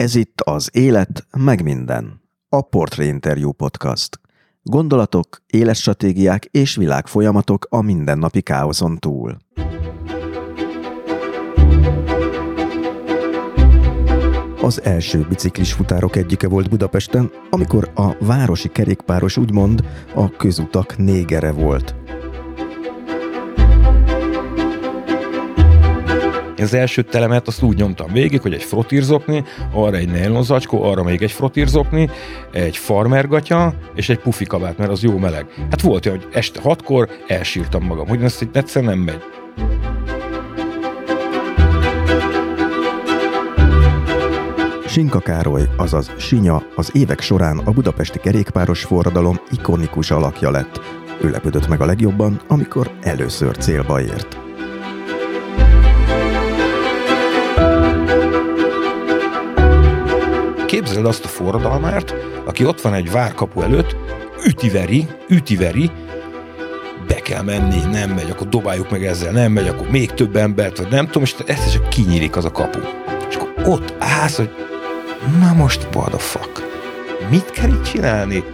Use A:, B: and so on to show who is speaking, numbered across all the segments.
A: Ez itt az Élet, meg minden. A Portré Interview Podcast. Gondolatok, életstratégiák és világfolyamatok a mindennapi káoszon túl. Az első biciklis futárok egyike volt Budapesten, amikor a városi kerékpáros úgymond a közutak négere volt –
B: az első telemet azt úgy nyomtam végig, hogy egy frotírzokni, arra egy nylonzacskó, arra még egy frotírzokni, egy farmergatya és egy pufi kabát, mert az jó meleg. Hát volt olyan, hogy este hatkor elsírtam magam, hogy ezt egyszerűen nem megy.
A: Sinka Károly, azaz Sinya az évek során a budapesti kerékpáros forradalom ikonikus alakja lett. Ő lepődött meg a legjobban, amikor először célba ért.
B: Képzeld azt a forradalmárt, aki ott van egy várkapu előtt, ütiveri, ütiveri, be kell menni, nem megy, akkor dobáljuk meg ezzel, nem megy, akkor még több embert, vagy nem tudom, és ezt csak kinyílik az a kapu. És akkor ott állsz, hogy na most what the fuck? Mit kell itt csinálni?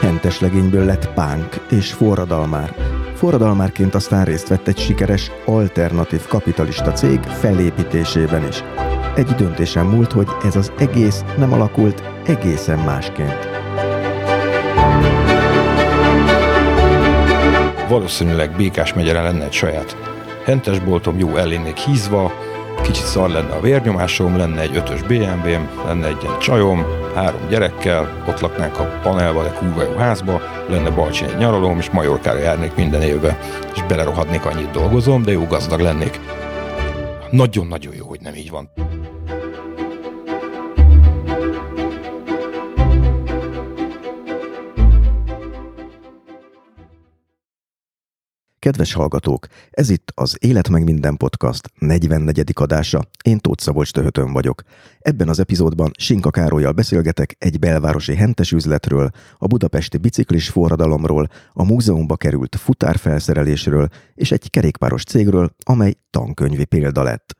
A: Hentes legényből lett pánk és forradalmár Forradalmárként aztán részt vett egy sikeres, alternatív kapitalista cég felépítésében is. Egy döntésen múlt, hogy ez az egész nem alakult egészen másként.
B: Valószínűleg Békás megyere lenne egy saját hentesboltom, jó ellennék hízva, kicsit szar lenne a vérnyomásom, lenne egy ötös BMW-m, lenne egy ilyen csajom, három gyerekkel, ott laknánk a panelba, egy kurva házba, lenne Balcsi egy nyaralóm, és Majorkára járnék minden évbe, és belerohadnék annyit dolgozom, de jó gazdag lennék. Nagyon-nagyon jó, hogy nem így van.
A: Kedves hallgatók, ez itt az Élet meg minden podcast 44. adása. Én Tóth Szabolcs Töhötön vagyok. Ebben az epizódban Sinka Károlyjal beszélgetek egy belvárosi hentes üzletről, a budapesti biciklis forradalomról, a múzeumba került futárfelszerelésről és egy kerékpáros cégről, amely tankönyvi példa lett.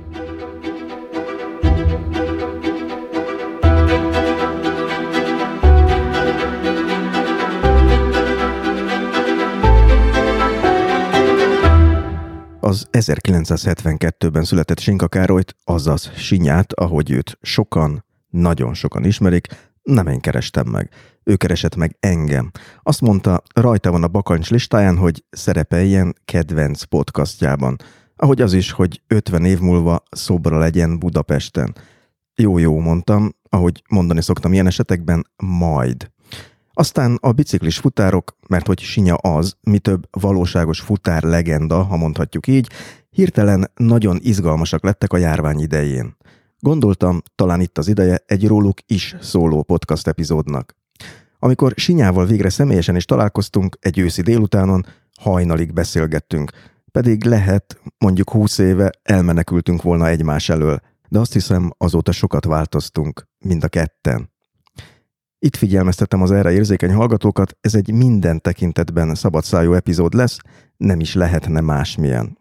A: Az 1972-ben született Sinka Károlyt, azaz Sinyát, ahogy őt sokan, nagyon sokan ismerik, nem én kerestem meg. Ő keresett meg engem. Azt mondta, rajta van a bakancs listáján, hogy szerepeljen kedvenc podcastjában. Ahogy az is, hogy 50 év múlva szobra legyen Budapesten. Jó-jó, mondtam, ahogy mondani szoktam ilyen esetekben, majd. Aztán a biciklis futárok, mert hogy Sinya az, mi több valóságos futár legenda, ha mondhatjuk így, hirtelen nagyon izgalmasak lettek a járvány idején. Gondoltam, talán itt az ideje egy róluk is szóló podcast epizódnak. Amikor Sinyával végre személyesen is találkoztunk egy őszi délutánon, hajnalig beszélgettünk, pedig lehet, mondjuk húsz éve elmenekültünk volna egymás elől, de azt hiszem azóta sokat változtunk, mind a ketten. Itt figyelmeztetem az erre érzékeny hallgatókat, ez egy minden tekintetben szabadszájú epizód lesz, nem is lehetne másmilyen.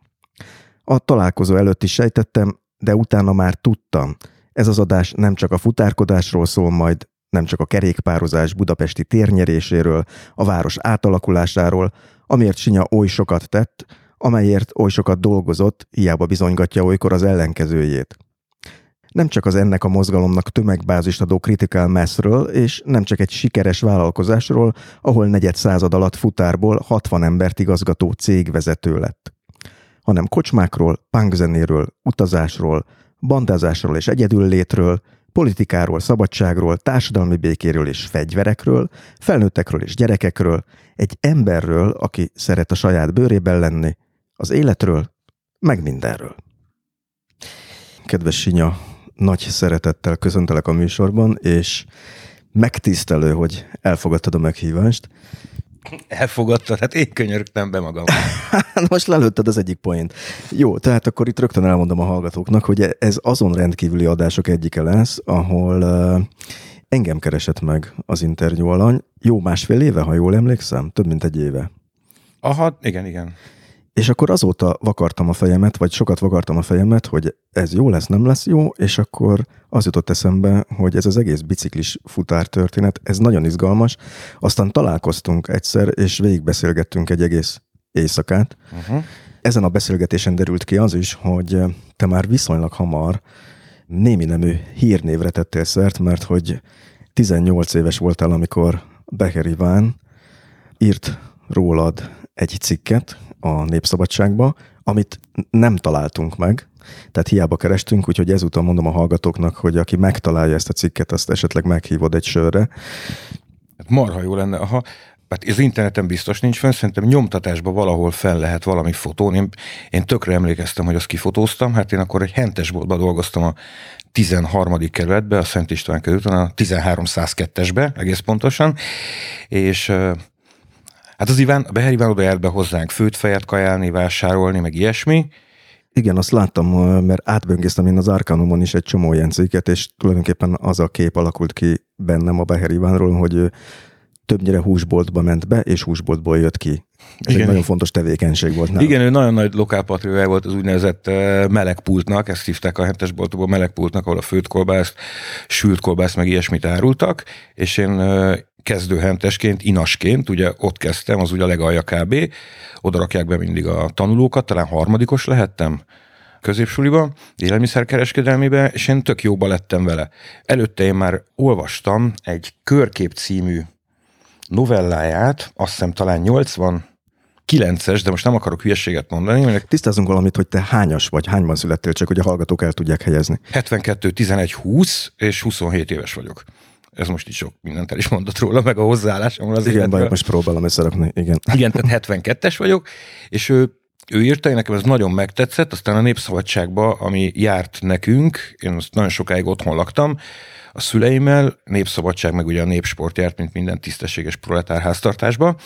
A: A találkozó előtt is sejtettem, de utána már tudtam. Ez az adás nem csak a futárkodásról szól majd, nem csak a kerékpározás budapesti térnyeréséről, a város átalakulásáról, amiért Sinya oly sokat tett, amelyért oly sokat dolgozott, hiába bizonygatja olykor az ellenkezőjét nem csak az ennek a mozgalomnak tömegbázist adó Critical Massről, és nem csak egy sikeres vállalkozásról, ahol negyed század alatt futárból 60 embert igazgató cégvezető lett hanem kocsmákról, punkzenéről, utazásról, bandázásról és egyedüllétről, politikáról, szabadságról, társadalmi békéről és fegyverekről, felnőttekről és gyerekekről, egy emberről, aki szeret a saját bőrében lenni, az életről, meg mindenről. Kedves Sinya, nagy szeretettel köszöntelek a műsorban, és megtisztelő, hogy elfogadtad a meghívást.
B: Elfogadtad? Hát én könyörögtem be magam.
A: Most lelőtted az egyik point. Jó, tehát akkor itt rögtön elmondom a hallgatóknak, hogy ez azon rendkívüli adások egyike lesz, ahol uh, engem keresett meg az interjú alany. Jó másfél éve, ha jól emlékszem? Több mint egy éve.
B: Aha, igen, igen.
A: És akkor azóta vakartam a fejemet, vagy sokat vakartam a fejemet, hogy ez jó lesz, nem lesz jó, és akkor az jutott eszembe, hogy ez az egész biciklis futár történet, ez nagyon izgalmas. Aztán találkoztunk egyszer, és végigbeszélgettünk egy egész éjszakát. Uh-huh. Ezen a beszélgetésen derült ki az is, hogy te már viszonylag hamar némi nemű hírnévre tettél szert, mert hogy 18 éves voltál, amikor Becher Iván írt rólad egy cikket, a Népszabadságba, amit nem találtunk meg, tehát hiába kerestünk, úgyhogy ezúttal mondom a hallgatóknak, hogy aki megtalálja ezt a cikket, azt esetleg meghívod egy sörre.
B: Marha jó lenne, aha. Hát az interneten biztos nincs fenn, szerintem nyomtatásban valahol fel lehet valami fotón. Én, én tökre emlékeztem, hogy azt kifotóztam, hát én akkor egy hentes boltban dolgoztam a 13. kerületbe, a Szent István kerületen, a 1302-esbe egész pontosan, és Hát az Iván, a Beher Iván oda járt be hozzánk főt fejet kajálni, vásárolni, meg ilyesmi.
A: Igen, azt láttam, mert átböngésztem én az Arkanumon is egy csomó ilyen cikket, és tulajdonképpen az a kép alakult ki bennem a Beher Ivánról, hogy ő többnyire húsboltba ment be, és húsboltból jött ki. Ez Igen. egy nagyon fontos tevékenység volt nálam.
B: Igen, ő nagyon nagy lokálpatriója volt az úgynevezett melegpultnak, ezt hívták a hentesboltokból melegpultnak, ahol a főtt kolbászt, sült kolbászt, meg ilyesmit árultak, és én kezdőhentesként, inasként, ugye ott kezdtem, az ugye a legalja kb. Oda rakják be mindig a tanulókat, talán harmadikos lehettem középsuliba, élelmiszerkereskedelmibe, és én tök jóba lettem vele. Előtte én már olvastam egy Körkép című novelláját, azt hiszem talán 80 9-es, de most nem akarok hülyeséget mondani.
A: Mert... Tisztázunk valamit, hogy te hányas vagy, hányban születtél, csak hogy a hallgatók el tudják helyezni.
B: 72, 11, 20, és 27 éves vagyok. Ez most is sok mindent el is mondott róla, meg a hozzáállásom az
A: Igen, baj, most próbálom összerakni, igen.
B: Igen, tehát 72-es vagyok, és ő, ő írta, én nekem ez nagyon megtetszett, aztán a Népszabadságba, ami járt nekünk, én azt nagyon sokáig otthon laktam, a szüleimmel, Népszabadság, meg ugye a Népsport járt, mint minden tisztességes proletár háztartásba,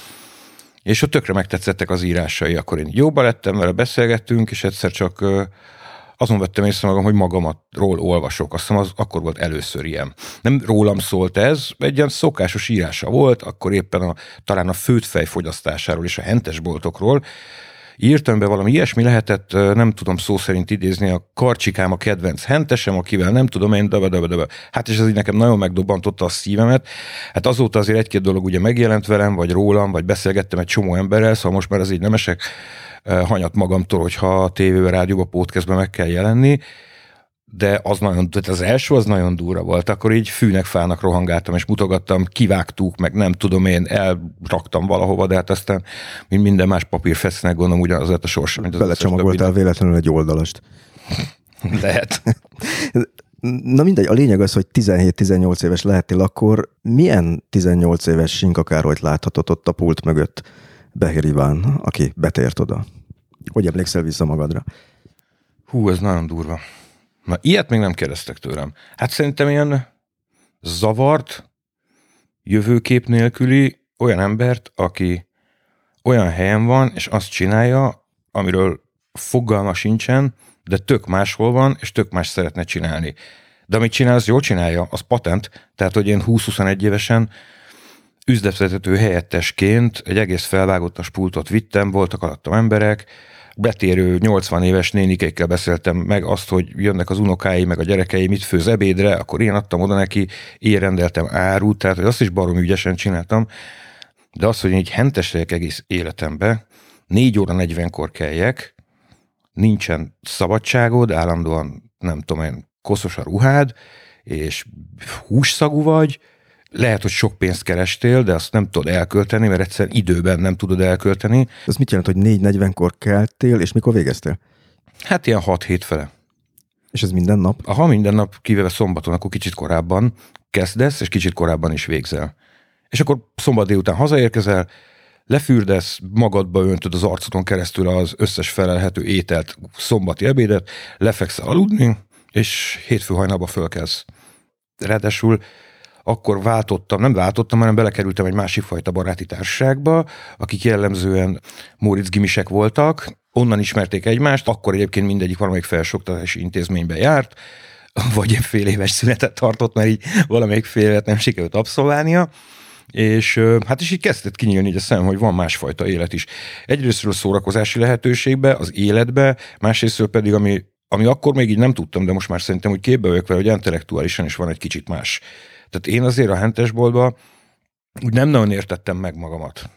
B: és ott tökre megtetszettek az írásai, akkor én jóba lettem vele, beszélgettünk, és egyszer csak azon vettem észre magam, hogy magamatról olvasok. Azt hiszem, az akkor volt először ilyen. Nem rólam szólt ez, egy ilyen szokásos írása volt, akkor éppen a, talán a főtfej fogyasztásáról és a hentesboltokról, írtam be valami ilyesmi lehetett, nem tudom szó szerint idézni, a karcsikám a kedvenc hentesem, akivel nem tudom én, döbe, döbe, döbe. Hát és ez így nekem nagyon megdobbantotta a szívemet. Hát azóta azért egy-két dolog ugye megjelent velem, vagy rólam, vagy beszélgettem egy csomó emberrel, szóval most már ez így nem esek hanyat magamtól, hogyha a tévében, rádióban, podcastben meg kell jelenni, de az nagyon, tehát az első az nagyon durva volt, akkor így fűnek, fának rohangáltam, és mutogattam, kivágtuk, meg nem tudom én, elraktam valahova, de hát aztán mint minden más papírfesznek gondolom ugyanaz lett a sors, mint az
A: Belecsomagoltál véletlenül egy oldalast.
B: Lehet.
A: Na mindegy, a lényeg az, hogy 17-18 éves lehettél, akkor milyen 18 éves Sinkakárolyt láthatott ott a pult mögött Behir Iván, aki betért oda? Hogy emlékszel vissza magadra?
B: Hú, ez nagyon durva. Na, ilyet még nem kérdeztek tőlem. Hát szerintem ilyen zavart, jövőkép nélküli olyan embert, aki olyan helyen van, és azt csinálja, amiről fogalma sincsen, de tök máshol van, és tök más szeretne csinálni. De amit csinál, az jól csinálja, az patent. Tehát, hogy én 20-21 évesen üzletvezető helyettesként egy egész felvágottas pultot vittem, voltak alattam emberek, betérő 80 éves nénikeikkel beszéltem meg azt, hogy jönnek az unokái, meg a gyerekei, mit főz ebédre, akkor én adtam oda neki, én rendeltem árut, tehát hogy azt is barom ügyesen csináltam, de az, hogy így hentesek egész életembe, 4 óra 40-kor kelljek, nincsen szabadságod, állandóan nem tudom én, koszos a ruhád, és hússzagú vagy, lehet, hogy sok pénzt kerestél, de azt nem tudod elkölteni, mert egyszer időben nem tudod elkölteni.
A: Ez mit jelent, hogy 4.40-kor keltél, és mikor végeztél?
B: Hát ilyen 6 hét fele.
A: És ez minden nap?
B: Ha minden nap, kivéve szombaton, akkor kicsit korábban kezdesz, és kicsit korábban is végzel. És akkor szombat délután hazaérkezel, lefürdesz, magadba öntöd az arcodon keresztül az összes felelhető ételt, szombati ebédet, lefekszel aludni, és hétfő hajnalba fölkelsz. Ráadásul akkor váltottam, nem váltottam, hanem belekerültem egy másik fajta baráti társaságba, akik jellemzően Móricz gimisek voltak, onnan ismerték egymást, akkor egyébként mindegyik valamelyik felsőoktatási intézménybe járt, vagy egy fél éves szünetet tartott, mert így valamelyik fél évet nem sikerült abszolválnia, és hát is így kezdett kinyílni így a szem, hogy van másfajta élet is. Egyrésztről szórakozási lehetőségbe, az életbe, másrésztről pedig, ami, ami akkor még így nem tudtam, de most már szerintem úgy képbe vagyok vele, hogy intellektuálisan is van egy kicsit más. Tehát én azért a hentesboltban úgy nem nagyon értettem meg magamat.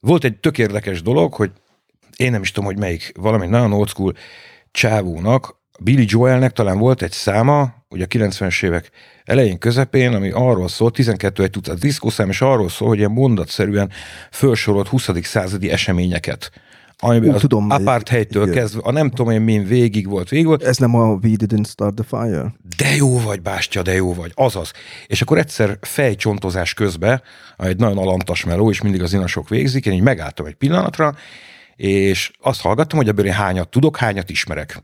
B: Volt egy tök érdekes dolog, hogy én nem is tudom, hogy melyik, valami nagyon old school csávónak, Billy Joelnek talán volt egy száma, ugye a 90-es évek elején, közepén, ami arról szól, 12 egy tucat diszkószám, és arról szól, hogy ilyen mondatszerűen felsorolt 20. századi eseményeket amiben
A: Ú,
B: az
A: tudom,
B: apartheidtől
A: igen.
B: kezdve, a nem tudom én min végig volt, végig volt,
A: Ez nem a We Didn't Start the Fire?
B: de jó vagy, Bástya, de jó vagy, azaz. És akkor egyszer fejcsontozás közben, egy nagyon alantas meló, és mindig az inasok végzik, én így megálltam egy pillanatra, és azt hallgattam, hogy ebből én hányat tudok, hányat ismerek.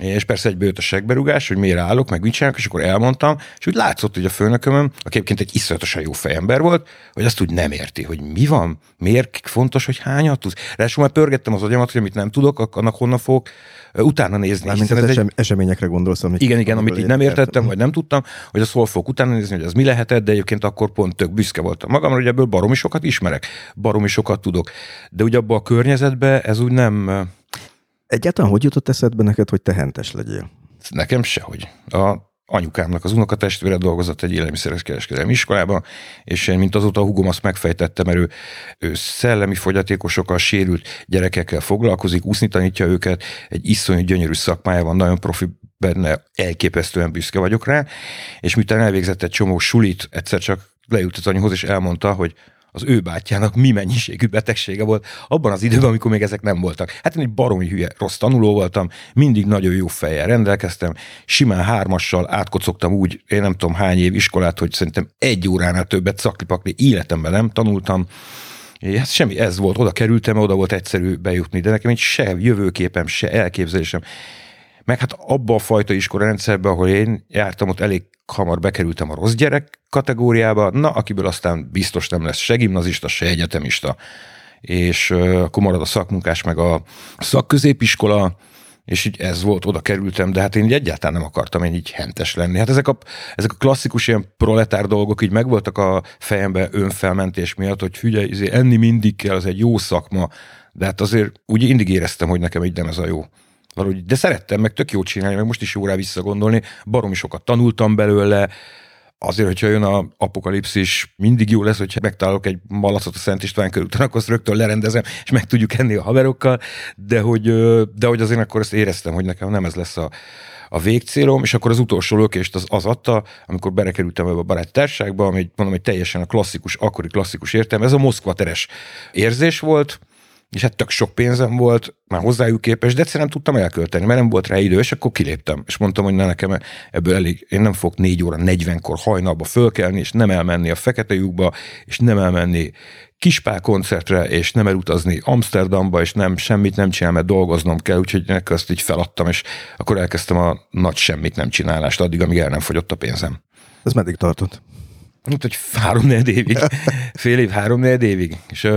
B: És persze egy jött a segberugás, hogy miért állok, meg mit csinálok, és akkor elmondtam, és úgy látszott, hogy a főnökömön, aki egyébként egy iszonyatosan jó fejember volt, hogy azt úgy nem érti, hogy mi van, miért fontos, hogy hányat tudsz. Ráadásul már pörgettem az agyamat, hogy amit nem tudok, ak- annak honnan fogok utána nézni.
A: Mármint
B: hiszen
A: az
B: ez egy-
A: esem, eseményekre gondolsz, amik,
B: igen, igen, amit így nem értettem, vagy nem tudtam, hogy azt hol fogok utána nézni, hogy az mi lehetett, de egyébként akkor pont tök büszke voltam magamra, hogy ebből baromi sokat ismerek, baromi sokat tudok. De ugye abban a környezetben ez úgy nem,
A: Egyáltalán hogy jutott eszedbe neked, hogy te hentes legyél?
B: nekem sehogy. A anyukámnak az unokatestvére dolgozott egy élelmiszeres kereskedelmi iskolában, és én, mint azóta a hugom azt megfejtette, mert ő, ő szellemi fogyatékosokkal, sérült gyerekekkel foglalkozik, úszni tanítja őket, egy iszonyú gyönyörű szakmája van, nagyon profi benne, elképesztően büszke vagyok rá, és miután elvégzett egy csomó sulit, egyszer csak leült az anyuhoz, és elmondta, hogy az ő bátyjának mi mennyiségű betegsége volt abban az időben, amikor még ezek nem voltak. Hát én egy baromi hülye, rossz tanuló voltam, mindig nagyon jó fejjel rendelkeztem, simán hármassal átkocogtam úgy, én nem tudom hány év iskolát, hogy szerintem egy óránál többet szakli életemben nem tanultam, hát semmi, ez volt, oda kerültem, oda volt egyszerű bejutni, de nekem egy se jövőképem, se elképzelésem. Meg hát abba a fajta iskolarendszerbe, ahol én jártam, ott elég hamar bekerültem a rossz gyerek kategóriába, na, akiből aztán biztos nem lesz se gimnazista, se egyetemista. És uh, akkor marad a szakmunkás, meg a szakközépiskola, és így ez volt, oda kerültem, de hát én így egyáltalán nem akartam én így hentes lenni. Hát ezek a, ezek a klasszikus ilyen proletár dolgok így megvoltak a fejembe önfelmentés miatt, hogy figyelj, izé, enni mindig kell, az egy jó szakma, de hát azért úgy mindig éreztem, hogy nekem így nem ez a jó. Valahogy, de szerettem, meg tök jó csinálni, meg most is jó rá visszagondolni, baromi sokat tanultam belőle, azért, hogyha jön a apokalipszis, mindig jó lesz, hogyha megtalálok egy malacot a Szent István körúton, akkor azt rögtön lerendezem, és meg tudjuk enni a haverokkal, de hogy, de hogy azért akkor ezt éreztem, hogy nekem nem ez lesz a, a végcélom, és akkor az utolsó lökést az, az adta, amikor belekerültem ebbe a baráti társaságba, ami mondom, egy teljesen a klasszikus, akkori klasszikus értelme, ez a Moszkva teres érzés volt, és hát tök sok pénzem volt, már hozzájuk képes, de egyszerűen nem tudtam elkölteni, mert nem volt rá idő, és akkor kiléptem. És mondtam, hogy ne nekem ebből elég, én nem fogok 4 óra 40-kor hajnalba fölkelni, és nem elmenni a Fekete lyukba, és nem elmenni Kispál koncertre, és nem elutazni Amsterdamba, és nem semmit nem csinál, mert dolgoznom kell, úgyhogy ennek azt így feladtam, és akkor elkezdtem a nagy semmit nem csinálást, addig, amíg el nem fogyott a pénzem.
A: Ez meddig tartott?
B: Hát, hogy három évig, fél év, három évig, és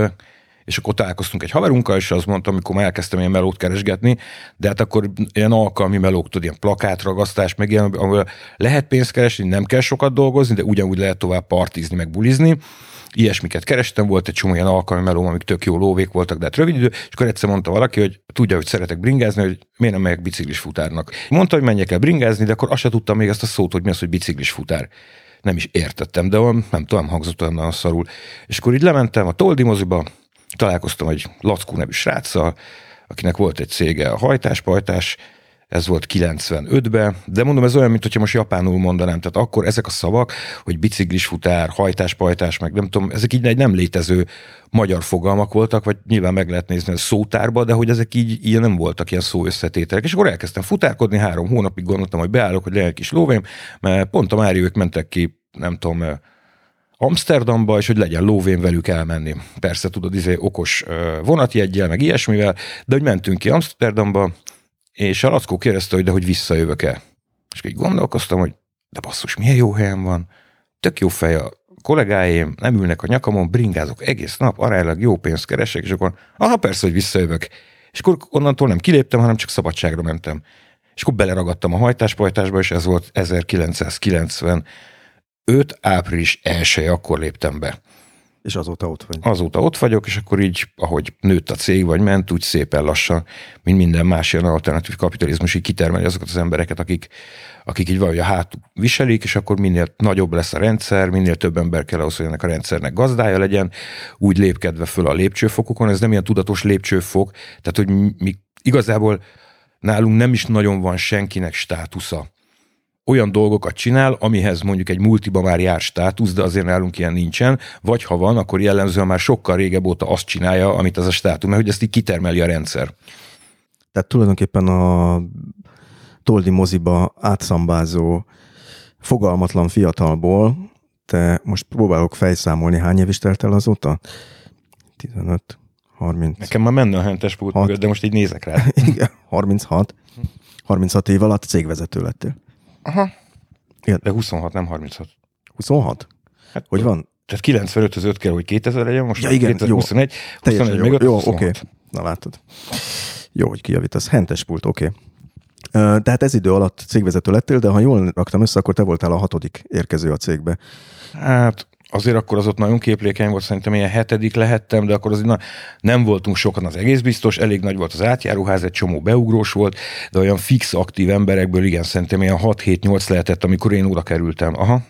B: és akkor találkoztunk egy haverunkkal, és azt mondtam, amikor már elkezdtem ilyen melót keresgetni, de hát akkor ilyen alkalmi melók, tudod, ilyen plakátragasztás, meg ilyen, ahol lehet pénzt keresni, nem kell sokat dolgozni, de ugyanúgy lehet tovább partizni, meg bulizni. Ilyesmiket kerestem, volt egy csomó ilyen alkalmi melóm, amik tök jó lóvék voltak, de hát rövid idő, és akkor egyszer mondta valaki, hogy tudja, hogy szeretek bringázni, hogy miért nem megyek biciklis futárnak. Mondta, hogy menjek el bringázni, de akkor azt se tudtam még azt a szót, hogy mi az, hogy biciklis futár nem is értettem, de olyan, nem tudom, hangzott olyan nagyon szarul. És akkor így lementem a Toldi moziba, találkoztam egy Lackó nevű sráccal, akinek volt egy cége a hajtás-pajtás, ez volt 95-ben, de mondom, ez olyan, mint hogyha most japánul mondanám, tehát akkor ezek a szavak, hogy biciklis futár, hajtás, pajtás, meg nem tudom, ezek így egy nem létező magyar fogalmak voltak, vagy nyilván meg lehet nézni a szótárba, de hogy ezek így ilyen nem voltak ilyen szó összetételek. És akkor elkezdtem futárkodni, három hónapig gondoltam, hogy beállok, hogy legyen kis lóvém, mert pont a Máriók mentek ki, nem tudom, Amsterdamba, és hogy legyen lóvén velük elmenni. Persze tudod, izé okos vonatjeggyel, meg ilyesmivel, de hogy mentünk ki Amsterdamba, és a Lackó kérdezte, hogy de hogy visszajövök-e. És így gondolkoztam, hogy de basszus, milyen jó helyen van, tök jó fej a kollégáim, nem ülnek a nyakamon, bringázok egész nap, aránylag jó pénzt keresek, és akkor, aha, persze, hogy visszajövök. És akkor onnantól nem kiléptem, hanem csak szabadságra mentem. És akkor beleragadtam a hajtáspajtásba, és ez volt 1995. április 1 akkor léptem be.
A: És azóta ott vagy.
B: Azóta ott vagyok, és akkor így, ahogy nőtt a cég, vagy ment, úgy szépen lassan, mint minden más ilyen alternatív kapitalizmus, így kitermeli azokat az embereket, akik, akik így valahogy a hát viselik, és akkor minél nagyobb lesz a rendszer, minél több ember kell ahhoz, hogy ennek a rendszernek gazdája legyen, úgy lépkedve föl a lépcsőfokokon. Ez nem ilyen tudatos lépcsőfok, tehát hogy mi igazából nálunk nem is nagyon van senkinek státusza olyan dolgokat csinál, amihez mondjuk egy multiba már jár státusz, de azért nálunk ilyen nincsen, vagy ha van, akkor jellemzően már sokkal régebb óta azt csinálja, amit az a státusz, mert hogy ezt így kitermeli a rendszer.
A: Tehát tulajdonképpen a Toldi moziba átszambázó fogalmatlan fiatalból, te most próbálok fejszámolni, hány év is telt el azóta? 15, 30.
B: Nekem már menne a hentes pult mögött, de most így nézek rá.
A: Igen, 36. 36 év alatt cégvezető lettél.
B: Aha. Igen. De 26, nem 36.
A: 26? Hát, hogy van?
B: Tehát 95 az 5 kell, hogy 2000 legyen, most
A: ja, igen,
B: 2021,
A: jó. 21, még jó, oké. Okay. Na látod. Jó, hogy kijavítasz. Hentes pult, oké. Okay. Tehát ez idő alatt cégvezető lettél, de ha jól raktam össze, akkor te voltál a hatodik érkező a cégbe.
B: Hát azért akkor az ott nagyon képlékeny volt, szerintem ilyen hetedik lehettem, de akkor azért na, nem voltunk sokan az egész biztos, elég nagy volt az átjáróház, egy csomó beugrós volt, de olyan fix aktív emberekből igen, szerintem ilyen 6-7-8 lehetett, amikor én oda kerültem. Aha.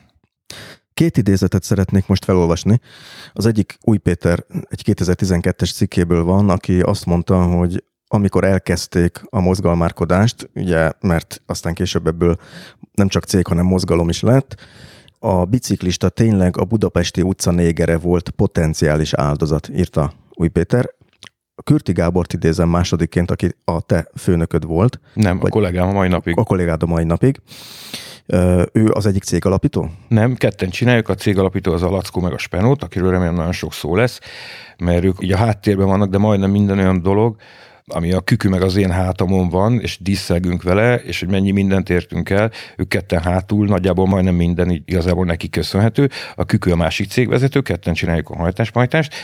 A: Két idézetet szeretnék most felolvasni. Az egyik Új Péter egy 2012-es cikkéből van, aki azt mondta, hogy amikor elkezdték a mozgalmárkodást, ugye, mert aztán később ebből nem csak cég, hanem mozgalom is lett, a biciklista tényleg a budapesti utca négere volt potenciális áldozat, írta Új Péter. Kürti Gábort idézem másodikként, aki a te főnököd volt.
B: Nem, a kollégám a mai napig.
A: A kollégád a mai napig. Ő az egyik cég alapító?
B: Nem, ketten csináljuk, a cég alapító az a Lackó meg a Spenót, akiről remélem nagyon sok szó lesz, mert ők ugye a háttérben vannak, de majdnem minden olyan dolog, ami a kükü meg az én hátamon van, és díszelgünk vele, és hogy mennyi mindent értünk el, ők ketten hátul, nagyjából majdnem minden igazából neki köszönhető. A kükü a másik cégvezető, ketten csináljuk a hajtáspajtást,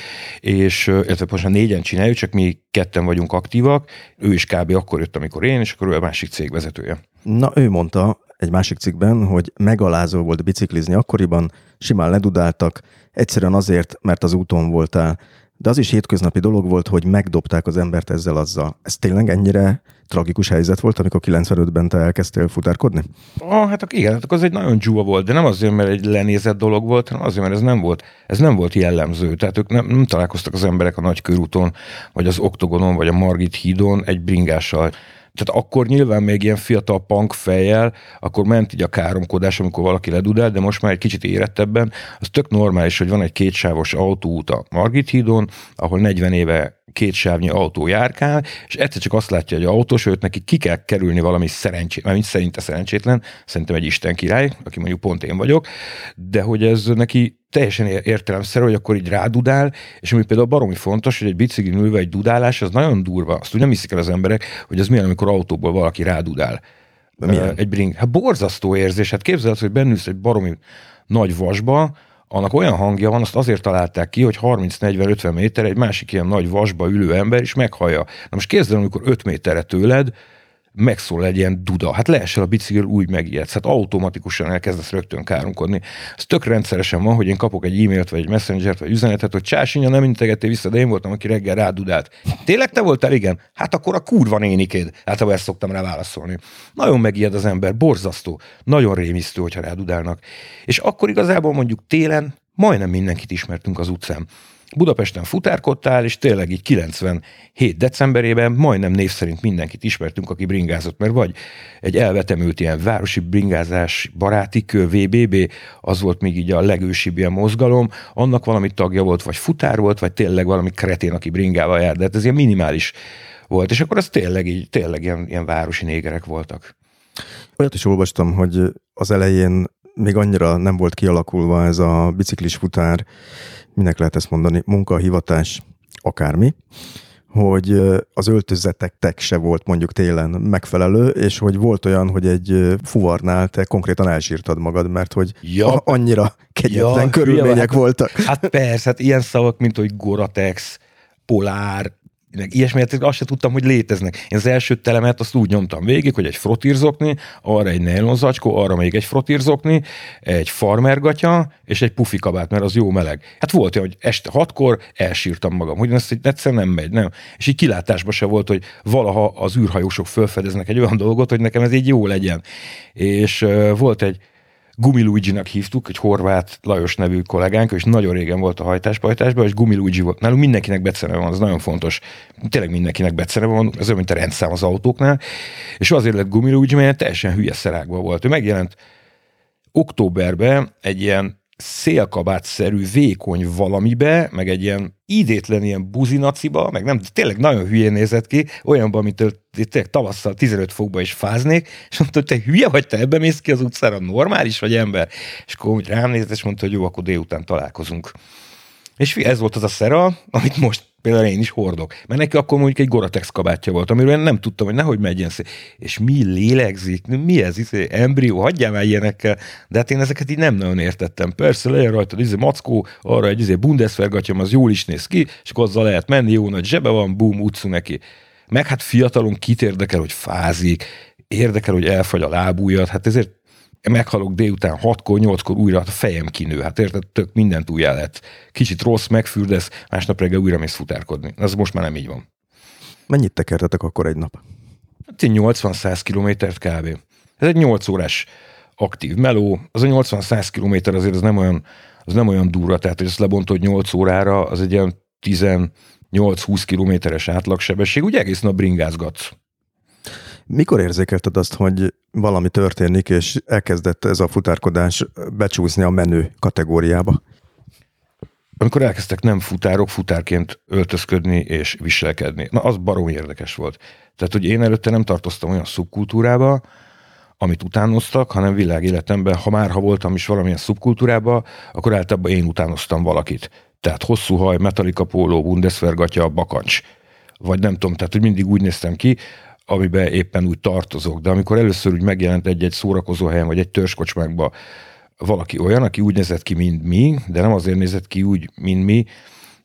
B: és illetve a négyen csináljuk, csak mi ketten vagyunk aktívak, ő is kb. akkor jött, amikor én, és akkor ő a másik cégvezetője.
A: Na, ő mondta egy másik cikkben, hogy megalázó volt biciklizni akkoriban, simán ledudáltak, egyszerűen azért, mert az úton voltál. De az is hétköznapi dolog volt, hogy megdobták az embert ezzel azzal. Ez tényleg ennyire tragikus helyzet volt, amikor 95-ben te elkezdtél futárkodni?
B: Ah, hát igen, hát az egy nagyon dzsúva volt, de nem azért, mert egy lenézett dolog volt, hanem azért, mert ez nem volt, ez nem volt jellemző. Tehát ők nem, nem találkoztak az emberek a nagykörúton, vagy az oktogonon, vagy a Margit hídon egy bringással tehát akkor nyilván még ilyen fiatal punk fejjel, akkor ment így a káromkodás, amikor valaki ledudál, de most már egy kicsit érettebben, az tök normális, hogy van egy kétsávos autóút a Margit hídon, ahol 40 éve két sávnyi autó járkál, és egyszer csak azt látja, hogy a autós, őt neki ki kell kerülni valami szerencsét, mert szerinte szerencsétlen, szerintem egy Isten király, aki mondjuk pont én vagyok, de hogy ez neki teljesen értelemszerű, hogy akkor így rádudál, és ami például baromi fontos, hogy egy bicikli ülve egy dudálás, az nagyon durva. Azt úgy nem hiszik el az emberek, hogy az milyen, amikor autóból valaki rádudál. Milyen? Egy bring. Hát borzasztó érzés. Hát képzeld, hogy bennülsz egy baromi nagy vasba, annak olyan hangja van, azt azért találták ki, hogy 30-40-50 méter egy másik ilyen nagy vasba ülő ember is meghallja. Na most képzeld, amikor 5 méterre tőled, megszól egy ilyen duda. Hát leesel a bicikl, úgy megijedsz. Hát automatikusan elkezdesz rögtön kárunkodni. Ez tök rendszeresen van, hogy én kapok egy e-mailt, vagy egy messengert, vagy üzenetet, hogy csásinya nem integettél vissza, de én voltam, aki reggel rádudált. Tényleg te voltál? Igen. Hát akkor a kurva nénikéd. Hát ezt szoktam rá válaszolni. Nagyon megijed az ember, borzasztó, nagyon rémisztő, hogyha rádudálnak. És akkor igazából mondjuk télen majdnem mindenkit ismertünk az utcán. Budapesten futárkodtál, és tényleg így 97 decemberében majdnem név szerint mindenkit ismertünk, aki bringázott, mert vagy egy elvetemült ilyen városi bringázás baráti kő, VBB, az volt még így a legősibb ilyen mozgalom, annak valami tagja volt, vagy futár volt, vagy tényleg valami kretén, aki bringával jár, de hát ez ilyen minimális volt, és akkor az tényleg így, tényleg ilyen, ilyen városi négerek voltak.
A: Olyat is olvastam, hogy az elején még annyira nem volt kialakulva ez a biciklis futár, minek lehet ezt mondani, munkahivatás, akármi, hogy az öltözetektek se volt mondjuk télen megfelelő, és hogy volt olyan, hogy egy fuvarnál te konkrétan elsírtad magad, mert hogy ja. annyira kegyetlen ja, körülmények hát, voltak.
B: Hát persze, hát ilyen szavak, mint hogy Goratex, Polár, meg ilyesmi, hát azt se tudtam, hogy léteznek. Én az első telemet azt úgy nyomtam végig, hogy egy frotírzokni, arra egy nylonzacskó, arra még egy frotírzokni, egy farmergatya, és egy pufi kabát, mert az jó meleg. Hát volt olyan, hogy este hatkor elsírtam magam, hogy ezt egyszerűen nem megy, nem. És így kilátásban se volt, hogy valaha az űrhajósok felfedeznek egy olyan dolgot, hogy nekem ez így jó legyen. És uh, volt egy Gumiluigi-nak hívtuk, egy horvát Lajos nevű kollégánk, és nagyon régen volt a hajtáspajtásban, és Gumiluigi volt. Nálunk mindenkinek becene van, az nagyon fontos. Tényleg mindenkinek becene van, ez olyan, mint a rendszám az autóknál. És azért lett Gumiluigi, mert teljesen hülye szerákban volt. Ő megjelent októberben egy ilyen szélkabátszerű vékony valamibe, meg egy ilyen idétlen ilyen buzinaciba, meg nem, tényleg nagyon hülyén nézett ki, olyanban, mint tényleg tavasszal 15 fokba is fáznék, és mondta, hogy te hülye vagy, te ebbe mész ki az utcára, normális vagy ember? És akkor úgy rám nézett, és mondta, hogy jó, akkor délután találkozunk. És ez volt az a szera, amit most például én is hordok. Mert neki akkor mondjuk egy Goratex kabátja volt, amiről én nem tudtam, hogy nehogy megyen szép. És mi lélegzik, mi ez, izé, embrió, hagyjál már ilyenekkel. De hát én ezeket így nem nagyon értettem. Persze legyen rajta, izé mackó, arra egy izé Bundeswehr az jól is néz ki, és akkor azzal lehet menni, jó nagy zsebe van, bum, utcu neki. Meg hát fiatalon kit érdekel, hogy fázik, érdekel, hogy elfagy a lábújat, hát ezért meghalok délután 6-kor, 8-kor újra, hát a fejem kinő, hát érted, tök mindent újjá lett. Kicsit rossz, megfürdesz, másnap reggel újra mész futárkodni. Ez most már nem így van.
A: Mennyit tekertetek akkor egy nap?
B: Hát 80-100 kilométert kb. Ez egy 8 órás aktív meló. Az a 80-100 kilométer azért az nem olyan, az nem olyan durva, tehát hogy ezt lebontod 8 órára, az egy ilyen 18-20 kilométeres átlagsebesség, ugye egész nap bringázgatsz.
A: Mikor érzékelted azt, hogy valami történik, és elkezdett ez a futárkodás becsúszni a menő kategóriába?
B: Amikor elkezdtek nem futárok futárként öltözködni és viselkedni. Na, az barom érdekes volt. Tehát, hogy én előtte nem tartoztam olyan szubkultúrába, amit utánoztak, hanem világéletemben, ha már ha voltam is valamilyen szubkultúrába, akkor általában én utánoztam valakit. Tehát hosszú haj, metalika póló, Bundeswehr gatya, bakancs. Vagy nem tudom, tehát hogy mindig úgy néztem ki, amiben éppen úgy tartozok. De amikor először úgy megjelent egy-egy szórakozó helyen, vagy egy törskocsmákba valaki olyan, aki úgy nézett ki, mint mi, de nem azért nézett ki úgy, mint mi,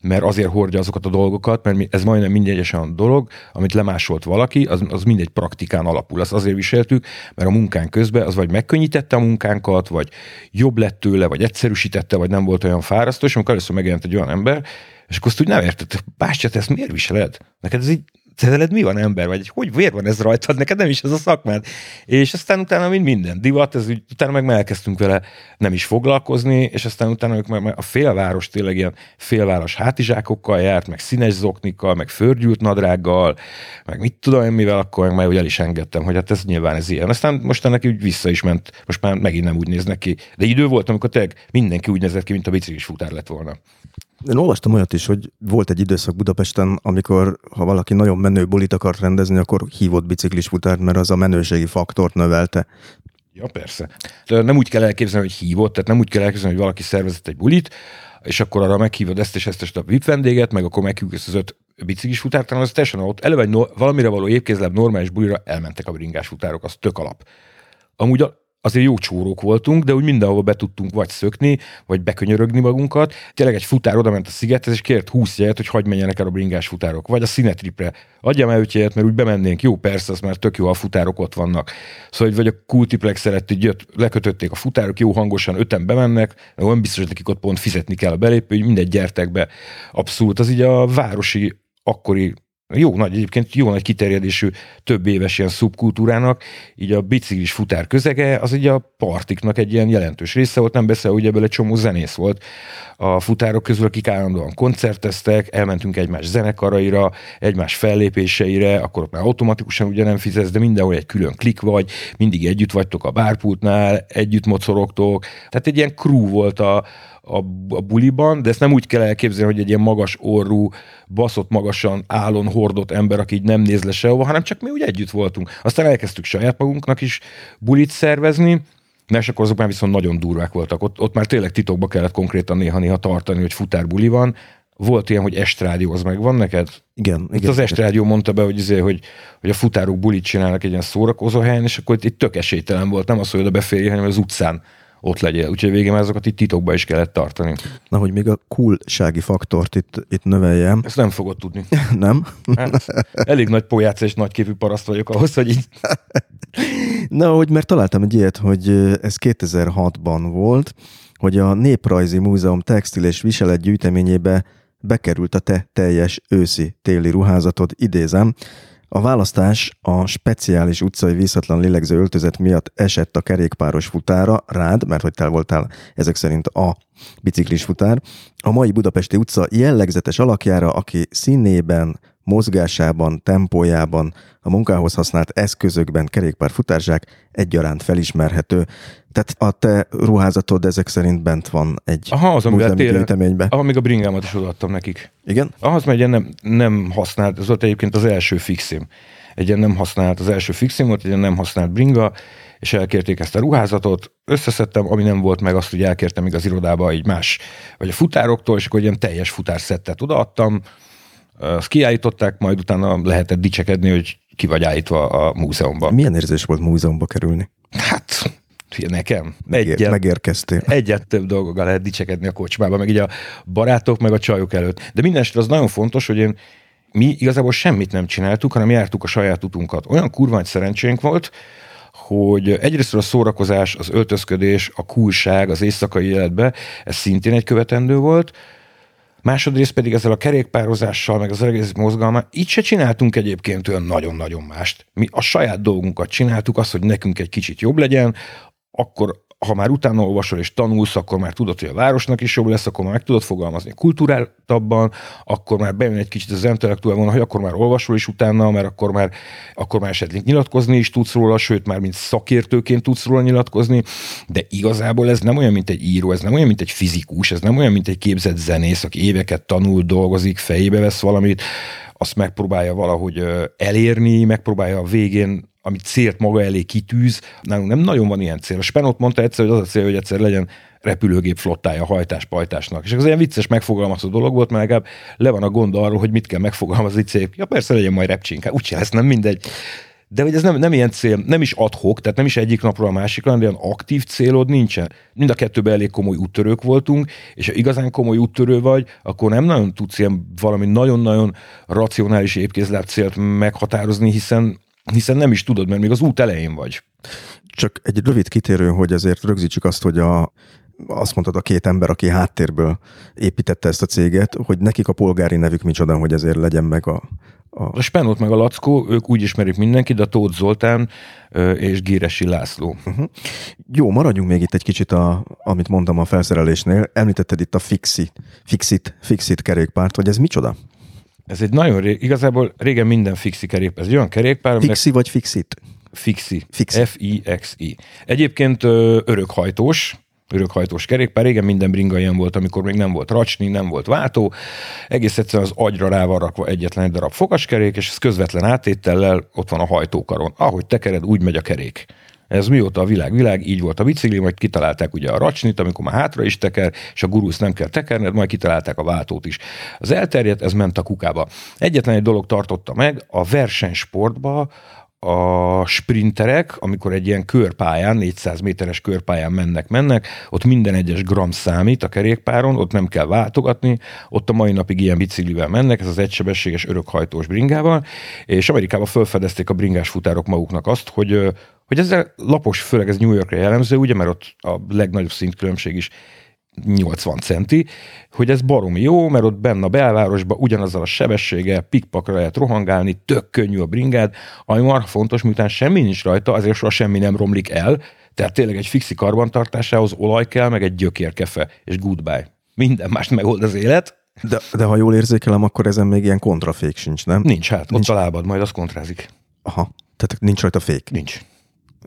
B: mert azért hordja azokat a dolgokat, mert ez majdnem mindegy olyan dolog, amit lemásolt valaki, az, az mindegy praktikán alapul. Azt azért viseltük, mert a munkán közben az vagy megkönnyítette a munkánkat, vagy jobb lett tőle, vagy egyszerűsítette, vagy nem volt olyan fárasztó, és amikor először megjelent egy olyan ember, és akkor azt úgy nem értette, bástya, te ezt miért viseled? Neked ez így te veled mi van ember vagy? Hogy miért van ez rajtad? Neked nem is ez a szakmád. És aztán utána mind minden divat, ez utána meg elkezdtünk vele nem is foglalkozni, és aztán utána ők meg a félváros tényleg ilyen félváros hátizsákokkal járt, meg színes zoknikkal, meg fördgyűlt nadrággal, meg mit tudom én mivel, akkor meg már el is engedtem, hogy hát ez nyilván ez ilyen. Aztán most ennek úgy vissza is ment, most már megint nem úgy néznek ki. De idő volt, amikor tényleg mindenki úgy nézett ki, mint a biciklis futár lett volna.
A: Én olvastam olyat is, hogy volt egy időszak Budapesten, amikor ha valaki nagyon menő bulit akart rendezni, akkor hívott biciklis futárt, mert az a menőségi faktort növelte.
B: Ja, persze. De nem úgy kell elképzelni, hogy hívott, tehát nem úgy kell elképzelni, hogy valaki szervezett egy bulit, és akkor arra meghívod ezt és ezt, és a VIP vendéget, meg akkor meghívjuk ezt az öt biciklis futárt, hanem az teljesen ott eleve egy no, valamire való évkézlebb normális bulira elmentek a bringás futárok, az tök alap. Amúgy a, azért jó csórók voltunk, de úgy mindenhova be tudtunk vagy szökni, vagy bekönyörögni magunkat. Tényleg egy futár oda ment a szigethez, és kért 20 jelet, hogy hagyd menjenek el a bringás futárok. Vagy a színetripre. Adjam el 5 jelet, mert úgy bemennénk. Jó, persze, az már tök jó, a futárok ott vannak. Szóval, vagy a kultiplex szerett, így jött, lekötötték a futárok, jó hangosan, öten bemennek, nem biztos, hogy nekik ott pont fizetni kell a belépő, hogy mindegy gyertek be. Abszolút, az így a városi akkori jó nagy, egyébként jó nagy kiterjedésű több éves ilyen szubkultúrának, így a biciklis futár közege, az ugye a partiknak egy ilyen jelentős része volt, nem beszél, hogy ebből egy csomó zenész volt a futárok közül, akik állandóan koncerteztek, elmentünk egymás zenekaraira, egymás fellépéseire, akkor ott már automatikusan ugye nem fizetsz, de mindenhol egy külön klik vagy, mindig együtt vagytok a bárpultnál, együtt mocorogtok, tehát egy ilyen crew volt a, a, a buliban, de ezt nem úgy kell elképzelni, hogy egy ilyen magas orrú, baszott magasan állon hordott ember, aki így nem néz le sehova, hanem csak mi úgy együtt voltunk. Aztán elkezdtük saját magunknak is bulit szervezni, és akkor azok már viszont nagyon durvák voltak. Ott, ott már tényleg titokba kellett konkrétan néha-néha tartani, hogy futárbuli van. Volt ilyen, hogy estrádió, az meg van neked?
A: Igen.
B: Itt
A: igen
B: az estrádió mondta be, hogy, izé, hogy, hogy a futárok bulit csinálnak egy ilyen szórakozó helyen, és akkor itt, itt tök esélytelen volt, nem az, hogy oda beférj, hanem az utcán ott legyél. Úgyhogy végén azokat itt titokba is kellett tartani.
A: Na, hogy még a coolsági faktort itt, itt növeljem.
B: Ezt nem fogod tudni.
A: Nem?
B: Hát, elég nagy pojác és nagyképű paraszt vagyok ahhoz, hogy így...
A: Na, hogy mert találtam egy ilyet, hogy ez 2006-ban volt, hogy a Néprajzi Múzeum textil és viselet gyűjteményébe bekerült a te teljes őszi-téli ruházatod, idézem, a választás a speciális utcai vízhatlan lélegző öltözet miatt esett a kerékpáros futára, rád, mert hogy te voltál ezek szerint a biciklis futár, a mai Budapesti utca jellegzetes alakjára, aki színében, mozgásában, tempójában, a munkához használt eszközökben kerékpárfutárzsák egyaránt felismerhető. Tehát a te ruházatod ezek szerint bent van egy
B: Aha, az, amivel télen,
A: gyűjteménybe.
B: ahol még a bringámat is odaadtam nekik.
A: Igen?
B: Ahhoz megy nem, nem használt, ez volt egyébként az első fixim. Egy ilyen nem használt, az első fixim volt, egy ilyen nem használt bringa, és elkérték ezt a ruházatot, összeszedtem, ami nem volt meg, azt ugye elkértem még az irodába egy más, vagy a futároktól, és akkor egy ilyen teljes futárszettet odaadtam, azt kiállították, majd utána lehetett dicsekedni, hogy ki vagy állítva a múzeumban.
A: Milyen érzés volt múzeumba kerülni?
B: Hát, nekem.
A: Megér,
B: Egyet,
A: megérkeztél.
B: egyet több dolgokkal lehet dicsekedni a kocsmába, meg így a barátok, meg a csajok előtt. De minden az nagyon fontos, hogy én mi igazából semmit nem csináltuk, hanem jártuk a saját utunkat. Olyan kurva nagy szerencsénk volt, hogy egyrészt a szórakozás, az öltözködés, a kulság az éjszakai életbe, ez szintén egy követendő volt, másodrészt pedig ezzel a kerékpározással, meg az egész mozgalma, így se csináltunk egyébként olyan nagyon-nagyon mást. Mi a saját dolgunkat csináltuk, azt, hogy nekünk egy kicsit jobb legyen, akkor ha már utána olvasol és tanulsz, akkor már tudod, hogy a városnak is jobb lesz, akkor már meg tudod fogalmazni kulturáltabban, akkor már bejön egy kicsit az intellektuál volna, hogy akkor már olvasol is utána, mert akkor már, akkor már esetleg nyilatkozni is tudsz róla, sőt már mint szakértőként tudsz róla nyilatkozni, de igazából ez nem olyan, mint egy író, ez nem olyan, mint egy fizikus, ez nem olyan, mint egy képzett zenész, aki éveket tanul, dolgozik, fejébe vesz valamit, azt megpróbálja valahogy elérni, megpróbálja a végén amit célt maga elé kitűz, nálunk nem nagyon van ilyen cél. A Spenot mondta egyszer, hogy az a cél, hogy egyszer legyen repülőgép flottája hajtás-pajtásnak. És ez olyan vicces megfogalmazó dolog volt, mert legalább le van a gond arról, hogy mit kell megfogalmazni cél. Ja persze legyen majd repcsink, hát úgyse lesz, nem mindegy. De hogy ez nem, nem ilyen cél, nem is adhok, tehát nem is egyik napról a másikra, de olyan aktív célod nincsen. Mind a kettőben elég komoly úttörők voltunk, és ha igazán komoly úttörő vagy, akkor nem nagyon tudsz ilyen valami nagyon-nagyon racionális épkézláb célt meghatározni, hiszen hiszen nem is tudod, mert még az út elején vagy.
A: Csak egy rövid kitérő, hogy azért rögzítsük azt, hogy a, azt mondtad a két ember, aki háttérből építette ezt a céget, hogy nekik a polgári nevük micsoda, hogy ezért legyen meg a...
B: A, a Spenót meg a Lackó, ők úgy ismerik mindenki, de a Tóth Zoltán és Gíresi László. Uh-huh.
A: Jó, maradjunk még itt egy kicsit, a, amit mondtam a felszerelésnél. Említetted itt a Fixit, Fixit, Fixit kerékpárt, hogy ez micsoda?
B: Ez egy nagyon rég, igazából régen minden fixi kerékpár. Ez egy olyan kerékpár,
A: Fixi vagy fixit?
B: Fixi. Fixi. F-I-X-I. Egyébként örökhajtós, örökhajtós kerékpár. Régen minden bringa ilyen volt, amikor még nem volt racsni, nem volt váltó. Egész egyszerűen az agyra rá van rakva egyetlen egy darab fogaskerék, és ez közvetlen átétellel ott van a hajtókaron. Ahogy tekered, úgy megy a kerék. Ez mióta a világ világ, így volt a bicikli, majd kitalálták ugye a racsnit, amikor már hátra is teker, és a gurusz nem kell tekerned, majd kitalálták a váltót is. Az elterjedt, ez ment a kukába. Egyetlen egy dolog tartotta meg, a versenysportba a sprinterek, amikor egy ilyen körpályán, 400 méteres körpályán mennek, mennek, ott minden egyes gram számít a kerékpáron, ott nem kell váltogatni, ott a mai napig ilyen biciklivel mennek, ez az egysebességes örökhajtós bringával, és Amerikában felfedezték a bringás futárok maguknak azt, hogy hogy ezzel lapos, főleg ez New Yorkra jellemző, ugye, mert ott a legnagyobb szintkülönbség is 80 centi, hogy ez baromi jó, mert ott benne a belvárosban ugyanazzal a sebességgel pikpakra lehet rohangálni, tök könnyű a bringád, ami már fontos, miután semmi nincs rajta, azért soha semmi nem romlik el, tehát tényleg egy fixi karbantartásához olaj kell, meg egy gyökérkefe, és goodbye. Minden mást megold az élet,
A: De, de ha jól érzékelem, akkor ezen még ilyen kontrafék sincs, nem?
B: nincs hát, nincs. ott a lábad, majd az kontrázik.
A: Aha, tehát nincs rajta fék.
B: Nincs.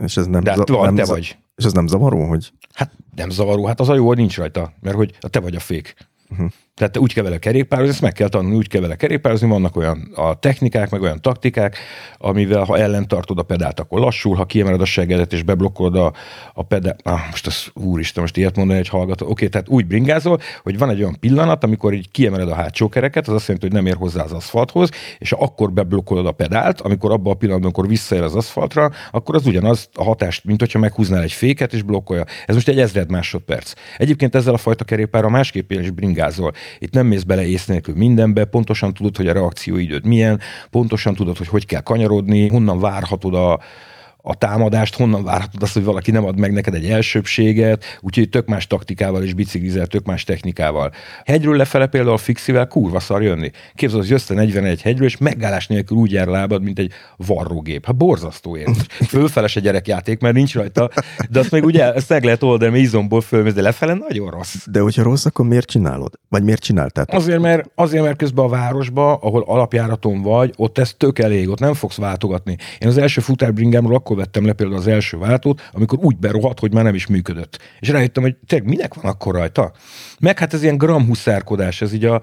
A: És ez nem,
B: De hát van,
A: nem
B: te vagy.
A: És ez nem zavaró, hogy
B: Hát nem zavaró, hát az a jó, hogy nincs rajta, mert hogy te vagy a fék. Uh-huh. Tehát te úgy kell vele kerékpározni, ezt meg kell tanulni, úgy kell vele kerékpározni, vannak olyan a technikák, meg olyan taktikák, amivel ha ellen tartod a pedált, akkor lassul, ha kiemeled a segedet és beblokkolod a, a pedált, ah, most az úristen, most ilyet mondani egy hallgató, oké, tehát úgy bringázol, hogy van egy olyan pillanat, amikor így kiemeled a hátsó kereket, az azt jelenti, hogy nem ér hozzá az aszfalthoz, és akkor beblokkolod a pedált, amikor abban a pillanatban, amikor visszaér az aszfaltra, akkor az ugyanaz a hatást, mint hogyha meghúznál egy féket és blokkolja. Ez most egy ezred másodperc. Egyébként ezzel a fajta kerékpárral másképp is bringázol. Itt nem mész bele ész nélkül mindenbe, pontosan tudod, hogy a reakcióidőd milyen, pontosan tudod, hogy hogy kell kanyarodni, honnan várhatod a, a támadást, honnan várhatod azt, hogy valaki nem ad meg neked egy elsőbséget, úgyhogy tök más taktikával és biciklizel, tök más technikával. Hegyről lefele például fixivel kurva szar jönni. Képzeld, hogy jössz 41 hegyről, és megállás nélkül úgy jár lábad, mint egy varrógép. Hát borzasztó érzés. Fölfeles a gyerekjáték, mert nincs rajta, de azt meg ugye ezt meg lehet oldani, mert izomból fölmész, de lefele nagyon rossz.
A: De hogyha rossz, akkor miért csinálod? Vagy miért csináltad?
B: Azért, mert, azért, mert közben a városba, ahol alapjáraton vagy, ott ez tök elég, ott nem fogsz váltogatni. Én az első futárbringámról akkor vettem le például az első váltót, amikor úgy berohadt, hogy már nem is működött. És rájöttem, hogy tényleg minek van akkor rajta? Meg hát ez ilyen gramhuszárkodás, ez így a,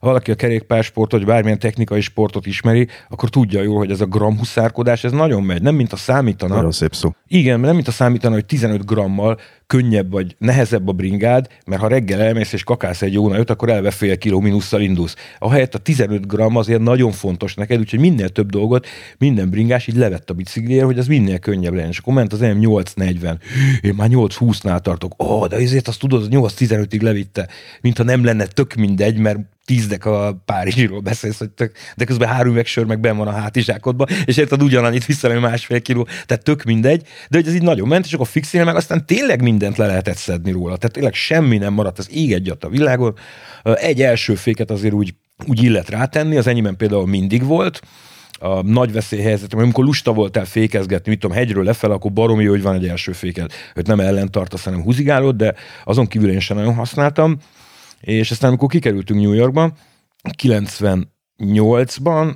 B: ha valaki a kerékpársportot, vagy bármilyen technikai sportot ismeri, akkor tudja jól, hogy ez a gramhuszárkodás, ez nagyon megy. Nem mint a számítana.
A: Nagyon szép szó.
B: Igen, nem mint a számítana, hogy 15 grammal könnyebb vagy nehezebb a bringád, mert ha reggel elmész és kakálsz egy jó nagyot, akkor elve fél kiló mínusszal indulsz. Ahelyett a 15 gram azért nagyon fontos neked, úgyhogy minél több dolgot minden bringás így levett a bicikliért, hogy az minél könnyebb legyen. És akkor ment az M840. Én már 820-nál tartok. Ó, oh, de ezért azt tudod, hogy 815-ig levitte. Mintha nem lenne tök mindegy, mert tízdek a Párizsiról beszélsz, hogy tök, de közben három üvegsör meg ben van a hátizsákodban, és érted ugyanannyit vissza, másfél kiló, tehát tök mindegy, de hogy ez így nagyon ment, és akkor fixél meg aztán tényleg mindent le lehetett szedni róla. Tehát tényleg semmi nem maradt, az ég egyat a világon. Egy első féket azért úgy, úgy illet rátenni, az enyémben például mindig volt, a nagy veszélyhelyzetem, amikor lusta voltál fékezgetni, mit tudom, hegyről lefelé, akkor baromi jó, hogy van egy első féked, hogy nem ellen tartasz, hanem húzigálod, de azon kívül én sem nagyon használtam. És aztán, amikor kikerültünk New Yorkba, 98-ban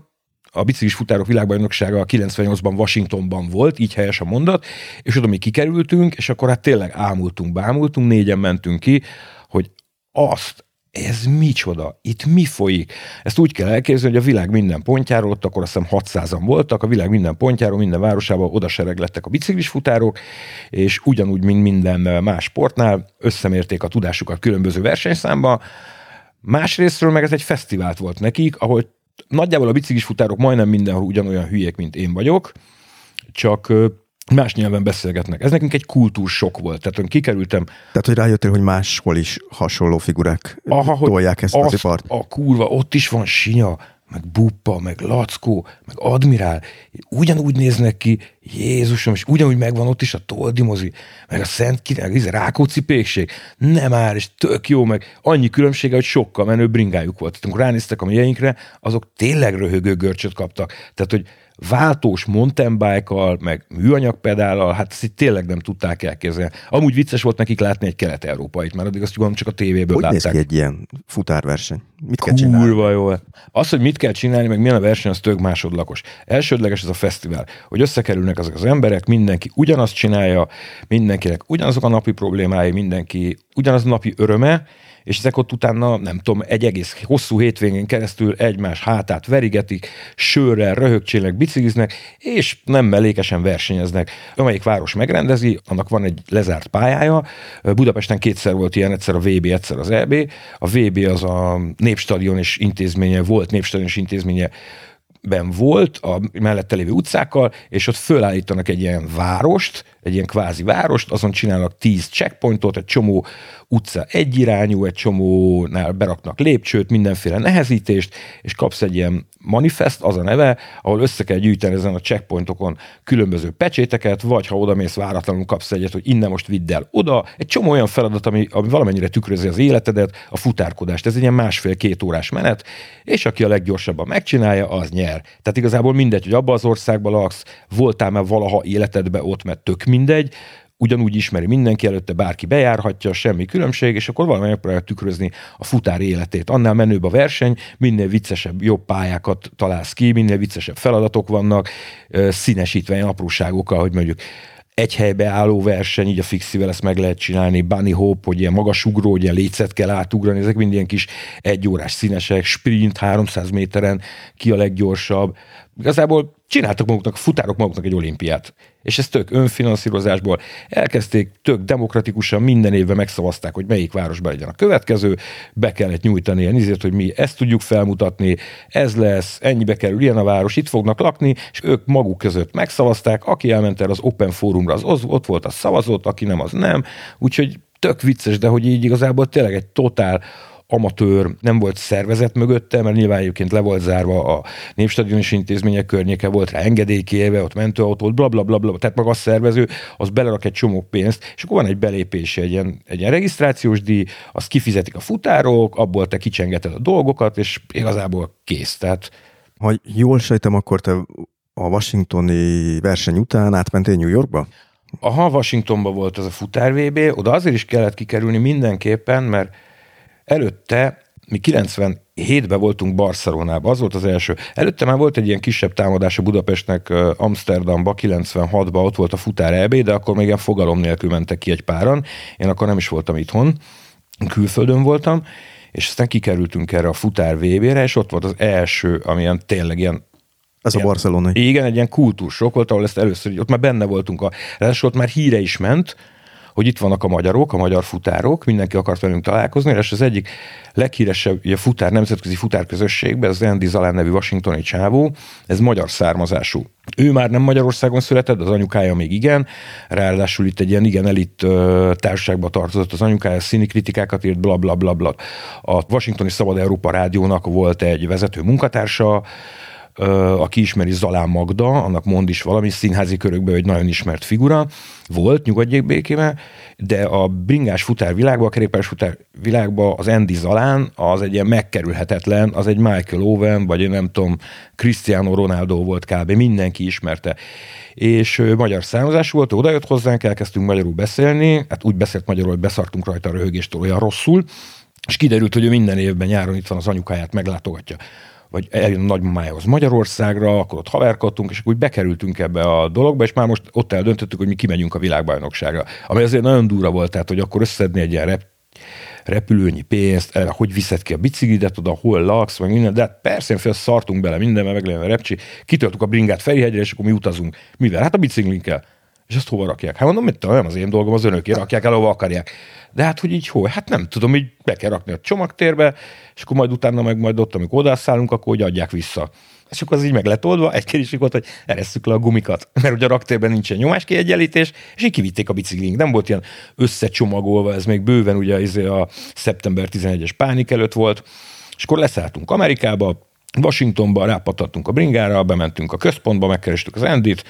B: a biciklis futárok világbajnoksága a 98-ban Washingtonban volt, így helyes a mondat, és oda mi kikerültünk, és akkor hát tényleg ámultunk, bámultunk, négyen mentünk ki, hogy azt, ez micsoda, itt mi folyik? Ezt úgy kell elképzelni, hogy a világ minden pontjáról, ott akkor azt hiszem 600-an voltak, a világ minden pontjáról, minden városában oda lettek a biciklis futárok, és ugyanúgy, mint minden más sportnál, összemérték a tudásukat különböző versenyszámba, Másrésztről meg ez egy fesztivált volt nekik, ahol nagyjából a biciklis futárok majdnem mindenhol ugyanolyan hülyék, mint én vagyok, csak más nyelven beszélgetnek. Ez nekünk egy kultúrsok volt. Tehát én kikerültem.
A: Tehát, hogy rájöttél, hogy máshol is hasonló figurák
B: Aha,
A: tolják ezt az ipart.
B: A kurva, ott is van sinya, meg Buppa, meg Lackó, meg Admirál, ugyanúgy néznek ki, Jézusom, és ugyanúgy megvan ott is a Toldimozi, meg a Szent Király, ez Rákóczi pékség, nem már, és tök jó, meg annyi különbsége, hogy sokkal menő bringájuk volt. Tehát, amikor ránéztek a mieinkre, azok tényleg röhögő görcsöt kaptak. Tehát, hogy váltós mountain bike meg műanyagpedállal, hát ezt itt tényleg nem tudták elképzelni. Amúgy vicces volt nekik látni egy kelet-európait, mert addig azt gondolom csak a tévéből
A: hogy
B: látták.
A: Néz ki egy ilyen futárverseny? Mit kell csinálni?
B: Kurva jó. Az, hogy mit kell csinálni, meg milyen a verseny, az tök másodlagos. Elsődleges ez a fesztivál, hogy összekerülnek azok az emberek, mindenki ugyanazt csinálja, mindenkinek ugyanazok a napi problémái, mindenki ugyanaz a napi öröme, és ezek ott utána, nem tudom, egy egész hosszú hétvégén keresztül egymás hátát verigetik, sörrel, röhögcsélnek, bicikliznek, és nem mellékesen versenyeznek. Amelyik város megrendezi, annak van egy lezárt pályája. Budapesten kétszer volt ilyen, egyszer a VB, egyszer az EB. A VB az a Népstadion és intézménye, volt Népstadion és intézménye ben volt, a mellette lévő utcákkal, és ott fölállítanak egy ilyen várost, egy ilyen kvázi várost, azon csinálnak tíz checkpointot, egy csomó utca egyirányú, egy csomónál beraknak lépcsőt, mindenféle nehezítést, és kapsz egy ilyen manifest, az a neve, ahol össze kell gyűjteni ezen a checkpointokon különböző pecséteket, vagy ha oda mész váratlanul kapsz egyet, hogy innen most vidd el oda. Egy csomó olyan feladat, ami, ami valamennyire tükrözi az életedet, a futárkodást. Ez egy ilyen másfél-két órás menet, és aki a leggyorsabban megcsinálja, az nyer. Tehát igazából mindegy, hogy abba az országban laksz, voltál már valaha életedbe ott, mert tök mindegy, ugyanúgy ismeri mindenki, előtte bárki bejárhatja, semmi különbség, és akkor valami megpróbálja tükrözni a futár életét. Annál menőbb a verseny, minél viccesebb, jobb pályákat találsz ki, minél viccesebb feladatok vannak, színesítve ilyen apróságokkal, hogy mondjuk egy helybe álló verseny, így a fixivel ezt meg lehet csinálni, bunny hop, hogy ilyen magas ugró, hogy ilyen lécet kell átugrani, ezek mind ilyen kis egyórás színesek, sprint 300 méteren, ki a leggyorsabb. Igazából csináltak maguknak, futárok maguknak egy olimpiát. És ezt tök önfinanszírozásból elkezdték, tök demokratikusan minden évben megszavazták, hogy melyik városban legyen a következő, be kellett nyújtani ilyen izért, hogy mi ezt tudjuk felmutatni, ez lesz, ennyibe kerül ilyen a város, itt fognak lakni, és ők maguk között megszavazták, aki elment el az Open Forumra, az, az ott volt, az szavazott, aki nem, az nem. Úgyhogy tök vicces, de hogy így igazából tényleg egy totál amatőr, nem volt szervezet mögötte, mert nyilván egyébként le volt zárva a népstadionis intézmények környéke, volt rá engedélykéve, ott mentőautó, bla, bla, bla, bla, tehát maga a szervező, az belerak egy csomó pénzt, és akkor van egy belépési, egy ilyen, egy ilyen regisztrációs díj, azt kifizetik a futárok, abból te kicsengeted a dolgokat, és igazából kész. Tehát
A: ha jól sejtem, akkor te a washingtoni verseny után átmentél New Yorkba?
B: Aha, Washingtonban volt az a futár VB, oda azért is kellett kikerülni mindenképpen, mert Előtte mi 97-ben voltunk Barcelonában, az volt az első. Előtte már volt egy ilyen kisebb támadás a Budapestnek Amsterdamba, 96-ban ott volt a futár EB, de akkor még ilyen fogalom nélkül mentek ki egy páran. Én akkor nem is voltam itthon, külföldön voltam, és aztán kikerültünk erre a futár VB-re, és ott volt az első, amilyen tényleg ilyen
A: ez ilyen, a barcelonai.
B: Igen, egy ilyen kultúrsok volt, ahol ezt először, ott már benne voltunk, a, ott már híre is ment, hogy itt vannak a magyarok, a magyar futárok, mindenki akart velünk találkozni, és az egyik leghíresebb ugye, futár, nemzetközi futárközösségben, az Andy Zalán nevű washingtoni csávó, ez magyar származású. Ő már nem Magyarországon született, az anyukája még igen, ráadásul itt egy ilyen igen elit társaságba tartozott az anyukája, színi kritikákat írt, bla bla bla bla. A Washingtoni Szabad Európa Rádiónak volt egy vezető munkatársa, aki ismeri Zalán Magda, annak mond is valami színházi körökben, hogy nagyon ismert figura, volt, nyugodjék békébe, de a bringás futár világban, a kerékpáros futár világban az Andy Zalán az egy ilyen megkerülhetetlen, az egy Michael Owen, vagy én nem tudom, Cristiano Ronaldo volt kb. Mindenki ismerte. És magyar származású volt, oda jött hozzánk, elkezdtünk magyarul beszélni, hát úgy beszélt magyarul, hogy beszartunk rajta a röhögéstől olyan rosszul, és kiderült, hogy ő minden évben nyáron itt van az anyukáját, meglátogatja vagy eljön a nagymamájához Magyarországra, akkor ott haverkodtunk, és akkor úgy bekerültünk ebbe a dologba, és már most ott eldöntöttük, hogy mi kimegyünk a világbajnokságra. Ami azért nagyon durva volt, tehát hogy akkor összedni egy ilyen rep, repülőnyi pénzt, hogy viszed ki a biciklidet oda, hol laksz, meg minden, de hát persze fél szartunk bele mindenbe, meg a repcsi, kitöltük a bringát Ferihegyre, és akkor mi utazunk. Mivel? Hát a biciklinkkel. És azt hova rakják? Hát mondom, mit olyan az én dolgom, az önöké rakják el, ahova akarják. De hát, hogy így hol? Hát nem tudom, így be kell rakni a csomagtérbe, és akkor majd utána meg majd ott, amikor odaszállunk, akkor hogy adják vissza. És akkor az így meg lett oldva, egy kérdésük volt, hogy eresszük le a gumikat, mert ugye a raktérben nincsen nyomáskiegyenlítés, és így kivitték a biciklink. Nem volt ilyen összecsomagolva, ez még bőven ugye izé a szeptember 11-es pánik előtt volt, és akkor leszálltunk Amerikába, Washingtonba, rápatadtunk a bringára, bementünk a központba, megkerestük az Endit,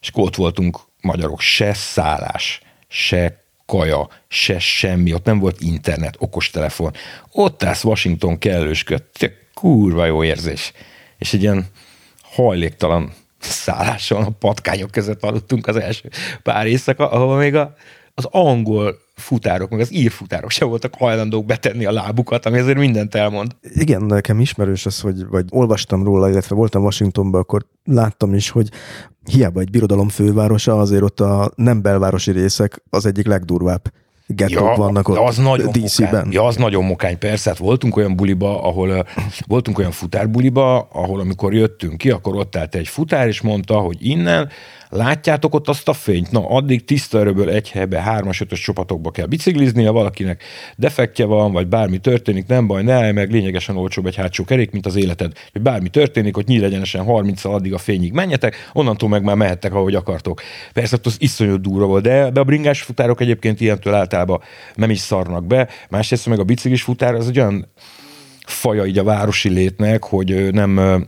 B: és ott voltunk magyarok, se szállás, se kaja, se semmi, ott nem volt internet, okostelefon. Ott állsz Washington kellősköd, kurva jó érzés. És egy ilyen hajléktalan szálláson a patkányok között aludtunk az első pár éjszaka, ahol még a, az angol futárok, meg az ír futárok sem voltak hajlandók betenni a lábukat, ami azért mindent elmond.
A: Igen, nekem ismerős az, hogy vagy olvastam róla, illetve voltam Washingtonban, akkor láttam is, hogy hiába egy birodalom fővárosa, azért ott a nem belvárosi részek az egyik legdurvább gettók ja, vannak ott
B: az nagyon DC-ben. Ja, az nagyon mokány, persze. Hát voltunk olyan buliba, ahol voltunk olyan futárbuliba, ahol amikor jöttünk ki, akkor ott állt egy futár, és mondta, hogy innen Látjátok ott azt a fényt? Na, addig tiszta erőből egy helybe, hármas, ötös csapatokba kell bicikliznia, valakinek defektje van, vagy bármi történik, nem baj, ne állj meg, lényegesen olcsóbb egy hátsó kerék, mint az életed. Hogy bármi történik, hogy nyílegyenesen 30 addig a fényig menjetek, onnantól meg már mehettek, ahogy akartok. Persze az iszonyú durva volt, de, de a bringás futárok egyébként ilyentől általában nem is szarnak be. Másrészt meg a biciklis futár az egy olyan faja így a városi létnek, hogy nem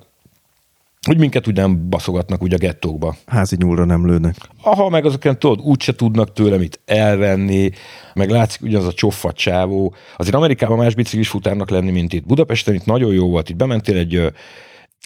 B: hogy minket úgy nem baszogatnak úgy a gettókba.
A: Házi nyúlra nem lőnek.
B: Aha, meg azoken tudod, úgyse tudnak tőle mit elvenni, meg látszik ugyanaz a csoffat csávó. Azért Amerikában más biciklis futárnak lenni, mint itt. Budapesten itt nagyon jó volt, itt bementél egy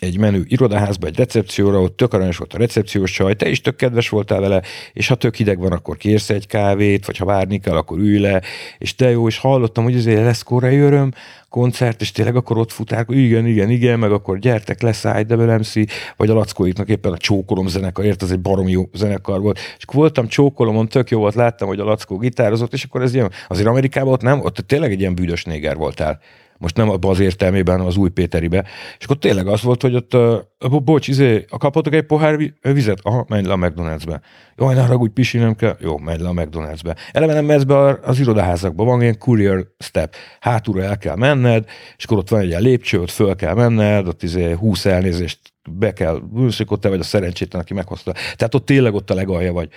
B: egy menő irodaházba, egy recepcióra, ott tök aranyos volt a recepciós csaj, te is tök kedves voltál vele, és ha tök hideg van, akkor kérsz egy kávét, vagy ha várni kell, akkor ülj le, és te jó, és hallottam, hogy azért lesz korai öröm, koncert, és tényleg akkor ott futál, igen, igen, igen, meg akkor gyertek, de Belemszi, vagy a Lackóiknak éppen a Csókolom zenekar, az egy barom jó zenekar volt. És akkor voltam Csókolomon, tök jó volt, láttam, hogy a Lackó gitározott, és akkor ez ilyen, azért Amerikában ott nem, ott tényleg egy ilyen büdös néger voltál most nem abban az értelmében, az új Péteribe. És akkor tényleg az volt, hogy ott, uh, bocs, izé, kaphatok egy pohár vizet? Aha, menj le a McDonald'sbe. Jó, ne haragudj, pisi nem kell. Jó, menj le a McDonald'sbe. Eleve nem mehetsz be az irodaházakba, van ilyen courier step. Hátulra el kell menned, és akkor ott van egy ilyen lépcső, ott föl kell menned, ott izé 20 elnézést be kell, és ott te vagy a szerencsétlen, aki meghozta. Tehát ott tényleg ott a legalja vagy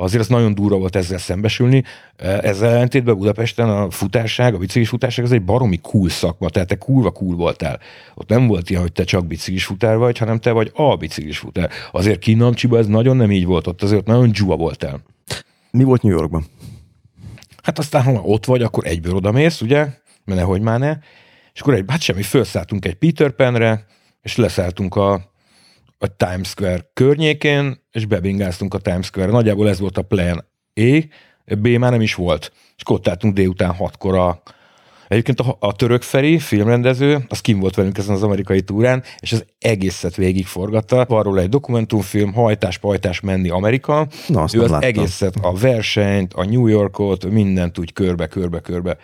B: azért az nagyon durva volt ezzel szembesülni. Ezzel ellentétben Budapesten a futárság, a biciklis futárság, ez egy baromi cool szakma, tehát te kurva cool voltál. Ott nem volt ilyen, hogy te csak biciklis futár vagy, hanem te vagy a biciklis futár. Azért Kinamcsiba ez nagyon nem így volt, ott azért nagyon dzsua voltál.
A: Mi volt New Yorkban?
B: Hát aztán, ha ott vagy, akkor egyből odamész, ugye? Mert nehogy már ne. És akkor egy, hát semmi, felszálltunk egy Peter Panre, és leszálltunk a a Times Square környékén, és bebingáztunk a Times Square. Nagyjából ez volt a plan A, B már nem is volt. És ott álltunk délután hatkor a, Egyébként a, a török Feri, filmrendező, az kim volt velünk ezen az amerikai túrán, és az egészet végig forgatta. Arról egy dokumentumfilm, hajtás, pajtás menni Amerika. Na, azt ő az láttam. egészet, a versenyt, a New Yorkot, mindent úgy körbe, körbe, körbe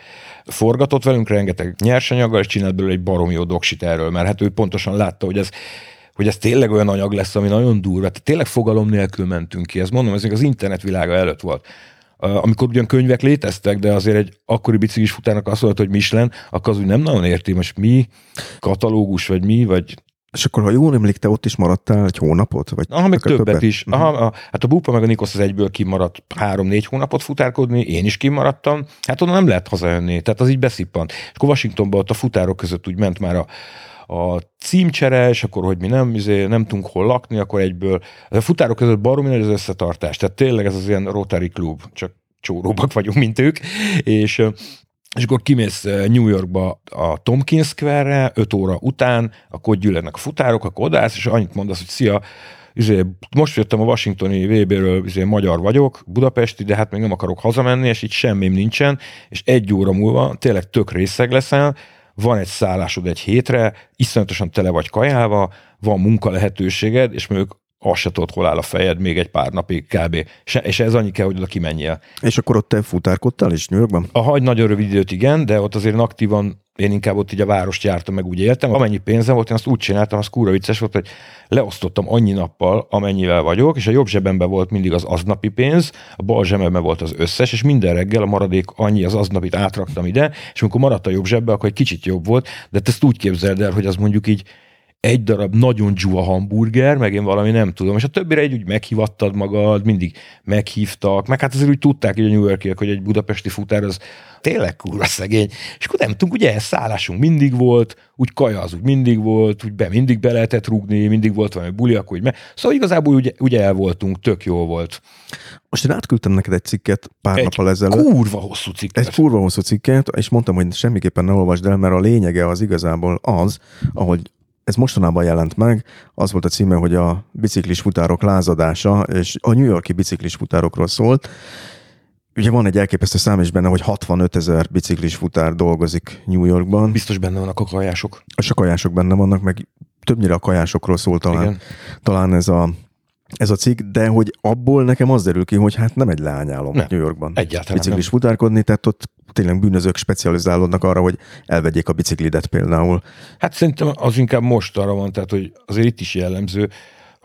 B: forgatott velünk, rengeteg nyersanyaggal, és csinált belőle egy barom jó doksit erről, mert hát ő pontosan látta, hogy ez hogy ez tényleg olyan anyag lesz, ami nagyon durva. Tehát tényleg fogalom nélkül mentünk ki. Ez mondom, ez még az internet világa előtt volt. Amikor ugyan könyvek léteztek, de azért egy akkori biciklis futának azt mondta, hogy Michelin, akkor az úgy nem nagyon érti, most mi, katalógus, vagy mi, vagy
A: és akkor, ha jól emlék, te ott is maradtál egy hónapot? Vagy
B: Aha, meg többet, többet is. Aha, a, hát a Bupa meg a Nikosz az egyből kimaradt három-négy hónapot futárkodni, én is kimaradtam. Hát onnan nem lehet hazajönni, tehát az így beszippant. És akkor Washingtonban ott a futárok között úgy ment már a, a címcsere, és akkor, hogy mi nem, izé, nem tudunk hol lakni, akkor egyből. A futárok között baromi nagy az összetartás. Tehát tényleg ez az ilyen Rotary Club, csak csóróbbak vagyunk, mint ők, és és akkor kimész New Yorkba a Tompkins Square-re, 5 óra után, akkor gyűlnek a futárok, akkor odász, és annyit mondasz, hogy szia, izé, most jöttem a Washingtoni VB-ről, izé, magyar vagyok, budapesti, de hát még nem akarok hazamenni, és itt semmim nincsen, és egy óra múlva tényleg tök részeg leszel, van egy szállásod egy hétre, iszonyatosan tele vagy kajálva, van munka lehetőséged, és mondjuk azt se tudod, hol áll a fejed még egy pár napig kb. És ez annyi kell, hogy oda kimenjél.
A: És akkor ott te futárkodtál is New Yorkban?
B: A hagy nagyon rövid időt igen, de ott azért aktívan én inkább ott így a várost jártam, meg úgy éltem. Amennyi pénzem volt, én azt úgy csináltam, az kúra vicces volt, hogy leosztottam annyi nappal, amennyivel vagyok, és a jobb zsebemben volt mindig az aznapi pénz, a bal zsebemben volt az összes, és minden reggel a maradék annyi az aznapit átraktam ide, és amikor maradt a jobb zsebbe, akkor egy kicsit jobb volt, de ezt úgy képzeld el, hogy az mondjuk így egy darab nagyon dzsúa hamburger, meg én valami nem tudom, és a többire egy úgy meghívattad magad, mindig meghívtak, meg hát azért úgy tudták, hogy a New Yorkiek, hogy egy budapesti futár az tényleg kurva szegény, és akkor nem tudunk, ugye szállásunk mindig volt, úgy kaja az úgy mindig volt, úgy be mindig be lehetett rúgni, mindig volt valami buli, akkor úgy me... Szóval igazából ugye, ugye el voltunk, tök jó volt.
A: Most én átküldtem neked egy cikket pár
B: egy
A: nappal ezelőtt.
B: kurva hosszú cikket.
A: Egy kurva hosszú cikket, és mondtam, hogy semmiképpen ne olvasd el, mert a lényege az igazából az, ahogy ez mostanában jelent meg, az volt a címe, hogy a biciklis futárok lázadása, és a New Yorki biciklis futárokról szólt. Ugye van egy elképesztő szám is benne, hogy 65 ezer biciklis futár dolgozik New Yorkban.
B: Biztos benne vannak a kajások.
A: És a kajások benne vannak, meg többnyire a kajásokról szól talán, Igen. talán ez a ez a cikk, de hogy abból nekem az derül ki, hogy hát nem egy leányálom nem, New Yorkban.
B: Egyáltalán
A: Biciklis nem. futárkodni, tehát ott tényleg bűnözők specializálódnak arra, hogy elvegyék a biciklidet például.
B: Hát szerintem az inkább most arra van, tehát hogy azért itt is jellemző,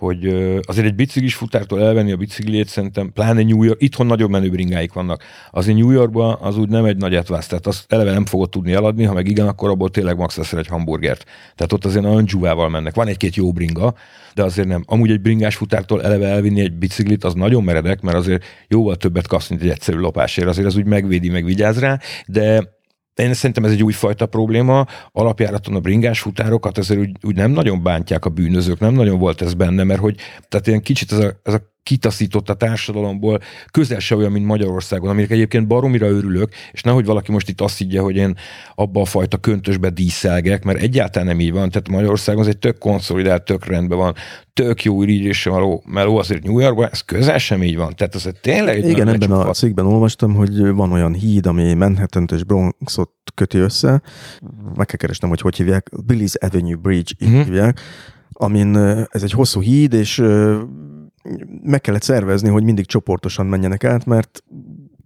B: hogy azért egy biciklis futártól elvenni a biciklét, szerintem pláne New York, itthon nagyobb menő bringáik vannak. Azért New Yorkban az úgy nem egy nagy etvász, tehát azt eleve nem fogod tudni eladni, ha meg igen, akkor abból tényleg max lesz egy hamburgert. Tehát ott azért nagyon dzsúvával mennek. Van egy-két jó bringa, de azért nem. Amúgy egy bringás futártól eleve elvinni egy biciklit, az nagyon meredek, mert azért jóval többet kapsz, mint egy egyszerű lopásért. Azért az úgy megvédi, meg vigyáz rá, de én szerintem ez egy újfajta probléma. Alapjáraton a bringás futárokat azért úgy, úgy nem nagyon bántják a bűnözők, nem nagyon volt ez benne, mert hogy tehát ilyen kicsit ez a, ez a kitaszított a társadalomból, közel se olyan, mint Magyarországon, aminek egyébként baromira örülök, és nehogy valaki most itt azt higgye, hogy én abba a fajta köntösbe díszelgek, mert egyáltalán nem így van. Tehát Magyarországon az egy tök konszolidált, tök rendben van, tök jó ürítésre való meló, azért New Yorkban ez közel sem így van. Tehát az tényleg egy
A: Igen, ebben a cikkben olvastam, hogy van olyan híd, ami manhattan és Bronxot köti össze, meg kell keresnem, hogy hogy hívják, Billy's Avenue Bridge uh-huh. hívják, amin ez egy hosszú híd, és meg kellett szervezni, hogy mindig csoportosan menjenek át, mert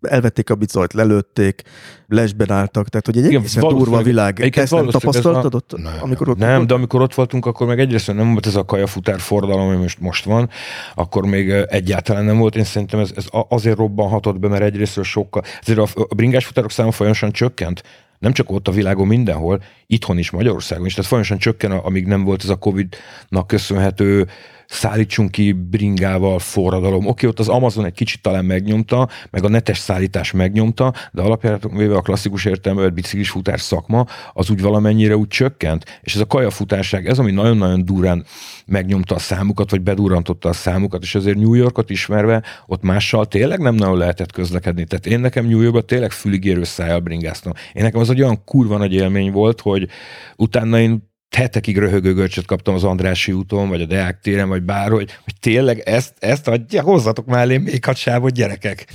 A: elvették a bicajt, lelőtték, lesben álltak, tehát hogy egy Igen, egészen durva világ. Ezt nem tapasztaltad a... ott,
B: nem, amikor ott Nem, de amikor ott voltunk, akkor meg egyrészt nem volt ez a kajafutár forradalom, ami most, most van, akkor még egyáltalán nem volt. Én szerintem ez, ez azért robbanhatott be, mert egyrészt sokkal, ezért a, a bringás futárok száma folyamatosan csökkent, nem csak ott a világon mindenhol, itthon is, Magyarországon is, tehát folyamatosan csökken, amíg nem volt ez a Covid-nak köszönhető szállítsunk ki bringával forradalom. Oké, ott az Amazon egy kicsit talán megnyomta, meg a netes szállítás megnyomta, de alapjáraton véve a klasszikus értelmű biciklis futás szakma az úgy valamennyire úgy csökkent, és ez a kajafutárság, ez ami nagyon-nagyon durán megnyomta a számukat, vagy bedurrantotta a számukat, és azért New Yorkot ismerve, ott mással tényleg nem nagyon lehetett közlekedni. Tehát én nekem New Yorkban tényleg füligérő szájjal bringáztam. Én nekem az egy olyan kurva nagy élmény volt, hogy utána én hetekig röhögő görcsöt kaptam az Andrási úton, vagy a Deák téren, vagy bárhogy, hogy tényleg ezt, ezt adja, hozzatok már elém még hadsávot, gyerekek.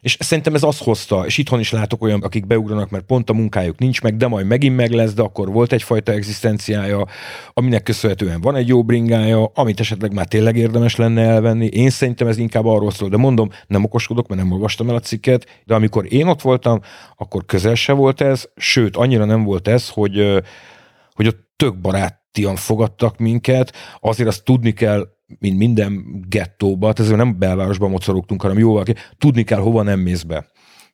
B: És szerintem ez azt hozta, és itthon is látok olyan, akik beugranak, mert pont a munkájuk nincs meg, de majd megint meg lesz, de akkor volt egyfajta egzisztenciája, aminek köszönhetően van egy jó bringája, amit esetleg már tényleg érdemes lenne elvenni. Én szerintem ez inkább arról szól, de mondom, nem okoskodok, mert nem olvastam el a cikket, de amikor én ott voltam, akkor közel se volt ez, sőt, annyira nem volt ez, hogy, hogy ott tök barátian fogadtak minket, azért azt tudni kell, mint minden gettóba, tehát nem belvárosban mocorogtunk, hanem jóval, tudni kell, hova nem mész be.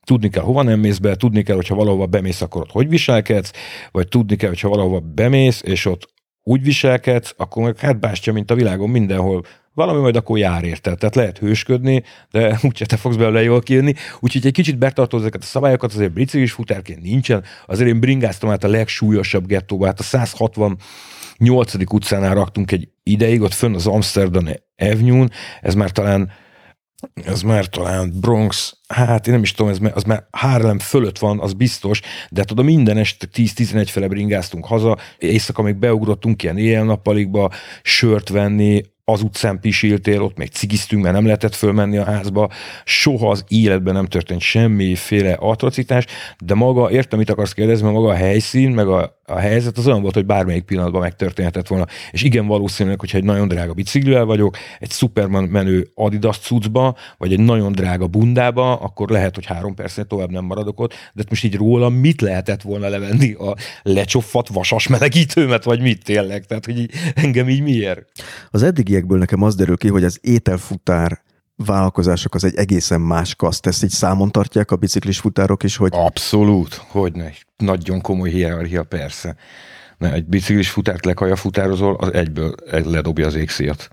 B: Tudni kell, hova nem mész be, tudni kell, hogyha valahova bemész, akkor ott hogy viselkedsz, vagy tudni kell, hogyha valahova bemész, és ott úgy viselkedsz, akkor meg hát bástya, mint a világon mindenhol valami majd akkor jár érte. Tehát lehet hősködni, de úgyse te fogsz belőle jól kijönni. Úgyhogy egy kicsit betartod ezeket a szabályokat, azért biciklis futárként nincsen. Azért én bringáztam át a legsúlyosabb gettóba, hát a 168. utcánál raktunk egy ideig, ott fönn az Amsterdam Avenue-n, ez már talán ez már talán Bronx, hát én nem is tudom, ez, az már Harlem fölött van, az biztos, de hát oda minden este 10-11 fele bringáztunk haza, éjszaka még beugrottunk ilyen éjjel-nappalikba, sört venni, az utcán pisiltél, ott még cigiztünk, mert nem lehetett fölmenni a házba, soha az életben nem történt semmiféle atrocitás, de maga, értem, mit akarsz kérdezni, maga a helyszín, meg a, a helyzet az olyan volt, hogy bármelyik pillanatban megtörténhetett volna. És igen, valószínűleg, hogyha egy nagyon drága biciklivel vagyok, egy szuperman menő Adidas cuccba, vagy egy nagyon drága bundába, akkor lehet, hogy három percnél tovább nem maradok ott, de most így róla mit lehetett volna levenni a lecsofat vasas melegítőmet, vagy mit tényleg? Tehát, hogy így, engem így miért?
A: Az eddigiekből nekem az derül ki, hogy az ételfutár vállalkozások az egy egészen más kaszt. Ezt így számon tartják a biciklis futárok is, hogy...
B: Abszolút, hogy ne. Nagyon komoly hierarchia, persze. Ne, egy biciklis futárt lekaja futározol, az egyből ledobja az égszíjat.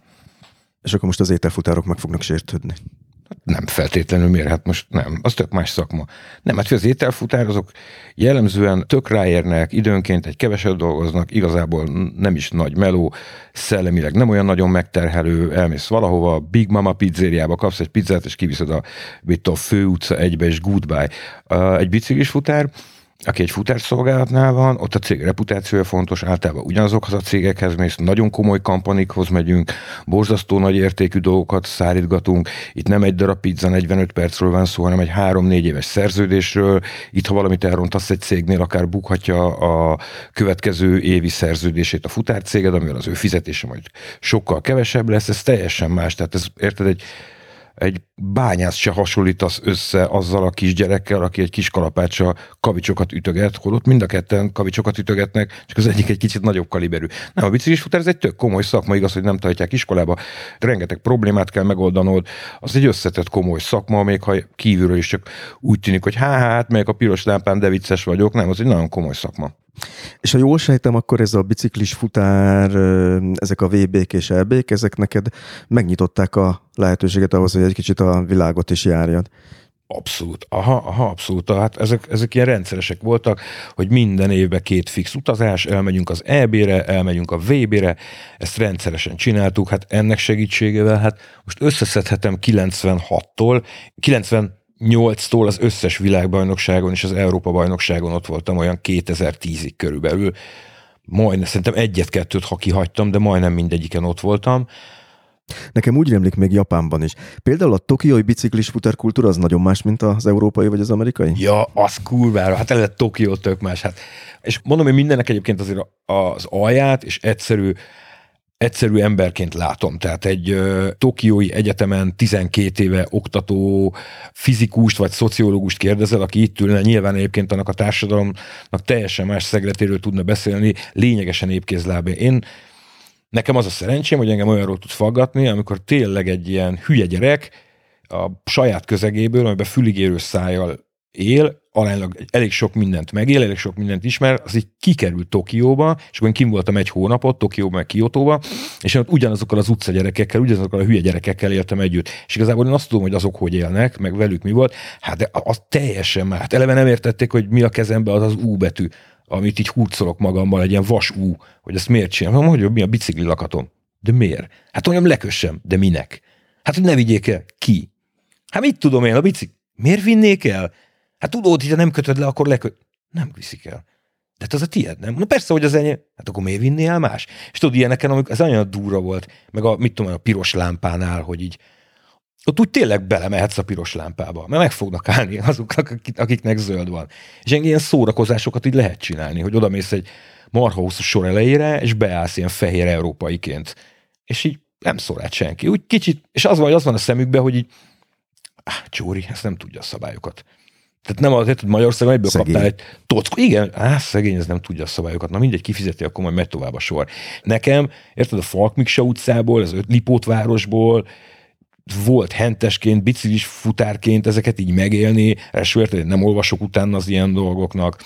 A: És akkor most az ételfutárok meg fognak sértődni.
B: Nem feltétlenül miért, hát most nem, az tök más szakma. Nem, hát az ételfutározók jellemzően tök ráérnek, időnként egy keveset dolgoznak, igazából nem is nagy meló, szellemileg nem olyan nagyon megterhelő, elmész valahova, Big Mama pizzériába kapsz egy pizzát, és kiviszed a, a fő utca egybe, és goodbye. Egy biciklis futár, aki egy futárszolgálatnál van, ott a cég reputációja fontos, általában ugyanazokhoz a cégekhez mész, nagyon komoly kampanikhoz megyünk, borzasztó nagy értékű dolgokat szárítgatunk, itt nem egy darab pizza 45 percről van szó, hanem egy 3-4 éves szerződésről, itt ha valamit elrontasz egy cégnél, akár bukhatja a következő évi szerződését a futárcéged, amivel az ő fizetése majd sokkal kevesebb lesz, ez teljesen más, tehát ez érted, egy egy bányász se hasonlítasz össze azzal a kisgyerekkel, aki egy kis kalapácsa kavicsokat ütöget, holott mind a ketten kavicsokat ütögetnek, csak az egyik egy kicsit nagyobb kaliberű. Nem, a biciklis futár ez egy tök komoly szakma, igaz, hogy nem tartják iskolába, rengeteg problémát kell megoldanod, az egy összetett komoly szakma, még ha kívülről is csak úgy tűnik, hogy há, hát, melyek a piros lámpán, de vicces vagyok, nem, az egy nagyon komoly szakma.
A: És ha jól sejtem, akkor ez a biciklis futár, ezek a VB-k és EB-k, ezek neked megnyitották a lehetőséget ahhoz, hogy egy kicsit a világot is járjad.
B: Abszolút, aha, aha, abszolút. Hát ezek, ezek ilyen rendszeresek voltak, hogy minden évben két fix utazás, elmegyünk az EB-re, elmegyünk a VB-re, ezt rendszeresen csináltuk, hát ennek segítségével, hát most összeszedhetem 96-tól, 90 2008-tól az összes világbajnokságon és az Európa-bajnokságon ott voltam olyan 2010-ig körülbelül. Majdnem, szerintem egyet-kettőt, ha kihagytam, de majdnem mindegyiken ott voltam.
A: Nekem úgy rémlik még Japánban is. Például a tokiói biciklis futárkultúra az nagyon más, mint az európai vagy az amerikai?
B: Ja, az kurvára. Hát eleve Tokió tök más. Hát, és mondom, hogy mindennek egyébként azért az alját és egyszerű egyszerű emberként látom. Tehát egy uh, Tokiói Egyetemen 12 éve oktató fizikust vagy szociológust kérdezel, aki itt ülne, nyilván egyébként annak a társadalomnak teljesen más szegletéről tudna beszélni, lényegesen épkézlábé. Én Nekem az a szerencsém, hogy engem olyanról tud faggatni, amikor tényleg egy ilyen hülye gyerek a saját közegéből, amiben füligérő szájjal él, aránylag elég sok mindent megél, elég sok mindent ismer, az így kikerült Tokióba, és akkor én kim voltam egy hónapot, Tokióba, meg Kiotóba, és én ott ugyanazokkal az utca gyerekekkel, ugyanazokkal a hülye gyerekekkel éltem együtt. És igazából én azt tudom, hogy azok hogy élnek, meg velük mi volt, hát de az teljesen már. Hát eleve nem értették, hogy mi a kezembe az az U betű, amit így hurcolok magammal, egy ilyen vas U, hogy ezt miért csinálom, hogy mi a bicikli lakatom. De miért? Hát olyan lekössem, de minek? Hát, hogy ne vigyék el. Ki? Hát mit tudom én, a bicikli? Miért vinnék el? Hát tudod, hogy nem kötöd le, akkor leköt. Nem viszik el. De hát az a tiéd, nem? Na persze, hogy az enyém. Hát akkor miért vinnél el más? És tudod, ilyeneken, amikor ez olyan durva volt, meg a, mit tudom, a piros lámpánál, hogy így ott úgy tényleg belemehetsz a piros lámpába, mert meg fognak állni azoknak, akiknek zöld van. És ilyen szórakozásokat így lehet csinálni, hogy odamész egy marha hosszú sor elejére, és beállsz ilyen fehér európaiként. És így nem szól át senki. Úgy kicsit, és az van, hogy az van a szemükben, hogy így, ah, Csóri, ezt nem tudja a szabályokat. Tehát nem azért, hogy Magyarországon egyből szegény. kaptál egy tockó. Igen, á, szegény, ez nem tudja a szabályokat. Na mindegy, kifizeti, akkor majd megy tovább a sor. Nekem, érted, a Falkmiksa utcából, az Lipótvárosból, volt hentesként, biciklis futárként ezeket így megélni, ráadásul nem olvasok utána az ilyen dolgoknak,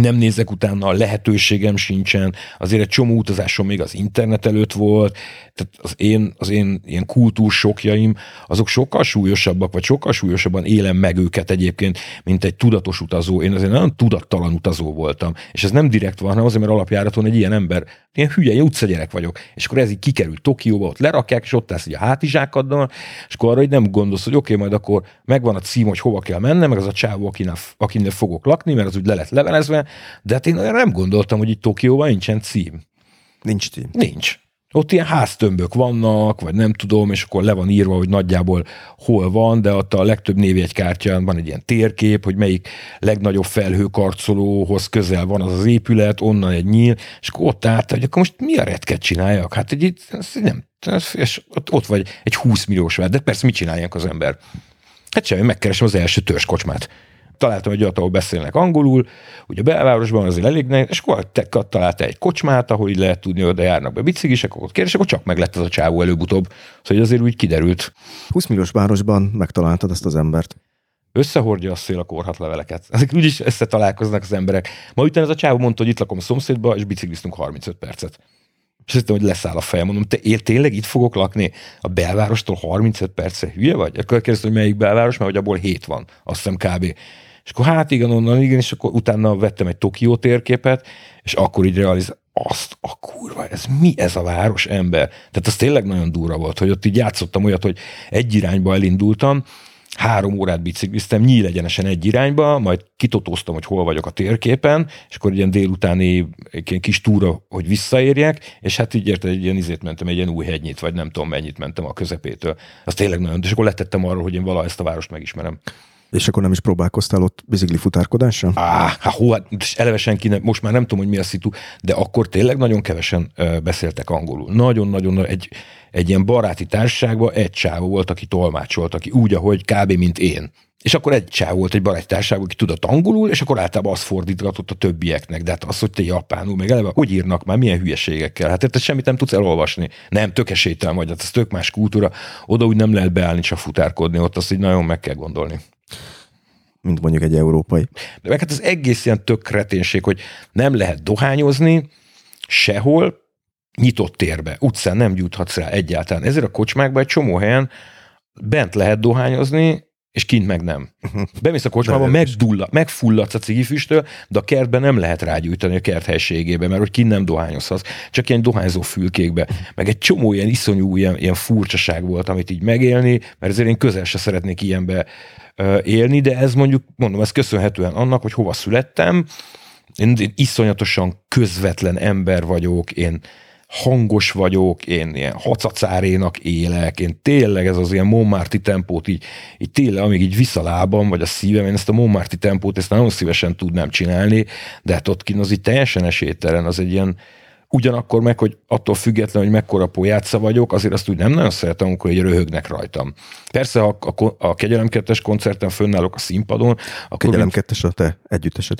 B: nem nézek utána, a lehetőségem sincsen, azért egy csomó utazásom még az internet előtt volt, tehát az én, az én ilyen kultúrsokjaim, azok sokkal súlyosabbak, vagy sokkal súlyosabban élem meg őket egyébként, mint egy tudatos utazó. Én azért nagyon tudattalan utazó voltam, és ez nem direkt van, hanem azért, mert alapjáraton egy ilyen ember, ilyen hülye, ilyen utcagyerek vagyok, és akkor ez így kikerült Tokióba, ott lerakják, és ott állsz így a hátizsákaddal, és akkor arra így nem gondolsz, hogy oké, okay, majd akkor megvan a cím, hogy hova kell mennem, meg az a csávó, akinek, akinek fogok lakni, mert az úgy le lett levelezve, de hát én nem gondoltam, hogy itt Tokióban nincsen cím.
A: Nincs cím.
B: Nincs. Ott ilyen háztömbök vannak, vagy nem tudom, és akkor le van írva, hogy nagyjából hol van, de ott a legtöbb névjegykártyán van egy ilyen térkép, hogy melyik legnagyobb felhőkarcolóhoz közel van az az épület, onnan egy nyíl, és akkor ott állt, hogy akkor most mi a retket csináljak? Hát egy, nem, és ott, ott vagy egy 20 milliós vár, de persze mit csinálják az ember? Hát semmi, megkeresem az első törzskocsmát találtam egy olyat, ahol beszélnek angolul, ugye a belvárosban azért elég nehéz, és akkor találta egy kocsmát, ahol így lehet tudni, hogy oda járnak be biciklisek, akkor kérdés, akkor csak meg lett az a csávó előbb-utóbb. Szóval azért úgy kiderült.
A: 20 milliós városban megtaláltad ezt az embert.
B: Összehordja a szél a korhatleveleket. Ezek úgyis összetalálkoznak az emberek. Ma utána ez a csávó mondta, hogy itt lakom a szomszédba, és bicikliztünk 35 percet. És hittem, hogy leszáll a fejem. Mondom, te én tényleg itt fogok lakni? A belvárostól 35 percre hülye vagy? Akkor kérdeztem, hogy melyik belváros, mert hogy abból 7 van, azt hiszem kb. És akkor hát igen, onnan igen, és akkor utána vettem egy Tokió térképet, és akkor így realizáltam, azt a kurva, ez mi ez a város ember? Tehát az tényleg nagyon durva volt, hogy ott így játszottam olyat, hogy egy irányba elindultam, három órát bicikliztem nyíl egyenesen egy irányba, majd kitotóztam, hogy hol vagyok a térképen, és akkor ilyen délutáni egy ilyen kis túra, hogy visszaérjek, és hát így érted, egy ilyen izét mentem, egy ilyen új hegynyit, vagy nem tudom mennyit mentem a közepétől. Az tényleg nagyon, és akkor letettem arról, hogy én valaha ezt a várost megismerem.
A: És akkor nem is próbálkoztál ott bizigli futárkodással?
B: Á, hát hú, hát eleve senki nem, most már nem tudom, hogy mi a szitu, de akkor tényleg nagyon kevesen beszéltek angolul. Nagyon-nagyon egy, egy ilyen baráti társaságban egy csávó volt, aki tolmácsolt, aki úgy, ahogy kb. mint én. És akkor egy csáv volt, egy baráti társaság, aki tudott angolul, és akkor általában azt fordítgatott a többieknek. De hát az, hogy te japánul, meg eleve, hogy írnak már, milyen hülyeségekkel. Hát te semmit nem tudsz elolvasni. Nem, tök esélytel majd, hát ez tök más kultúra. Oda úgy nem lehet beállni, csak futárkodni, ott azt így nagyon meg kell gondolni
A: mint mondjuk egy európai.
B: De meg hát az egész ilyen tök kreténség, hogy nem lehet dohányozni sehol, nyitott térbe, utcán nem juthatsz rá egyáltalán. Ezért a kocsmákban egy csomó helyen bent lehet dohányozni, és kint meg nem. Bemész a kocsmába, megdulla, megfulladsz a cigifüsttől, de a kertben nem lehet rágyújtani a kert helységébe, mert hogy kint nem dohányozhatsz, csak ilyen dohányzó fülkékbe. Meg egy csomó ilyen iszonyú, ilyen, ilyen furcsaság volt, amit így megélni, mert ezért én közel se szeretnék ilyenbe élni, de ez mondjuk, mondom, ez köszönhetően annak, hogy hova születtem, én, én iszonyatosan közvetlen ember vagyok, én hangos vagyok, én ilyen hacacárénak élek, én tényleg ez az ilyen Montmartre tempót így, így tényleg, amíg így visszalábam, vagy a szívem, én ezt a Montmartre tempót ezt nagyon szívesen tudnám csinálni, de hát ott kint az így teljesen esélytelen, az egy ilyen, ugyanakkor meg, hogy attól független, hogy mekkora pojátsza vagyok, azért azt úgy nem nagyon szeretem, amikor egy röhögnek rajtam. Persze, ha a, a, a Kegyelem 2 koncerten fönnállok a színpadon, akkor...
A: A Kegyelem 2 a te együttesed?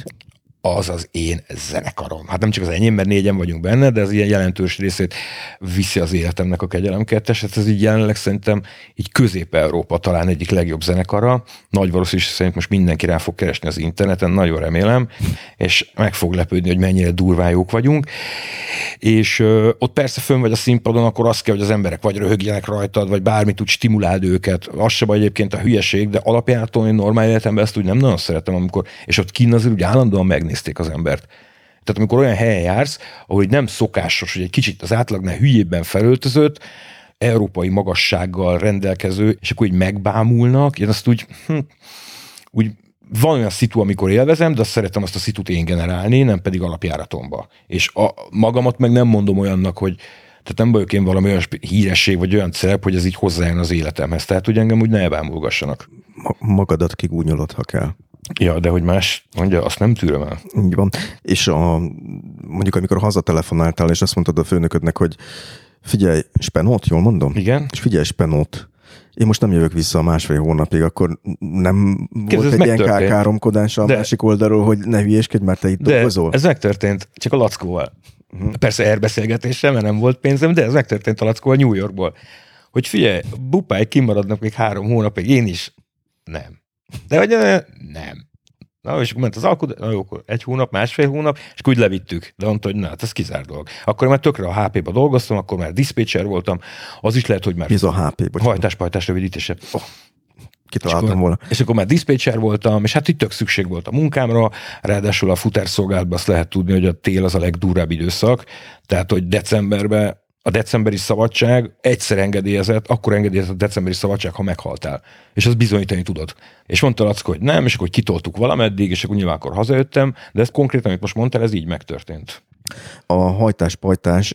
B: Az az én zenekarom. Hát nem csak az enyém, mert négyen vagyunk benne, de az ilyen jelentős részét viszi az életemnek a kegyelem kettes. Hát ez így jelenleg szerintem így Közép-Európa talán egyik legjobb zenekara. Nagy valószínűség szerint most mindenki rá fog keresni az interneten, nagyon remélem, és meg fog lepődni, hogy mennyire durvájuk vagyunk. És ö, ott persze fönn vagy a színpadon, akkor azt kell, hogy az emberek vagy röhögjenek rajtad, vagy bármit úgy stimuláld őket. Az se vagy egyébként a hülyeség, de alapjától én normál életemben ezt úgy nem nagyon szeretem, amikor, és ott kinn azért úgy állandóan megnéz megnézték az embert. Tehát amikor olyan helyen jársz, ahol nem szokásos, hogy egy kicsit az átlagnál hülyébben felöltözött, európai magassággal rendelkező, és akkor így megbámulnak, én azt úgy, hm, úgy van olyan szitu, amikor élvezem, de azt szeretem azt a szitut én generálni, nem pedig alapjáratomba. És a magamat meg nem mondom olyannak, hogy tehát nem vagyok én valami olyan híresség, vagy olyan szerep, hogy ez így hozzájön az életemhez. Tehát, hogy engem úgy ne elbámulgassanak.
A: Ma- magadat kigúnyolod, ha kell.
B: Ja, de hogy más mondja, azt nem tűröm el.
A: Így van. És a, mondjuk, amikor hazatelefonáltál, és azt mondtad a főnöködnek, hogy figyelj, Spenót, jól mondom?
B: Igen.
A: És figyelj, Spenót, én most nem jövök vissza a másfél hónapig, akkor nem Kérdez, volt egy ilyen káromkodás a de, másik oldalról, hogy ne hülyéskedj, mert te itt de dolgozol?
B: ez megtörtént, csak a Lackóval. Uh-huh. Persze erbeszélgetéssel, mert nem volt pénzem, de ez megtörtént a Lackóval New Yorkból. Hogy figyelj, bupáj kimaradnak még három hónapig, én is. Nem. De hogy nem. Na, és akkor ment az alkut, na jó, akkor egy hónap, másfél hónap, és akkor úgy levittük. De mondta, hogy na, hát ez kizár dolog. Akkor már tökre a HP-ba dolgoztam, akkor már dispatcher voltam, az is lehet, hogy már...
A: Mi a HP?
B: Hajtás-pajtás rövidítése. Oh
A: kitaláltam és akkor, volna.
B: És akkor már dispatcher voltam, és hát itt tök szükség volt a munkámra, ráadásul a futárszolgálatban azt lehet tudni, hogy a tél az a legdurább időszak, tehát hogy decemberben a decemberi szabadság egyszer engedélyezett, akkor engedélyezett a decemberi szabadság, ha meghaltál. És azt bizonyítani tudod. És mondta Lackó, hogy nem, és akkor kitoltuk valameddig, és akkor nyilván akkor hazajöttem, de ez konkrétan, amit most mondtál, ez így megtörtént.
A: A hajtás-pajtás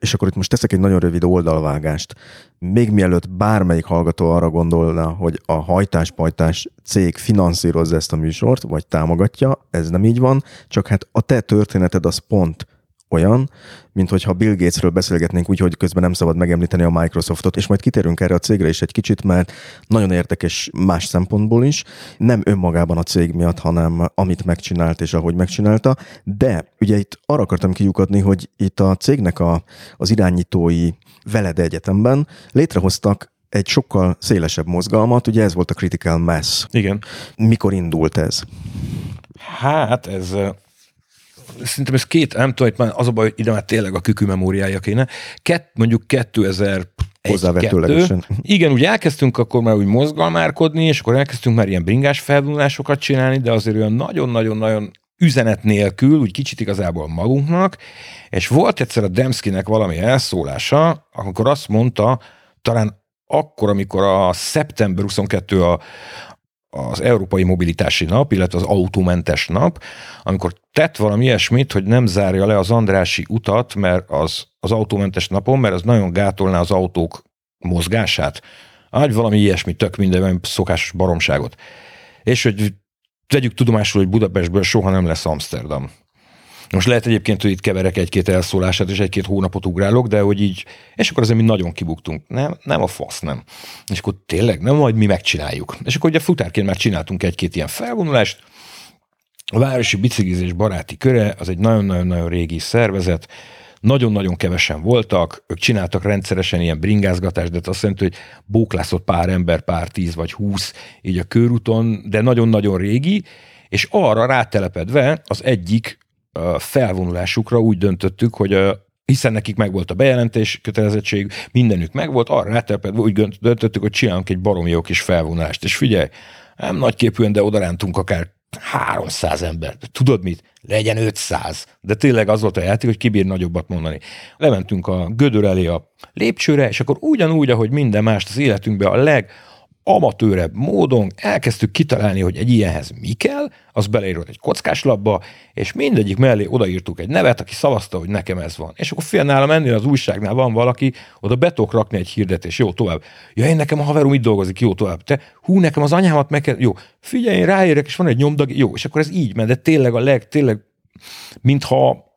A: és akkor itt most teszek egy nagyon rövid oldalvágást. Még mielőtt bármelyik hallgató arra gondolna, hogy a hajtáspajtás cég finanszírozza ezt a műsort, vagy támogatja, ez nem így van, csak hát a te történeted az pont olyan, mint hogyha Bill Gatesről beszélgetnénk úgy, hogy közben nem szabad megemlíteni a Microsoftot, és majd kitérünk erre a cégre is egy kicsit, mert nagyon érdekes más szempontból is, nem önmagában a cég miatt, hanem amit megcsinált és ahogy megcsinálta, de ugye itt arra akartam kiukadni, hogy itt a cégnek a, az irányítói veled egyetemben létrehoztak egy sokkal szélesebb mozgalmat, ugye ez volt a Critical Mass.
B: Igen.
A: Mikor indult ez?
B: Hát ez szerintem ez két, nem tudom, már az a baj, hogy ide már tényleg a kükü memóriája kéne. Kett, mondjuk 2000
A: Hozzávetőlegesen.
B: Igen, úgy elkezdtünk akkor már úgy mozgalmárkodni, és akkor elkezdtünk már ilyen bringás felvonulásokat csinálni, de azért olyan nagyon-nagyon-nagyon üzenet nélkül, úgy kicsit igazából magunknak, és volt egyszer a Demszkinek valami elszólása, amikor azt mondta, talán akkor, amikor a szeptember 22 a, az Európai Mobilitási Nap, illetve az autómentes nap, amikor tett valami ilyesmit, hogy nem zárja le az Andrási utat, mert az, az autómentes napon, mert az nagyon gátolná az autók mozgását. Ágy valami ilyesmi, tök minden szokásos baromságot. és hogy tegyük tudomásul, hogy Budapestből soha nem lesz Amsterdam. Most lehet egyébként, hogy itt keverek egy-két elszólását, és egy-két hónapot ugrálok, de hogy így, és akkor azért mi nagyon kibuktunk. Nem, nem a fasz, nem. És akkor tényleg, nem majd mi megcsináljuk. És akkor ugye futárként már csináltunk egy-két ilyen felvonulást, a Városi Biciklizés Baráti Köre az egy nagyon-nagyon-nagyon régi szervezet, nagyon-nagyon kevesen voltak, ők csináltak rendszeresen ilyen bringázgatást, de azt jelenti, hogy bóklászott pár ember, pár tíz vagy húsz így a körúton, de nagyon-nagyon régi, és arra rátelepedve az egyik felvonulásukra úgy döntöttük, hogy hiszen nekik megvolt a bejelentés kötelezettség, mindenük megvolt, arra rátelepedve úgy döntöttük, hogy csinálunk egy baromi jó kis felvonulást. És figyelj, nem nagyképűen, de odarántunk akár 300 ember. Tudod mit? Legyen 500. De tényleg az volt a játék, hogy kibír nagyobbat mondani. Lementünk a gödör elé a lépcsőre, és akkor ugyanúgy, ahogy minden mást az életünkben a leg amatőrebb módon elkezdtük kitalálni, hogy egy ilyenhez mi kell, az beleírott egy kockás labba, és mindegyik mellé odaírtuk egy nevet, aki szavazta, hogy nekem ez van. És akkor fél nálam ennél az újságnál van valaki, oda be tudok rakni egy hirdetés, jó, tovább. Ja, én nekem a haverom itt dolgozik, jó, tovább. Te, hú, nekem az anyámat meg kell, jó, figyelj, én ráérek, és van egy nyomdag, jó, és akkor ez így ment, de tényleg a leg, tényleg, mintha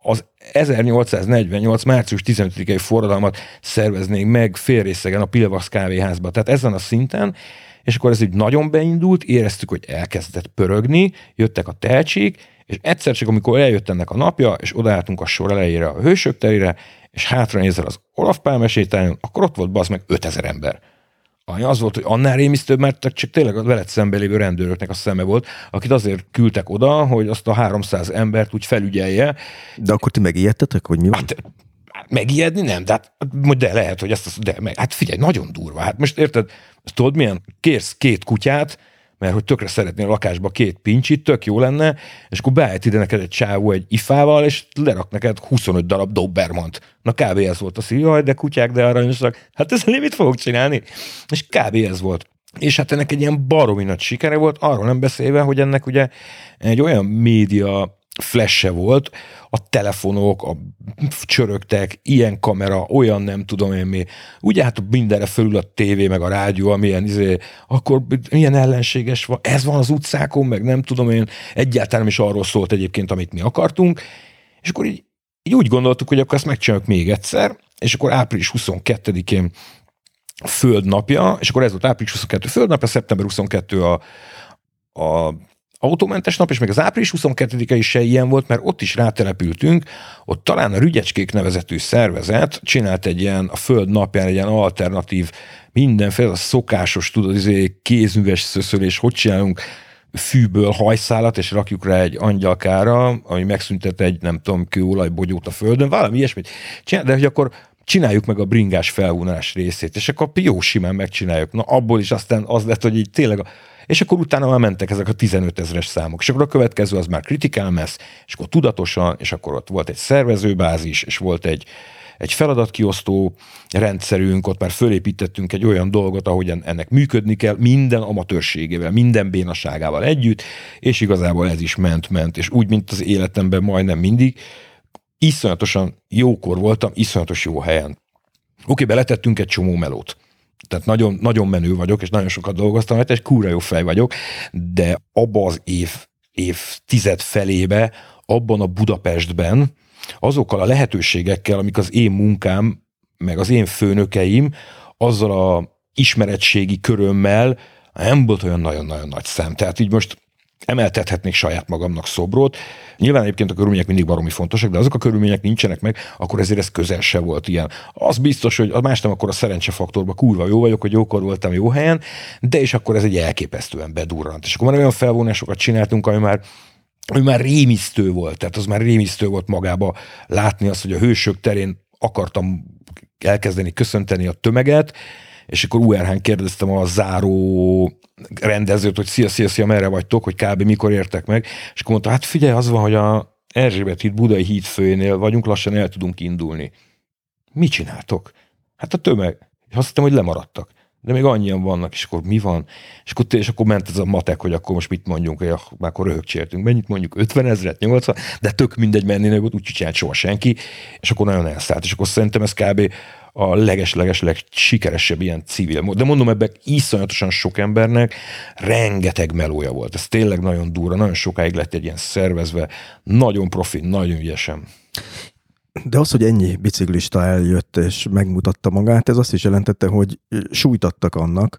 B: 1848. március 15-i forradalmat szerveznénk meg félrészegen a Pilvasz kávéházba. Tehát ezen a szinten, és akkor ez így nagyon beindult, éreztük, hogy elkezdett pörögni, jöttek a tehetség, és egyszer csak, amikor eljött ennek a napja, és odaálltunk a sor elejére a hősök terére, és hátra nézel az Olaf Pálmesétájon, akkor ott volt az meg 5000 ember. Az volt, hogy annál rémisztőbb, mert csak tényleg a veled szembe lévő rendőröknek a szeme volt, akit azért küldtek oda, hogy azt a 300 embert úgy felügyelje.
A: De akkor ti megijedtetek, hogy mi van?
B: Hát, megijedni nem, de, hát, de lehet, hogy ezt, de, hát figyelj, nagyon durva. Hát most érted, tudod milyen? Kérsz két kutyát, mert hogy tökre szeretnél a lakásba két pincsit, tök jó lenne, és akkor beállít ide neked egy csávó egy ifával, és lerak neked 25 darab Dobermant. Na kb. ez volt a szív, de kutyák, de aranyosak. Hát ezzel mit fogok csinálni? És kb. ez volt. És hát ennek egy ilyen baromi nagy sikere volt, arról nem beszélve, hogy ennek ugye egy olyan média flash volt, a telefonok, a csörögtek, ilyen kamera, olyan nem tudom én mi. Ugye hát mindenre fölül a tévé, meg a rádió, amilyen izé, akkor milyen ellenséges van, ez van az utcákon, meg nem tudom én, egyáltalán is arról szólt egyébként, amit mi akartunk, és akkor így, így úgy gondoltuk, hogy akkor ezt megcsináljuk még egyszer, és akkor április 22-én földnapja, és akkor ez volt április 22 földnapja, szeptember 22 a, a autómentes nap, és még az április 22-e is ilyen volt, mert ott is rátelepültünk, ott talán a Rügyecskék nevezetű szervezet csinált egy ilyen, a Föld napján egy ilyen alternatív, mindenféle a szokásos, tudod, izé, kézműves szöszölés, hogy csinálunk fűből hajszálat, és rakjuk rá egy angyalkára, ami megszüntet egy, nem tudom, kőolajbogyót a földön, valami ilyesmit csinál, de hogy akkor csináljuk meg a bringás felvonás részét, és akkor jó simán megcsináljuk. Na abból is aztán az lett, hogy így tényleg a és akkor utána már mentek ezek a 15 ezeres számok. És akkor a következő az már messz, és akkor tudatosan, és akkor ott volt egy szervezőbázis, és volt egy, egy feladatkiosztó rendszerünk, ott már fölépítettünk egy olyan dolgot, ahogy ennek működni kell, minden amatőrségével, minden bénaságával együtt, és igazából ez is ment-ment, és úgy, mint az életemben majdnem mindig, iszonyatosan jókor voltam, iszonyatos jó helyen. Oké, beletettünk egy csomó melót tehát nagyon, nagyon menő vagyok, és nagyon sokat dolgoztam, mert egy kúra jó fej vagyok, de abba az év, tized felébe, abban a Budapestben, azokkal a lehetőségekkel, amik az én munkám, meg az én főnökeim, azzal a ismeretségi körömmel nem volt olyan nagyon-nagyon nagy szem. Tehát így most emeltethetnék saját magamnak szobrot. Nyilván egyébként a körülmények mindig baromi fontosak, de azok a körülmények nincsenek meg, akkor ezért ez közel se volt ilyen. Az biztos, hogy más nem akkor a szerencsefaktorban kurva jó vagyok, hogy jókor voltam jó helyen, de és akkor ez egy elképesztően bedurrant. És akkor már olyan felvonásokat csináltunk, ami már ami már rémisztő volt, tehát az már rémisztő volt magába látni azt, hogy a hősök terén akartam elkezdeni köszönteni a tömeget, és akkor URH-n kérdeztem a záró rendezőt, hogy szia, szia, szia, merre vagytok, hogy kb. mikor értek meg, és akkor mondta, hát figyelj, az van, hogy a Erzsébet híd Budai híd főnél vagyunk, lassan el tudunk indulni. Mit csináltok? Hát a tömeg. Azt hittem, hogy lemaradtak. De még annyian vannak, és akkor mi van? És akkor, és akkor ment ez a matek, hogy akkor most mit mondjunk, hogy már akkor röhögcsértünk. Mennyit mondjuk? 50 ezeret, 80, de tök mindegy mennének, úgy csinált soha senki, és akkor nagyon elszállt. És akkor szerintem ez kb a leges-leges sikeresebb ilyen civil. De mondom, ebben iszonyatosan sok embernek rengeteg melója volt. Ez tényleg nagyon durva, nagyon sokáig lett egy ilyen szervezve, nagyon profi, nagyon ügyesen.
A: De az, hogy ennyi biciklista eljött és megmutatta magát, ez azt is jelentette, hogy sújtattak annak,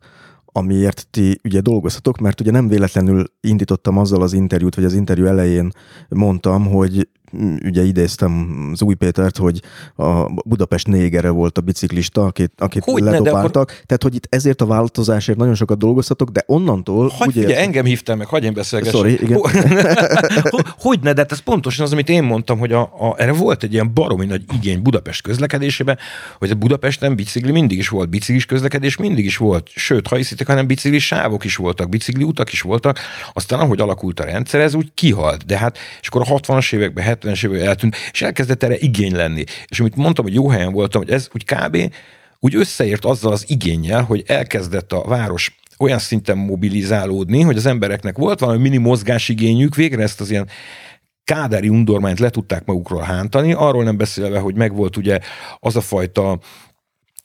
A: amiért ti ugye dolgozhatok, mert ugye nem véletlenül indítottam azzal az interjút, vagy az interjú elején mondtam, hogy ugye idéztem az új Pétert, hogy a Budapest négere volt a biciklista, akit, akit hogy ledobáltak. akkor... Tehát, hogy itt ezért a változásért nagyon sokat dolgoztatok, de onnantól...
B: Hogy ugye, ugye engem hívtam meg, hagyj én beszélgessek.
A: Sorry, igen.
B: hogy ne, de hát ez pontosan az, amit én mondtam, hogy a, a, erre volt egy ilyen baromi nagy igény Budapest közlekedésében, hogy a Budapesten bicikli mindig is volt, biciklis közlekedés mindig is volt. Sőt, ha hiszitek, hanem bicikli sávok is voltak, bicikli utak is voltak. Aztán ahogy alakult a rendszer, ez úgy kihalt. De hát, és akkor a 60-as években, 70-es években eltűnt, és elkezdett erre igény lenni. És amit mondtam, hogy jó helyen voltam, hogy ez úgy kb. úgy összeért azzal az igényel, hogy elkezdett a város olyan szinten mobilizálódni, hogy az embereknek volt valami mini mozgásigényük, végre ezt az ilyen kádári undormányt le tudták magukról hántani, arról nem beszélve, hogy megvolt ugye az a fajta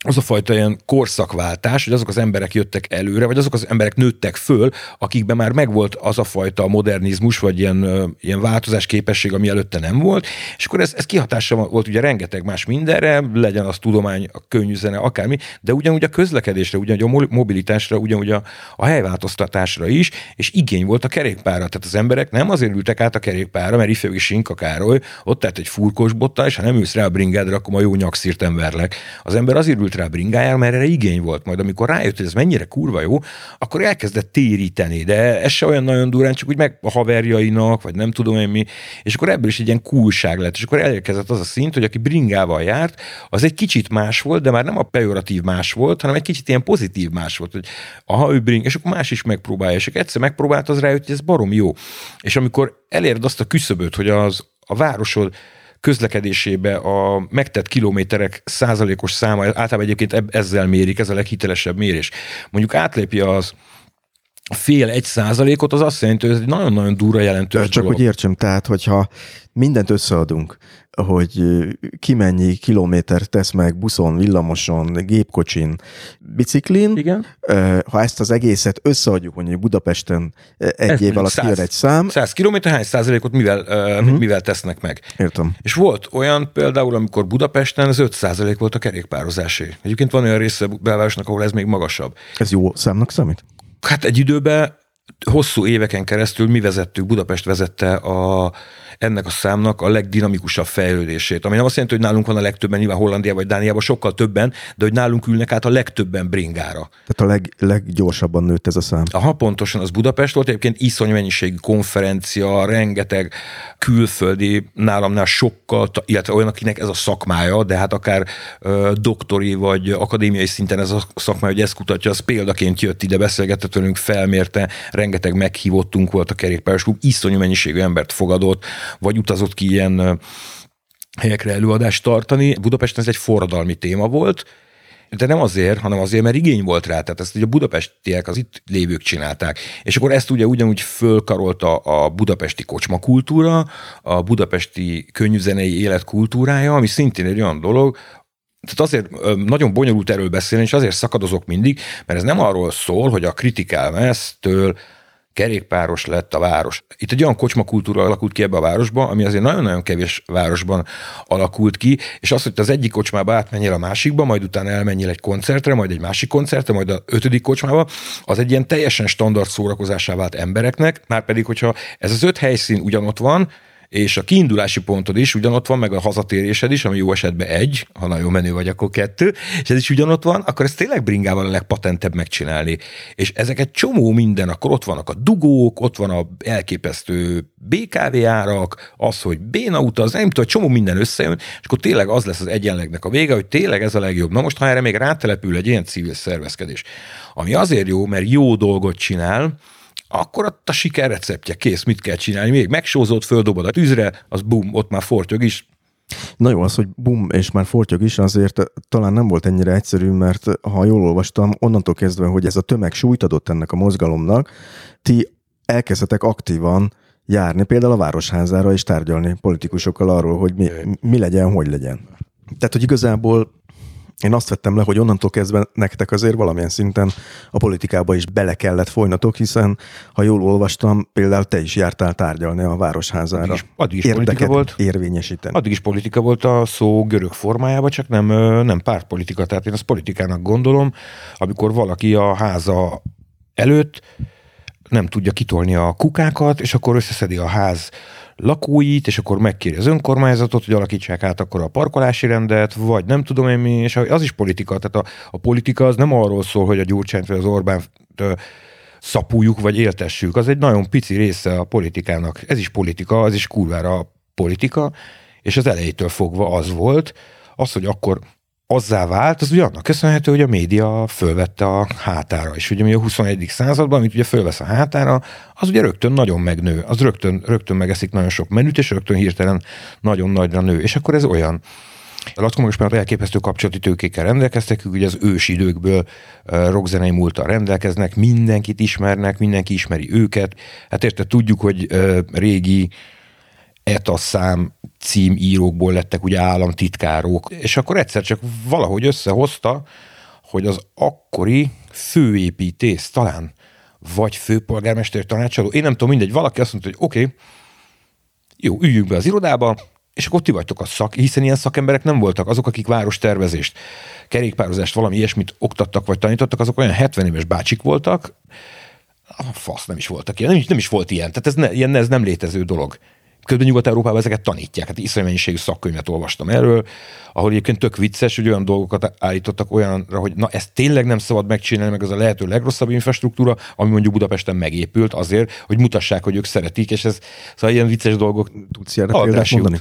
B: az a fajta ilyen korszakváltás, hogy azok az emberek jöttek előre, vagy azok az emberek nőttek föl, akikben már megvolt az a fajta modernizmus, vagy ilyen, ilyen változás képesség, ami előtte nem volt, és akkor ez, ez kihatása volt ugye rengeteg más mindenre, legyen az tudomány, a könnyűzene, akármi, de ugyanúgy a közlekedésre, ugyanúgy a mobilitásra, ugyanúgy a, a helyváltoztatásra is, és igény volt a kerékpára. Tehát az emberek nem azért ültek át a kerékpára, mert ifjú Sinka Károly, ott tehát egy furkos botta, és ha nem ülsz rá a bringádra, akkor ma jó nyakszírten verlek. Az ember azért rá a bringájára, mert erre igény volt. Majd amikor rájött, hogy ez mennyire kurva jó, akkor elkezdett téríteni, de ez se olyan nagyon durán, csak úgy meg a haverjainak, vagy nem tudom én mi, és akkor ebből is egy ilyen coolság lett, és akkor elérkezett az a szint, hogy aki bringával járt, az egy kicsit más volt, de már nem a pejoratív más volt, hanem egy kicsit ilyen pozitív más volt, hogy aha, ő bring, és akkor más is megpróbálja, és egyszer megpróbált, az rájött, hogy ez barom jó. És amikor elérd azt a küszöböt, hogy az a városod közlekedésébe a megtett kilométerek százalékos száma, általában egyébként ezzel mérik, ez a leghitelesebb mérés. Mondjuk átlépi az fél egy százalékot, az azt jelenti, hogy ez egy nagyon-nagyon durva jelentős
A: Csak
B: dolog.
A: hogy értsem, tehát, hogyha mindent összeadunk, hogy ki mennyi kilométer tesz meg buszon, villamoson, gépkocsin, biciklin.
B: Igen.
A: Ha ezt az egészet összeadjuk, mondjuk Budapesten egy Ez év alatt jön egy szám.
B: 100 kilométer, hány százalékot mivel, uh-huh. mivel tesznek meg?
A: Értem.
B: És volt olyan például, amikor Budapesten az 5 százalék volt a kerékpározásé. Egyébként van olyan része belvárosnak, ahol ez még magasabb.
A: Ez jó számnak számít?
B: Hát egy időben hosszú éveken keresztül mi vezettük, Budapest vezette a ennek a számnak a legdinamikusabb fejlődését. Ami nem azt jelenti, hogy nálunk van a legtöbben, nyilván Hollandiában vagy Dániában sokkal többen, de hogy nálunk ülnek át a legtöbben bringára.
A: Tehát a leg, leggyorsabban nőtt ez a szám.
B: Aha, pontosan, az Budapest volt, egyébként iszony mennyiségű konferencia, rengeteg külföldi, nálamnál sokkal, illetve olyan, akinek ez a szakmája, de hát akár ö, doktori vagy akadémiai szinten ez a szakmája, hogy ezt kutatja, az példaként jött ide, beszélgetett velünk, felmérte, rengeteg meghívottunk volt a kerékpáros klub, iszonyú mennyiségű embert fogadott, vagy utazott ki ilyen helyekre előadást tartani. Budapesten ez egy forradalmi téma volt, de nem azért, hanem azért, mert igény volt rá. Tehát ezt ugye a budapestiek, az itt lévők csinálták. És akkor ezt ugye ugyanúgy fölkarolta a budapesti kocsmakultúra, a budapesti könnyűzenei élet kultúrája, ami szintén egy olyan dolog, tehát azért nagyon bonyolult erről beszélni, és azért szakadozok mindig, mert ez nem arról szól, hogy a kritikálmeztől kerékpáros lett a város. Itt egy olyan kocsmakultúra alakult ki ebbe a városba, ami azért nagyon-nagyon kevés városban alakult ki, és az, hogy az egyik kocsmába átmenjél a másikba, majd utána elmenjél egy koncertre, majd egy másik koncertre, majd a ötödik kocsmába, az egy ilyen teljesen standard szórakozásá vált embereknek, már pedig, hogyha ez az öt helyszín ugyanott van, és a kiindulási pontod is ugyanott van, meg a hazatérésed is, ami jó esetben egy, ha nagyon menő vagy, akkor kettő, és ez is ugyanott van, akkor ez tényleg bringával a legpatentebb megcsinálni. És ezek egy csomó minden, akkor ott vannak a dugók, ott van a elképesztő BKV árak, az, hogy béna utaz, nem tudom, csomó minden összejön, és akkor tényleg az lesz az egyenlegnek a vége, hogy tényleg ez a legjobb. Na most, ha erre még rátelepül egy ilyen civil szervezkedés, ami azért jó, mert jó dolgot csinál, akkor ott a siker receptje, kész, mit kell csinálni, még megsózott, földobod a tűzre, az bum, ott már fortyog is,
A: Na jó, az, hogy bum, és már fortyog is, azért talán nem volt ennyire egyszerű, mert ha jól olvastam, onnantól kezdve, hogy ez a tömeg súlyt adott ennek a mozgalomnak, ti elkezdetek aktívan járni például a Városházára és tárgyalni politikusokkal arról, hogy mi, mi legyen, hogy legyen. Tehát, hogy igazából Én azt vettem le, hogy onnantól kezdve nektek azért valamilyen szinten a politikába is bele kellett folynatok, hiszen ha jól olvastam, például te is jártál tárgyalni a Városházára.
B: Addig is, addig is politika volt.
A: érvényesíteni.
B: Addig is politika volt a szó görög formájában, csak nem, nem pártpolitika. Tehát én azt politikának gondolom, amikor valaki a háza előtt nem tudja kitolni a kukákat, és akkor összeszedi a ház lakóit, és akkor megkéri az önkormányzatot, hogy alakítsák át akkor a parkolási rendet, vagy nem tudom én mi, és az is politika. Tehát a, a politika az nem arról szól, hogy a Gyurcsányt vagy az Orbán szapuljuk, vagy éltessük. Az egy nagyon pici része a politikának. Ez is politika, az is kurvára politika, és az elejétől fogva az volt, az, hogy akkor azzá vált, az ugye annak köszönhető, hogy a média fölvette a hátára. És ugye mi a 21. században, amit ugye fölvesz a hátára, az ugye rögtön nagyon megnő. Az rögtön, rögtön megeszik nagyon sok menüt, és rögtön hirtelen nagyon nagyra nő. És akkor ez olyan, a Lackó már elképesztő kapcsolati tőkékkel rendelkeztek, ugye az ős időkből rockzenei múltal rendelkeznek, mindenkit ismernek, mindenki ismeri őket. Hát érte, tudjuk, hogy régi ETA szám címírókból lettek ugye államtitkárok, és akkor egyszer csak valahogy összehozta, hogy az akkori főépítész talán, vagy főpolgármester tanácsadó, én nem tudom, mindegy, valaki azt mondta, hogy oké, okay, jó, üljünk be az irodába, és akkor ti vagytok a szak, hiszen ilyen szakemberek nem voltak, azok, akik várostervezést, kerékpározást, valami ilyesmit oktattak vagy tanítottak, azok olyan 70 éves bácsik voltak, a fasz nem is voltak ilyen, nem is, nem is volt ilyen, tehát ez, ne, ilyen, ez nem létező dolog. Közben Nyugat-Európában ezeket tanítják. Hát iszonyú mennyiségű szakkönyvet olvastam erről, ahol egyébként tök vicces, hogy olyan dolgokat állítottak olyanra, hogy na ezt tényleg nem szabad megcsinálni, meg az a lehető legrosszabb infrastruktúra, ami mondjuk Budapesten megépült azért, hogy mutassák, hogy ők szeretik, és ez szóval ilyen vicces dolgok.
A: Tudsz erre példát mondani?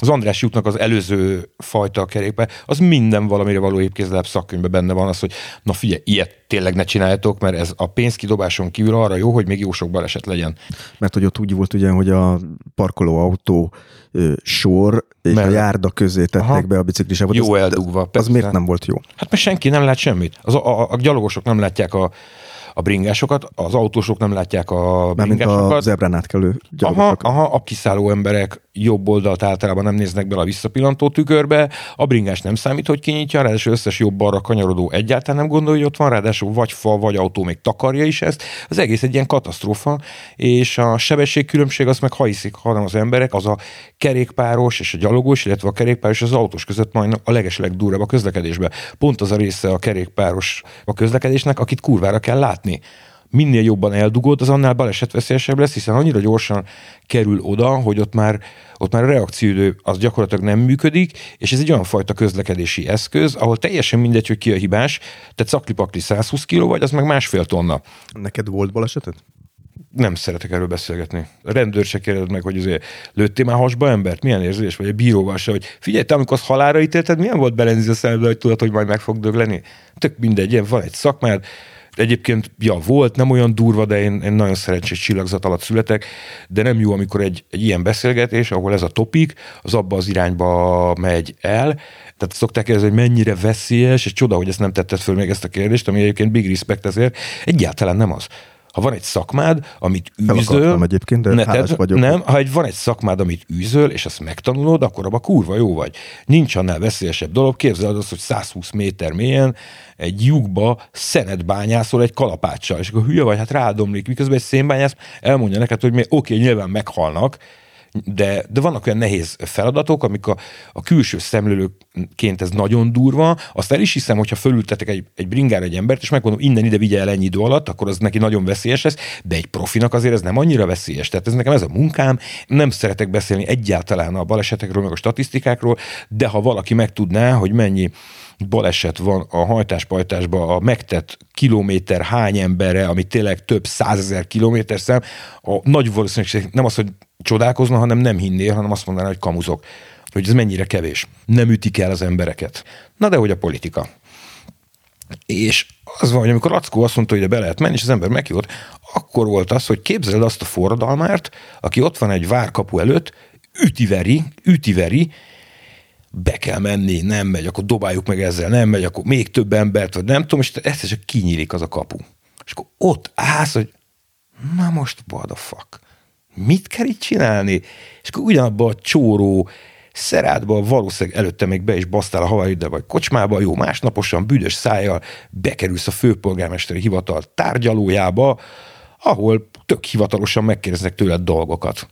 B: Az András útnak az előző fajta kerékbe, az minden valamire való épkézláb szakkönyvben benne van az, hogy na figyelj, ilyet tényleg ne csináljátok, mert ez a pénzkidobáson kívül arra jó, hogy még jó sok baleset legyen.
A: Mert hogy ott úgy volt ugye, hogy a parkoló autó sor és Mert... a járda közé tettek Aha. be a biciklisávot.
B: Jó az, eldugva.
A: Az, az miért nem volt jó?
B: Hát mert senki nem lát semmit. Az, a, a, a gyalogosok nem látják a, a bringásokat, az autósok nem látják a bringásokat.
A: Mint a zebrán átkelő
B: aha, aha, a kiszálló emberek jobb oldalt általában nem néznek bele a visszapillantó tükörbe, a bringás nem számít, hogy kinyitja, ráadásul összes jobb arra kanyarodó egyáltalán nem gondolja, hogy ott van, ráadásul vagy fa, vagy autó még takarja is ezt. Az egész egy ilyen katasztrófa, és a sebességkülönbség az meg hiszik, hanem az emberek, az a kerékpáros és a gyalogos, illetve a kerékpáros és az autós között majd a legesleg durvább a közlekedésbe. Pont az a része a kerékpáros a közlekedésnek, akit kurvára kell látni minél jobban eldugod, az annál balesetveszélyesebb lesz, hiszen annyira gyorsan kerül oda, hogy ott már, ott már a reakcióidő az gyakorlatilag nem működik, és ez egy olyan fajta közlekedési eszköz, ahol teljesen mindegy, hogy ki a hibás, te caklipakli 120 kg vagy, az meg másfél tonna.
A: Neked volt baleseted?
B: nem szeretek erről beszélgetni. A rendőr se kérdez meg, hogy azért lőttél már hasba embert? Milyen érzés? Vagy a bíróval se, hogy figyelj, te amikor azt halára ítélted, milyen volt belenzi a szembe, hogy tudod, hogy majd meg fog dögleni? Tök mindegy, ilyen van egy szakmád, Egyébként, ja, volt, nem olyan durva, de én, én nagyon szerencsés csillagzat alatt születek, de nem jó, amikor egy, egy ilyen beszélgetés, ahol ez a topik, az abba az irányba megy el. Tehát szokták kérdezni, hogy mennyire veszélyes, és csoda, hogy ezt nem tetted föl még ezt a kérdést, ami egyébként big respect ezért. Egyáltalán nem az ha van egy szakmád, amit űzöl,
A: egyébként, de
B: neted,
A: vagyok.
B: Nem, ha egy, van egy szakmád, amit űzöl, és azt megtanulod, akkor abban kurva jó vagy. Nincs annál veszélyesebb dolog. Képzeld azt, hogy 120 méter mélyen egy lyukba szenet bányászol egy kalapáccsal, és akkor hülye vagy, hát rádomlik, miközben egy szénbányász elmondja neked, hogy oké, okay, nyilván meghalnak, de, de vannak olyan nehéz feladatok, amik a, a külső szemlélőként ez nagyon durva, azt el is hiszem, hogyha fölültetek egy, egy bringára egy embert, és megmondom, innen ide vigye el ennyi idő alatt, akkor az neki nagyon veszélyes lesz, de egy profinak azért ez nem annyira veszélyes. Tehát ez nekem ez a munkám, nem szeretek beszélni egyáltalán a balesetekről, meg a statisztikákról, de ha valaki megtudná, hogy mennyi baleset van a hajtáspajtásban, a megtett kilométer hány emberre, ami tényleg több százezer kilométer szám, a nagy valószínűség nem az, hogy csodálkozna, hanem nem hinnél, hanem azt mondaná, hogy kamuzok. Hogy ez mennyire kevés. Nem ütik el az embereket. Na de hogy a politika. És az van, hogy amikor Lackó azt mondta, hogy be lehet menni, és az ember meghívott, akkor volt az, hogy képzeld azt a forradalmárt, aki ott van egy várkapu előtt, ütiveri, ütiveri, be kell menni, nem megy, akkor dobáljuk meg ezzel, nem megy, akkor még több embert, vagy nem tudom, és ezt csak kinyílik az a kapu. És akkor ott állsz, hogy na most what the fuck mit kell itt csinálni? És akkor ugyanabban a csóró Szerádba valószínűleg előtte még be is basztál a Hawaii vagy kocsmába, jó, másnaposan büdös szájjal bekerülsz a főpolgármesteri hivatal tárgyalójába, ahol tök hivatalosan megkérdeznek tőled dolgokat.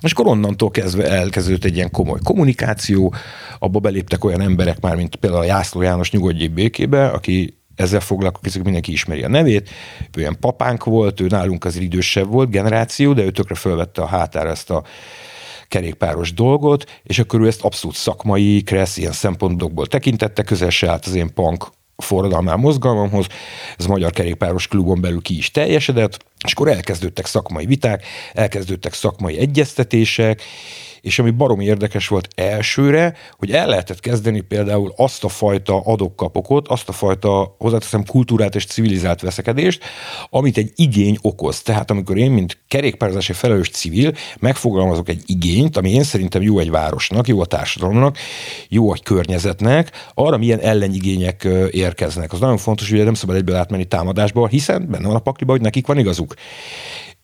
B: És akkor onnantól kezdve elkezdődött egy ilyen komoly kommunikáció, abba beléptek olyan emberek már, mint például a Jászló János nyugodjék békébe, aki ezzel foglalkozik, mindenki ismeri a nevét. Ő ilyen papánk volt, ő nálunk az idősebb volt generáció, de ő tökre felvette a hátára ezt a kerékpáros dolgot, és akkor ő ezt abszolút szakmai, kressz, ilyen szempontokból tekintette, közel se állt az én punk forradalmán mozgalmamhoz, ez a Magyar Kerékpáros Klubon belül ki is teljesedett, és akkor elkezdődtek szakmai viták, elkezdődtek szakmai egyeztetések, és ami baromi érdekes volt elsőre, hogy el lehetett kezdeni például azt a fajta adokkapokot, azt a fajta, hozzáteszem, kultúrát és civilizált veszekedést, amit egy igény okoz. Tehát amikor én, mint kerékpározási felelős civil, megfogalmazok egy igényt, ami én szerintem jó egy városnak, jó a társadalomnak, jó a környezetnek, arra milyen ellenigények érkeznek. Az nagyon fontos, hogy nem szabad egyből átmenni támadásba, hiszen benne van a pakliba, hogy nekik van igazuk.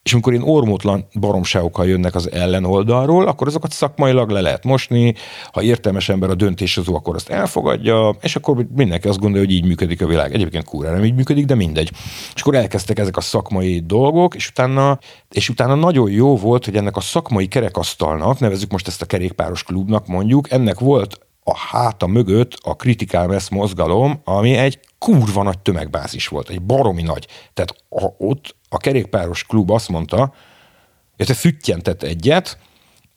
B: És amikor én ormótlan baromságokkal jönnek az ellenoldalról, akkor azokat szakmailag le lehet mosni, ha értelmes ember a döntéshozó, akkor azt elfogadja, és akkor mindenki azt gondolja, hogy így működik a világ. Egyébként kúra nem így működik, de mindegy. És akkor elkezdtek ezek a szakmai dolgok, és utána, és utána nagyon jó volt, hogy ennek a szakmai kerekasztalnak, nevezük most ezt a kerékpáros klubnak mondjuk, ennek volt a háta mögött a Critical Mass mozgalom, ami egy kurva nagy tömegbázis volt, egy baromi nagy. Tehát ha ott a kerékpáros klub azt mondta, hogy te füttyentett egyet,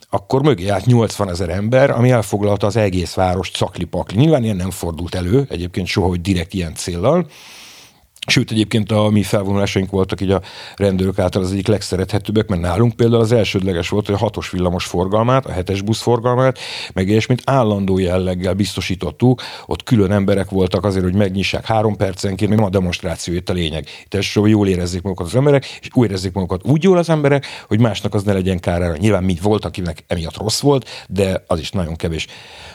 B: akkor mögé állt 80 ezer ember, ami elfoglalta az egész várost szakli-pakli. Nyilván ilyen nem fordult elő, egyébként soha, hogy direkt ilyen céllal, Sőt, egyébként a mi felvonulásaink voltak így a rendőrök által az egyik legszerethetőbbek, mert nálunk például az elsődleges volt, hogy a hatos villamos forgalmát, a hetes busz forgalmát, meg mint állandó jelleggel biztosítottuk. Ott külön emberek voltak azért, hogy megnyissák három percenként, még a demonstráció itt a lényeg. Itt elsősorban jól érezzék magukat az emberek, és úgy érezzék magukat úgy jól az emberek, hogy másnak az ne legyen kárára. Nyilván mi volt, akinek emiatt rossz volt, de az is nagyon kevés.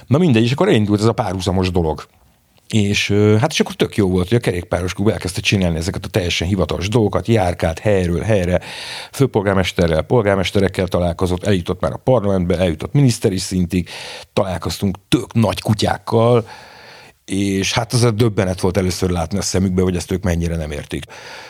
B: Na mindegy, és akkor elindult ez a párhuzamos dolog. És hát és akkor tök jó volt, hogy a kerékpáros klub elkezdte csinálni ezeket a teljesen hivatalos dolgokat, járkált helyről helyre, főpolgármesterrel, polgármesterekkel találkozott, eljutott már a parlamentbe, eljutott miniszteri szintig, találkoztunk tök nagy kutyákkal, és hát az a döbbenet volt először látni a szemükbe, hogy ezt ők mennyire nem értik.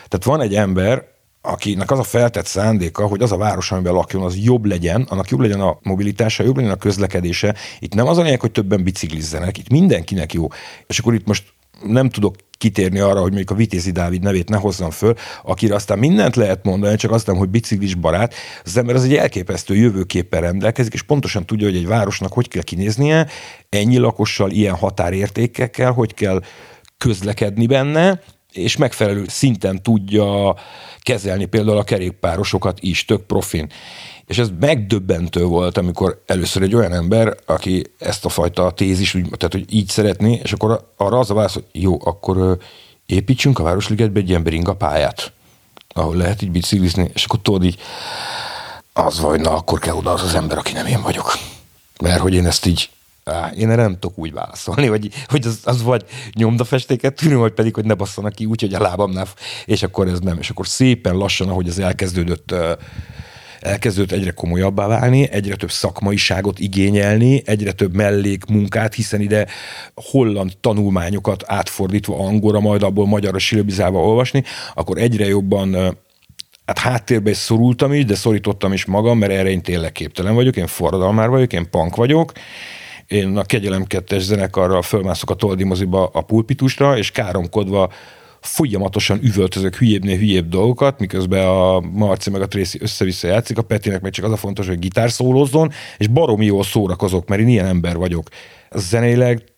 B: Tehát van egy ember, akinek az a feltett szándéka, hogy az a város, amiben lakjon, az jobb legyen, annak jobb legyen a mobilitása, jobb legyen a közlekedése. Itt nem az a lényeg, hogy többen biciklizzenek, itt mindenkinek jó. És akkor itt most nem tudok kitérni arra, hogy mondjuk a Vitézi Dávid nevét ne hozzam föl, akire aztán mindent lehet mondani, csak azt nem, hogy biciklis barát. Az ember az egy elképesztő jövőképpen rendelkezik, és pontosan tudja, hogy egy városnak hogy kell kinéznie, ennyi lakossal, ilyen határértékekkel, hogy kell közlekedni benne, és megfelelő szinten tudja kezelni például a kerékpárosokat is, tök profin. És ez megdöbbentő volt, amikor először egy olyan ember, aki ezt a fajta tézis, tehát hogy így szeretné, és akkor arra az a válasz, hogy jó, akkor építsünk a Városligetbe egy ilyen bringa pályát, ahol lehet így biciklizni, és akkor tudod így, az vagy, na akkor kell oda az az ember, aki nem én vagyok. Mert hogy én ezt így Én erre nem tudok úgy válaszolni, hogy, hogy az, az vagy nyomdafestéket tűnő, vagy pedig, hogy ne basszanak ki úgy, hogy a lábamnál, és akkor ez nem. És akkor szépen lassan, ahogy ez elkezdődött, elkezdődött egyre komolyabbá válni, egyre több szakmaiságot igényelni, egyre több mellékmunkát, hiszen ide holland tanulmányokat átfordítva angolra, majd abból magyarra silabizálva olvasni, akkor egyre jobban hát háttérbe is szorultam is, de szorítottam is magam, mert erre én tényleg képtelen vagyok, én forradalmár vagyok, én punk vagyok, én a Kegyelem 2 zenekarral fölmászok a Toldimoziba a pulpitusra, és káromkodva folyamatosan üvöltözök hülyébbnél hülyébb dolgokat, miközben a Marci meg a Tracy össze-vissza játszik, a Petinek meg csak az a fontos, hogy gitár szólózzon, és baromi jól szórakozok, mert én ilyen ember vagyok. Zeneileg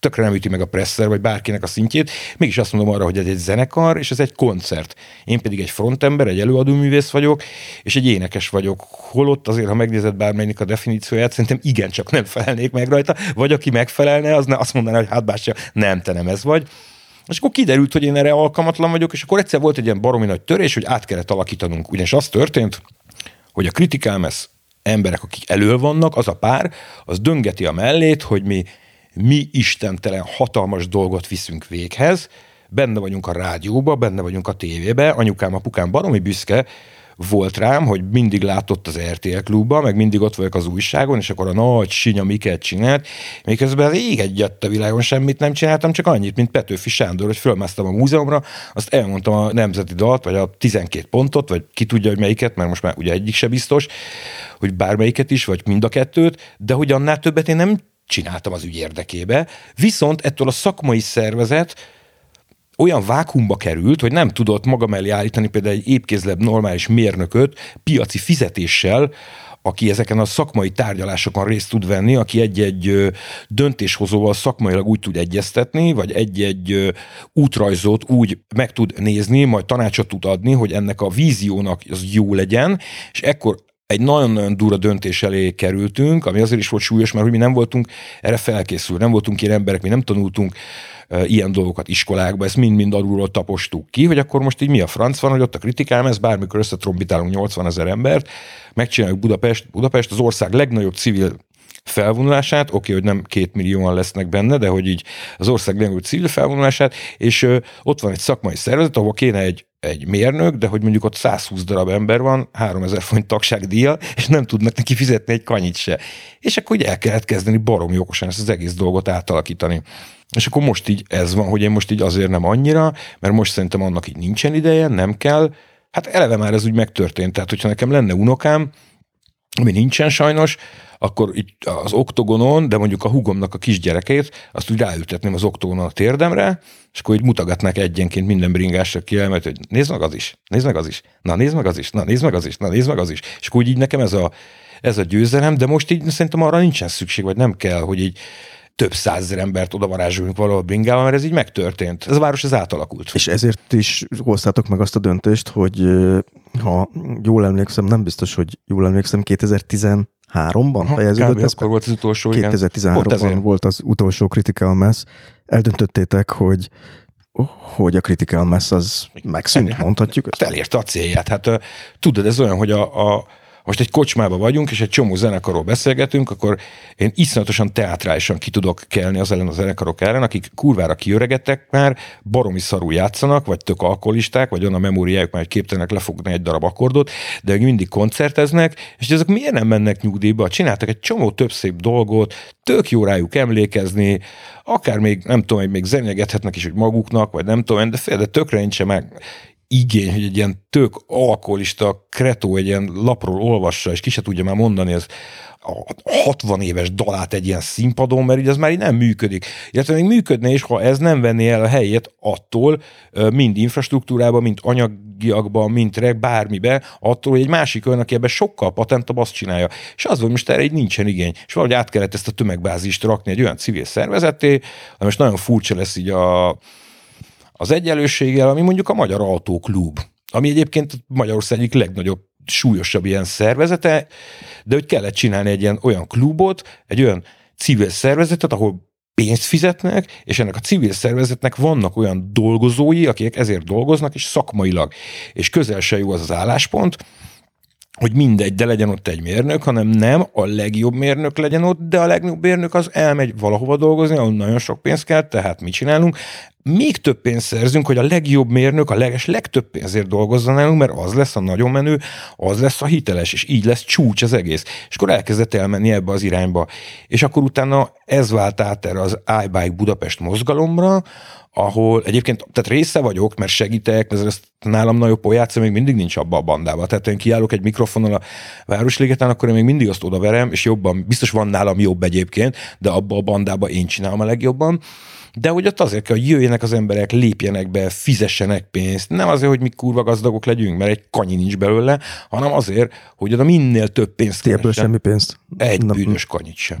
B: tökre nem üti meg a presser, vagy bárkinek a szintjét, mégis azt mondom arra, hogy ez egy zenekar, és ez egy koncert. Én pedig egy frontember, egy előadóművész vagyok, és egy énekes vagyok. Holott azért, ha megnézed bármelyik a definícióját, szerintem igen, csak nem felelnék meg rajta, vagy aki megfelelne, az ne azt mondaná, hogy hát bárcsak, nem, te nem ez vagy. És akkor kiderült, hogy én erre alkalmatlan vagyok, és akkor egyszer volt egy ilyen baromi nagy törés, hogy át kellett alakítanunk. Ugyanis az történt, hogy a kritikálmesz emberek, akik elő vannak, az a pár, az döngeti a mellét, hogy mi mi istentelen hatalmas dolgot viszünk véghez, benne vagyunk a rádióba, benne vagyunk a tévébe, anyukám, apukám baromi büszke volt rám, hogy mindig látott az RTL klubba, meg mindig ott vagyok az újságon, és akkor a nagy sinya miket csinált, miközben rég egyet a világon semmit nem csináltam, csak annyit, mint Petőfi Sándor, hogy fölmásztam a múzeumra, azt elmondtam a nemzeti dalt, vagy a 12 pontot, vagy ki tudja, hogy melyiket, mert most már ugye egyik se biztos, hogy bármelyiket is, vagy mind a kettőt, de hogy annál többet én nem csináltam az ügy érdekébe. Viszont ettől a szakmai szervezet olyan vákumba került, hogy nem tudott maga mellé állítani például egy épkézlebb normális mérnököt piaci fizetéssel, aki ezeken a szakmai tárgyalásokon részt tud venni, aki egy-egy döntéshozóval szakmailag úgy tud egyeztetni, vagy egy-egy útrajzot úgy meg tud nézni, majd tanácsot tud adni, hogy ennek a víziónak az jó legyen, és ekkor egy nagyon-nagyon durva döntés elé kerültünk, ami azért is volt súlyos, mert hogy mi nem voltunk erre felkészül, nem voltunk ilyen emberek, mi nem tanultunk ilyen dolgokat iskolákba, ezt mind-mind alulról tapostuk ki, hogy akkor most így mi a franc van, hogy ott a kritikám, ez bármikor összetrombitálunk 80 ezer embert, megcsináljuk Budapest, Budapest az ország legnagyobb civil felvonulását, oké, okay, hogy nem két millióan lesznek benne, de hogy így az ország legnagyobb civil felvonulását, és ö, ott van egy szakmai szervezet, ahol kéne egy, egy mérnök, de hogy mondjuk ott 120 darab ember van, 3000 forint tagságdíjjal, és nem tudnak neki fizetni egy kanyit se. És akkor ugye el kellett kezdeni baromi okosan ezt az egész dolgot átalakítani. És akkor most így ez van, hogy én most így azért nem annyira, mert most szerintem annak így nincsen ideje, nem kell. Hát eleve már ez úgy megtörtént. Tehát, hogyha nekem lenne unokám, ami nincsen sajnos, akkor itt az oktogonon, de mondjuk a hugomnak a kisgyerekét, azt úgy ráültetném az oktogonon a térdemre, és akkor így mutogatnák egyenként minden bringásra ki elmet, hogy nézd meg az is, nézd meg az is, na nézd meg az is, na nézd meg az is, na nézd meg az is. És akkor úgy így nekem ez a, ez a győzelem, de most így szerintem arra nincsen szükség, vagy nem kell, hogy így több százezer embert oda varázsoljunk valahol bringával, mert ez így megtörtént. Ez a város ez átalakult.
A: És ezért is hoztátok meg azt a döntést, hogy ha jól emlékszem, nem biztos, hogy jól emlékszem, 2013-ban fejeződött.
B: Ez akkor volt az utolsó,
A: 2013-ban volt az utolsó Critical Mass. Eldöntöttétek, hogy hogy a Critical Mass az megszűnt, mondhatjuk.
B: Ezt elérte a célját. Hát tudod, ez olyan, hogy a, a most egy kocsmába vagyunk, és egy csomó zenekarról beszélgetünk, akkor én iszonyatosan teátrálisan ki tudok kelni az ellen a zenekarok ellen, akik kurvára kiöregedtek már, baromi szarú játszanak, vagy tök alkoholisták, vagy olyan a memóriájuk már, hogy képtelenek lefogni egy darab akkordot, de mindig koncerteznek, és ezek miért nem mennek nyugdíjba? Csináltak egy csomó több szép dolgot, tök jó rájuk emlékezni, akár még, nem tudom, még zenyegethetnek is, hogy maguknak, vagy nem tudom, de fél, de tökre nincs meg igény, hogy egy ilyen tök alkoholista kretó egy ilyen lapról olvassa, és ki se tudja már mondani ez a 60 éves dalát egy ilyen színpadon, mert ugye ez már így nem működik. Illetve még működne is, ha ez nem venné el a helyét attól, mind infrastruktúrában, mind anyagiakban, mind reg, bármibe, attól, hogy egy másik olyan, aki ebben sokkal patentabb, azt csinálja. És az, hogy most erre egy nincsen igény. És valahogy át kellett ezt a tömegbázist rakni egy olyan civil szervezeté, ami most nagyon furcsa lesz így a az egyenlőséggel, ami mondjuk a Magyar Autóklub, ami egyébként Magyarország egyik legnagyobb súlyosabb ilyen szervezete, de hogy kellett csinálni egy ilyen olyan klubot, egy olyan civil szervezetet, ahol pénzt fizetnek, és ennek a civil szervezetnek vannak olyan dolgozói, akik ezért dolgoznak, és szakmailag. És közel se jó az az álláspont, hogy mindegy, de legyen ott egy mérnök, hanem nem a legjobb mérnök legyen ott, de a legjobb mérnök az elmegy valahova dolgozni, ahol nagyon sok pénz kell, tehát mit csinálunk? Még több pénzt szerzünk, hogy a legjobb mérnök a leges legtöbb pénzért dolgozzon nálunk, mert az lesz a nagyon menő, az lesz a hiteles, és így lesz csúcs az egész. És akkor elkezdett elmenni ebbe az irányba. És akkor utána ez vált át erre az iBike Budapest mozgalomra, ahol egyébként, tehát része vagyok, mert segítek, ez ezt nálam nagyobb pojáca még mindig nincs abba a bandában. Tehát én kiállok egy mikrofonnal a Városligeten, akkor én még mindig azt odaverem, és jobban, biztos van nálam jobb egyébként, de abba a bandába én csinálom a legjobban. De hogy ott azért kell, hogy jöjjenek az emberek, lépjenek be, fizessenek pénzt. Nem azért, hogy mi kurva gazdagok legyünk, mert egy kanyi nincs belőle, hanem azért, hogy oda minél több pénzt
A: Ebből semmi pénzt?
B: Egy bűnös kanyit sem.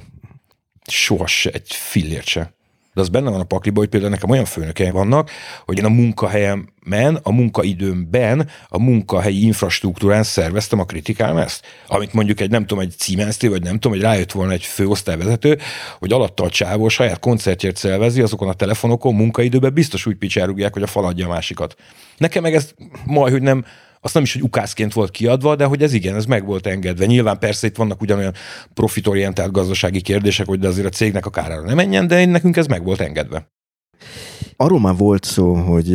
B: Soha se, egy fillért se de az benne van a pakliba, hogy például nekem olyan főnökeim vannak, hogy én a men, a munkaidőmben, a munkahelyi infrastruktúrán szerveztem a kritikám ezt. Amit mondjuk egy, nem tudom, egy siemens vagy nem tudom, hogy rájött volna egy főosztályvezető, hogy alatta a csávó saját koncertjét szervezi azokon a telefonokon munkaidőben biztos úgy picsárugják, hogy a faladja a másikat. Nekem meg ez majd, hogy nem azt nem is, hogy ukászként volt kiadva, de hogy ez igen, ez meg volt engedve. Nyilván persze itt vannak ugyanolyan profitorientált gazdasági kérdések, hogy de azért a cégnek a kárára nem menjen, de nekünk ez meg volt engedve.
A: Arról már volt szó, hogy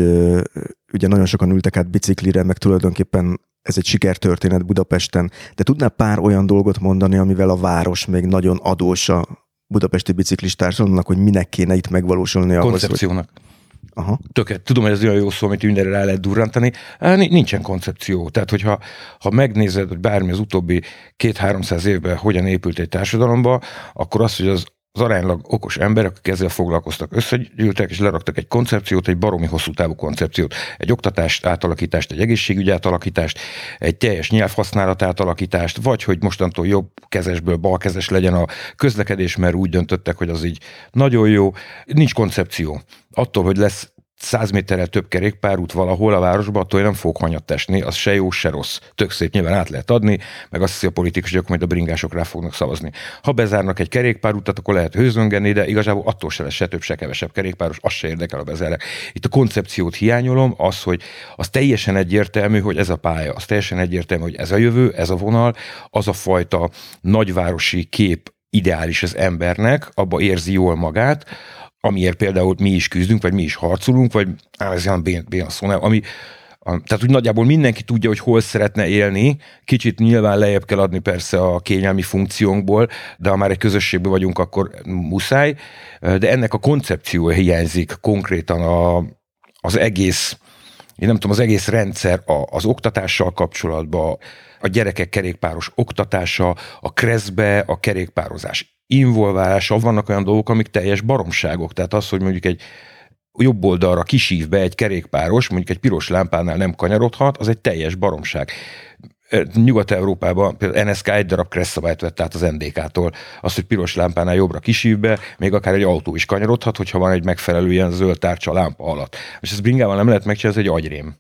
A: ugye nagyon sokan ültek át biciklire, meg tulajdonképpen ez egy sikertörténet Budapesten, de tudnál pár olyan dolgot mondani, amivel a város még nagyon adós a budapesti biciklistársadalomnak, hogy minek kéne itt megvalósulni
B: ahhoz, Koncepciónak.
A: Hogy... Aha.
B: Tökélet. Tudom, hogy ez olyan jó szó, amit mindenre rá lehet durrantani. Nincsen koncepció. Tehát, hogyha ha megnézed, hogy bármi az utóbbi két-háromszáz évben hogyan épült egy társadalomba, akkor az, hogy az az aránylag okos emberek, akik ezzel foglalkoztak, összegyűltek és leraktak egy koncepciót, egy baromi hosszú távú koncepciót, egy oktatást átalakítást, egy egészségügy átalakítást, egy teljes nyelvhasználat átalakítást, vagy hogy mostantól jobb kezesből balkezes legyen a közlekedés, mert úgy döntöttek, hogy az így nagyon jó. Nincs koncepció. Attól, hogy lesz száz méterrel több kerékpárút valahol a városban, attól nem fog hanyat tesni, az se jó, se rossz. Tök szép nyilván át lehet adni, meg azt hiszi a politikusok, majd a bringások rá fognak szavazni. Ha bezárnak egy kerékpárutat, akkor lehet hőzöngeni, de igazából attól se lesz se több, se kevesebb kerékpáros, az se érdekel a bezárek. Itt a koncepciót hiányolom, az, hogy az teljesen egyértelmű, hogy ez a pálya, az teljesen egyértelmű, hogy ez a jövő, ez a vonal, az a fajta nagyvárosi kép ideális az embernek, abba érzi jól magát, amiért például mi is küzdünk, vagy mi is harcolunk, vagy á, ez olyan bén, bén szó, nem, ami, tehát úgy nagyjából mindenki tudja, hogy hol szeretne élni, kicsit nyilván lejjebb kell adni persze a kényelmi funkciónkból, de ha már egy közösségben vagyunk, akkor muszáj, de ennek a koncepciója hiányzik konkrétan a, az egész, én nem tudom, az egész rendszer a, az oktatással kapcsolatban, a gyerekek kerékpáros oktatása, a kreszbe, a kerékpározás involválása, vannak olyan dolgok, amik teljes baromságok. Tehát az, hogy mondjuk egy jobb oldalra kisív be egy kerékpáros, mondjuk egy piros lámpánál nem kanyarodhat, az egy teljes baromság. Nyugat-Európában például NSK egy darab kresszabályt vett át az NDK-tól. Az, hogy piros lámpánál jobbra kisív be, még akár egy autó is kanyarodhat, hogyha van egy megfelelő ilyen zöld tárcsa lámpa alatt. És ez bringával nem lehet megcsinálni, ez egy agyrém.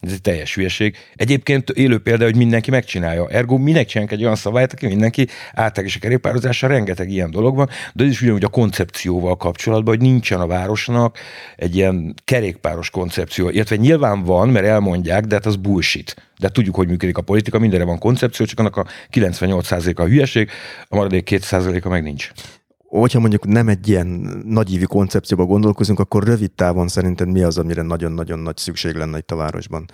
B: Ez egy teljes hülyeség. Egyébként élő példa, hogy mindenki megcsinálja. Ergo minek csinálunk egy olyan szabályt, aki mindenki átlag és a kerékpározással rengeteg ilyen dolog van, de ez is ugyanúgy a koncepcióval kapcsolatban, hogy nincsen a városnak egy ilyen kerékpáros koncepció. Illetve nyilván van, mert elmondják, de hát az bullshit. De tudjuk, hogy működik a politika, mindenre van koncepció, csak annak a 98%-a a hülyeség, a maradék 2%-a meg nincs
A: hogyha mondjuk nem egy ilyen nagyívű koncepcióba gondolkozunk, akkor rövid távon szerinted mi az, amire nagyon-nagyon nagy szükség lenne itt a városban?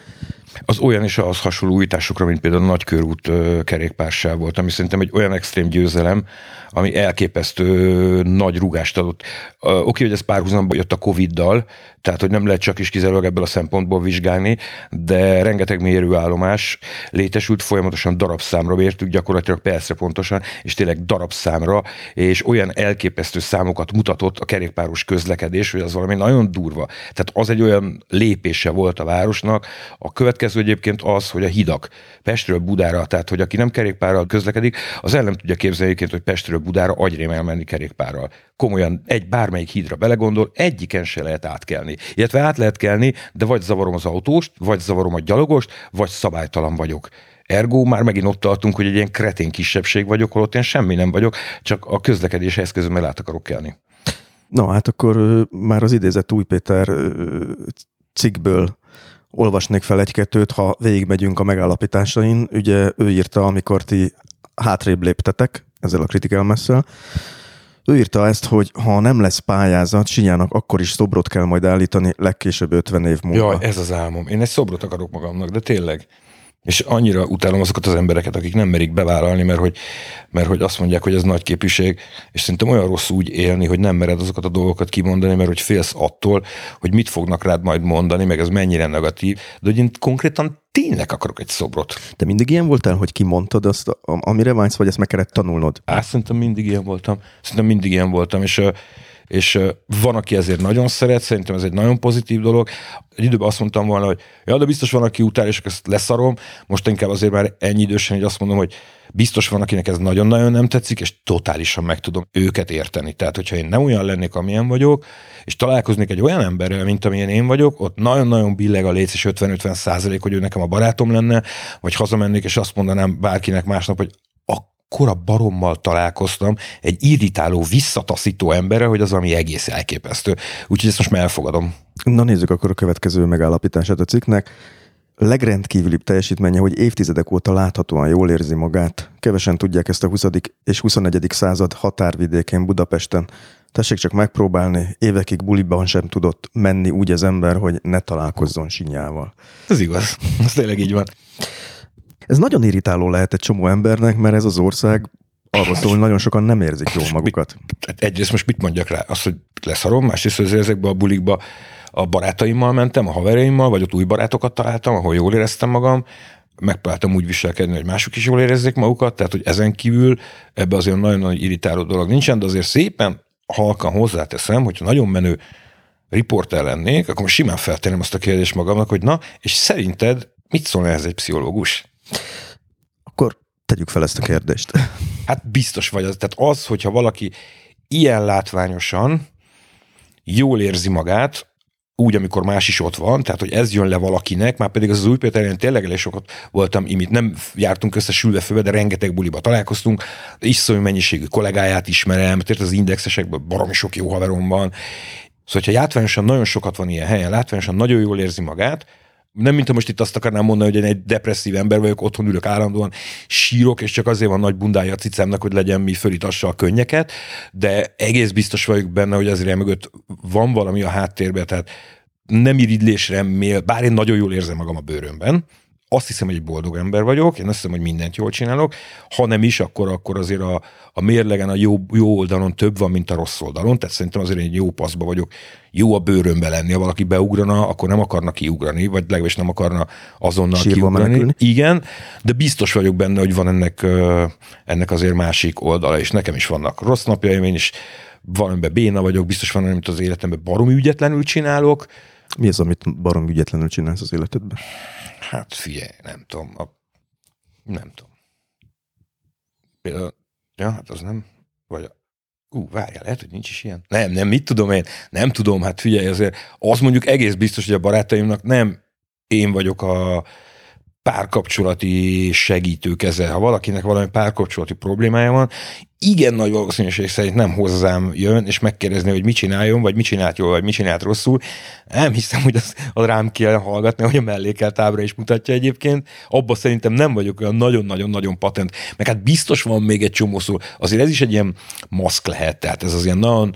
B: Az olyan és az hasonló újításokra, mint például a nagykörút kerékpársáv volt, ami szerintem egy olyan extrém győzelem, ami elképesztő nagy rugást adott. Oké, hogy ez párhuzamban jött a Covid-dal, tehát hogy nem lehet csak is kizárólag ebből a szempontból vizsgálni, de rengeteg mérőállomás létesült, folyamatosan darabszámra vértük, gyakorlatilag percre pontosan, és tényleg darabszámra, és olyan elképesztő számokat mutatott a kerékpáros közlekedés, hogy az valami nagyon durva. Tehát az egy olyan lépése volt a városnak. A következő egyébként az, hogy a hidak Pestről Budára, tehát hogy aki nem kerékpárral közlekedik, az el nem tudja képzelni hogy Pestről Budára agyrém elmenni kerékpárral. Komolyan egy bármelyik hídra belegondol, egyiken se lehet átkelni. Illetve át lehet kelni, de vagy zavarom az autóst, vagy zavarom a gyalogost, vagy szabálytalan vagyok. Ergo már megint ott tartunk, hogy egy ilyen kretén kisebbség vagyok, holott én semmi nem vagyok, csak a közlekedés eszközömmel át akarok kelni.
A: Na hát akkor már az idézett Új Péter cikkből olvasnék fel egy-kettőt, ha végigmegyünk a megállapításain. Ugye ő írta, amikor ti hátrébb léptetek ezzel a critical messzel, ő írta ezt, hogy ha nem lesz pályázat, Sinyának akkor is szobrot kell majd állítani legkésőbb 50 év múlva.
B: Jaj, ez az álmom. Én egy szobrot akarok magamnak, de tényleg. És annyira utálom azokat az embereket, akik nem merik bevállalni, mert hogy, mert hogy azt mondják, hogy ez nagy képviség, és szerintem olyan rossz úgy élni, hogy nem mered azokat a dolgokat kimondani, mert hogy félsz attól, hogy mit fognak rád majd mondani, meg ez mennyire negatív, de hogy én konkrétan tényleg akarok egy szobrot.
A: De mindig ilyen voltál, hogy kimondtad azt, amire vágysz, vagy ezt meg kellett tanulnod?
B: Á, szerintem mindig ilyen voltam. Szerintem mindig ilyen voltam, és és van, aki ezért nagyon szeret, szerintem ez egy nagyon pozitív dolog. Egy időben azt mondtam volna, hogy ja, de biztos van, aki utál, és ezt leszarom. Most inkább azért már ennyi idősen, hogy azt mondom, hogy biztos van, akinek ez nagyon-nagyon nem tetszik, és totálisan meg tudom őket érteni. Tehát, hogyha én nem olyan lennék, amilyen vagyok, és találkoznék egy olyan emberrel, mint amilyen én vagyok, ott nagyon-nagyon billeg a léc, és 50-50 százalék, hogy ő nekem a barátom lenne, vagy hazamennék, és azt mondanám bárkinek másnap, hogy akkora barommal találkoztam, egy irritáló, visszataszító emberre, hogy az ami egész elképesztő. Úgyhogy ezt most már elfogadom.
A: Na nézzük akkor a következő megállapítását a cikknek. Legrendkívülibb teljesítménye, hogy évtizedek óta láthatóan jól érzi magát. Kevesen tudják ezt a 20. és 21. század határvidékén Budapesten. Tessék csak megpróbálni, évekig buliban sem tudott menni úgy az ember, hogy ne találkozzon sinyával.
B: Ez igaz, ez tényleg így van.
A: Ez nagyon irritáló lehet egy csomó embernek, mert ez az ország arról szól, hogy nagyon sokan nem érzik jól magukat.
B: Hát egyrészt most mit mondjak rá? Azt, hogy leszarom, másrészt, hogy ezekbe a bulikba a barátaimmal mentem, a havereimmal, vagy ott új barátokat találtam, ahol jól éreztem magam, megpróbáltam úgy viselkedni, hogy mások is jól érezzék magukat, tehát hogy ezen kívül ebbe azért nagyon nagy irritáló dolog nincsen, de azért szépen halkan hozzáteszem, hogyha nagyon menő riporter lennék, akkor most simán feltenném azt a kérdést magamnak, hogy na, és szerinted mit szólna ez egy pszichológus?
A: Tegyük fel ezt a kérdést.
B: Hát biztos vagy az. Tehát az, hogyha valaki ilyen látványosan jól érzi magát, úgy, amikor más is ott van, tehát hogy ez jön le valakinek, már pedig az, az új Péter, tényleg elég sokat voltam imit, nem jártunk össze sülve főbe, de rengeteg buliba találkoztunk, iszonyú mennyiségű kollégáját ismerem, tehát az indexesekben baromi sok jó haverom van. Szóval, hogyha látványosan nagyon sokat van ilyen helyen, látványosan nagyon jól érzi magát, nem mint most itt azt akarnám mondani, hogy én egy depresszív ember vagyok, otthon ülök állandóan, sírok, és csak azért van nagy bundája a cicámnak, hogy legyen mi fölítassa a könnyeket, de egész biztos vagyok benne, hogy azért mögött van valami a háttérben, tehát nem iridlésre mél, bár én nagyon jól érzem magam a bőrömben, azt hiszem, hogy egy boldog ember vagyok, én azt hiszem, hogy mindent jól csinálok, ha nem is, akkor, akkor azért a, a mérlegen a jó, jó oldalon több van, mint a rossz oldalon, tehát szerintem azért egy jó paszba vagyok, jó a bőrömbe lenni, ha valaki beugrana, akkor nem akarna kiugrani, vagy legalábbis nem akarna azonnal
A: Sírva
B: kiugrani.
A: menekülni.
B: Igen, de biztos vagyok benne, hogy van ennek, ennek azért másik oldala, és nekem is vannak rossz napjaim, én is valamiben béna vagyok, biztos van, amit az életemben baromi ügyetlenül csinálok,
A: Mi az, amit barom ügyetlenül csinálsz az életedben?
B: Hát figyelj, nem tudom. A, nem tudom. Például, ja, hát az nem, vagy a, ú, várjál, lehet, hogy nincs is ilyen. Nem, nem, mit tudom én? Nem tudom, hát figyelj, azért az mondjuk egész biztos, hogy a barátaimnak nem én vagyok a párkapcsolati segítő keze. Ha valakinek valami párkapcsolati problémája van, igen nagy valószínűség szerint nem hozzám jön, és megkérdezni, hogy mit csináljon, vagy mit csinált jól, vagy mit csinált rosszul. Nem hiszem, hogy az, az rám kell hallgatni, hogy a mellékelt ábra is mutatja egyébként. Abba szerintem nem vagyok olyan nagyon-nagyon-nagyon patent. Meg hát biztos van még egy csomó szó. Azért ez is egy ilyen maszk lehet, tehát ez az ilyen nagyon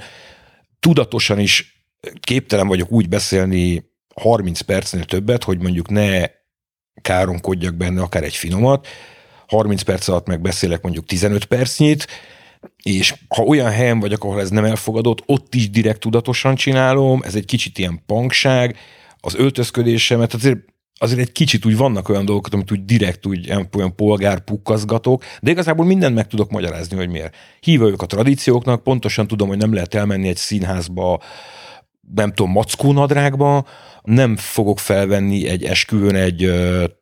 B: tudatosan is képtelen vagyok úgy beszélni 30 percnél többet, hogy mondjuk ne káromkodjak benne akár egy finomat, 30 perc alatt meg beszélek mondjuk 15 percnyit, és ha olyan helyen vagyok, ahol ez nem elfogadott, ott is direkt tudatosan csinálom, ez egy kicsit ilyen pankság, az öltözködésemet, azért, azért egy kicsit úgy vannak olyan dolgok, amit úgy direkt úgy olyan polgár pukkazgatok, de igazából mindent meg tudok magyarázni, hogy miért. Híva ők a tradícióknak, pontosan tudom, hogy nem lehet elmenni egy színházba, nem tudom, mackónadrágba, nem fogok felvenni egy esküvőn egy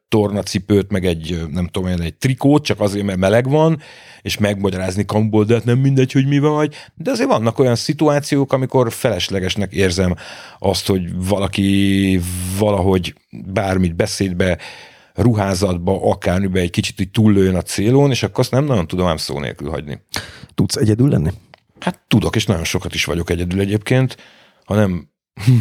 B: tornacipőt, meg egy, nem tudom én, egy trikót, csak azért, mert meleg van, és megmagyarázni kamuból, de hát nem mindegy, hogy mi vagy. De azért vannak olyan szituációk, amikor feleslegesnek érzem azt, hogy valaki valahogy bármit beszédbe, ruházatba, akármibe egy kicsit így túllőjön a célon, és akkor azt nem nagyon tudom ám szó nélkül hagyni.
A: Tudsz egyedül lenni?
B: Hát tudok, és nagyon sokat is vagyok egyedül egyébként, ha nem,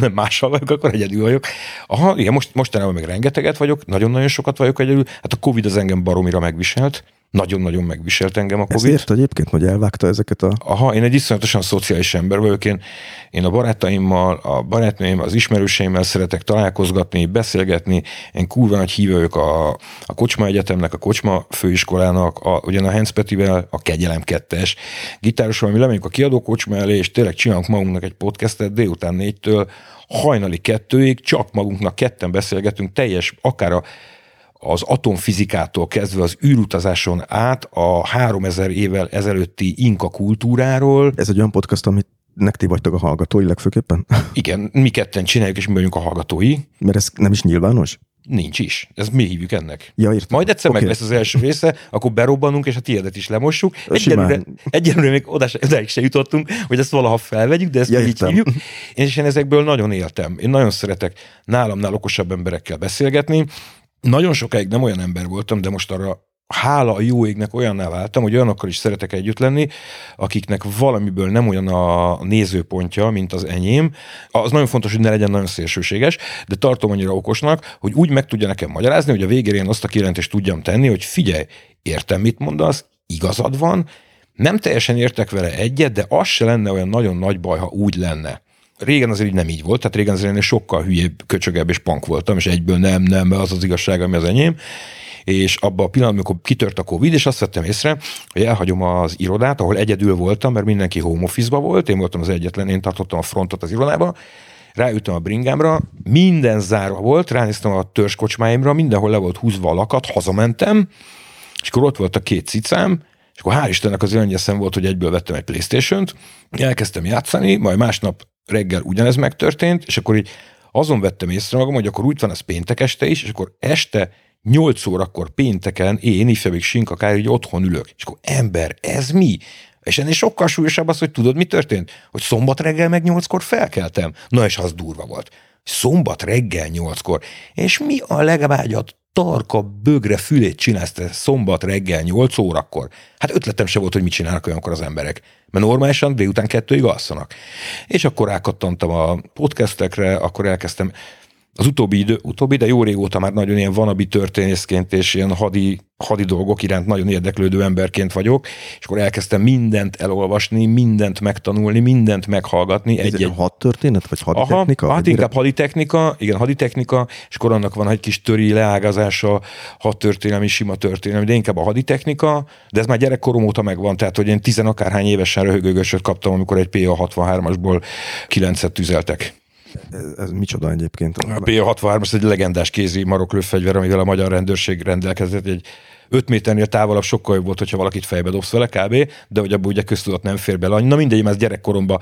B: nem mással vagyok, akkor egyedül vagyok. Aha, igen, most, mostanában még rengeteget vagyok, nagyon-nagyon sokat vagyok egyedül. Hát a Covid az engem baromira megviselt, nagyon-nagyon megviselt engem a Covid.
A: Ezért egyébként, hogy elvágta ezeket a...
B: Aha, én egy iszonyatosan szociális ember vagyok, én, én a barátaimmal, a barátnőim, az ismerőseimmel szeretek találkozgatni, beszélgetni, én kurva nagy híve vagyok a, a Kocsma Egyetemnek, a Kocsma Főiskolának, a, ugyan a Hens Petivel, a Kegyelem 2-es gitárosról, mi lemegyünk a kiadó kocsma elé, és tényleg csinálunk magunknak egy podcastet délután négytől hajnali kettőig, csak magunknak ketten beszélgetünk, teljes, akár a az atomfizikától kezdve az űrutazáson át a 3000 évvel ezelőtti inka kultúráról.
A: Ez egy olyan podcast, amit nek ti vagytok a hallgatói legfőképpen?
B: Igen, mi ketten csináljuk, és mi vagyunk a hallgatói.
A: Mert ez nem is nyilvános?
B: Nincs is. Ez mi hívjuk ennek.
A: Ja, értem.
B: Majd egyszer
A: Oké.
B: meg lesz az első része, akkor berobbanunk, és a tiédet is lemossuk. Egyelőre, egyelőre még oda se, odáig se jutottunk, hogy ezt valaha felvegyük, de ezt
A: Ja,
B: így hívjuk. És én ezekből nagyon éltem. Én nagyon szeretek nálamnál okosabb emberekkel beszélgetni. Nagyon sokáig nem olyan ember voltam, de most arra hála a jó égnek olyanná váltam, hogy olyanokkal is szeretek együtt lenni, akiknek valamiből nem olyan a nézőpontja, mint az enyém. Az nagyon fontos, hogy ne legyen nagyon szélsőséges, de tartom annyira okosnak, hogy úgy meg tudja nekem magyarázni, hogy a végére én azt a kijelentést tudjam tenni, hogy figyelj, értem, mit mondasz, igazad van, nem teljesen értek vele egyet, de az se lenne olyan nagyon nagy baj, ha úgy lenne. Régen azért így nem így volt, tehát régen azért én sokkal hülyébb, köcsögebb és pank voltam, és egyből nem, nem, az az igazság, ami az enyém. És abban a pillanatban, amikor kitört a Covid, és azt vettem észre, hogy elhagyom az irodát, ahol egyedül voltam, mert mindenki home office volt, én voltam az egyetlen, én tartottam a frontot az irodába, ráütöm a bringámra, minden zárva volt, ránéztem a törzskocsmáimra, mindenhol le volt húzva a lakat, hazamentem, és akkor ott volt a két cicám, és akkor hál' Istennek az eszem volt, hogy egyből vettem egy Playstation-t, elkezdtem játszani, majd másnap reggel ugyanez megtörtént, és akkor így azon vettem észre magam, hogy akkor úgy van ez péntek este is, és akkor este 8 órakor pénteken én ifjabbik sinkakár így otthon ülök. És akkor ember, ez mi? És ennél sokkal súlyosabb az, hogy tudod, mi történt? Hogy szombat reggel meg nyolckor felkeltem. Na és az durva volt. Szombat reggel nyolckor. És mi a legvágyat tarka bögre fülét csinálsz szombat reggel 8 órakor? Hát ötletem se volt, hogy mit csinálnak olyankor az emberek. Mert normálisan délután kettőig alszanak. És akkor rákattantam a podcastekre, akkor elkezdtem az utóbbi idő, utóbbi, de jó régóta már nagyon ilyen vanabi történészként és ilyen hadi, hadi dolgok iránt nagyon érdeklődő emberként vagyok, és akkor elkezdtem mindent elolvasni, mindent megtanulni, mindent meghallgatni.
A: Egy, egy hadtörténet, vagy haditechnika?
B: Aha, hát inkább haditechnika, igen, haditechnika, és akkor annak van egy kis töri leágazása, hadtörténelmi, sima történelmi, de inkább a haditechnika, de ez már gyerekkorom óta megvan, tehát hogy én tizen akárhány évesen röhögőgösöt kaptam, amikor egy PA63-asból kilencet tüzeltek.
A: Ez, ez micsoda egyébként?
B: A P63 egy legendás kézi maroklőfegyver, amivel a magyar rendőrség rendelkezett. Egy 5 méternél távolabb sokkal jobb volt, hogyha valakit fejbe dobsz vele kb., de hogy abból ugye köztudat nem fér bele. Na mindegy, mert gyerekkoromban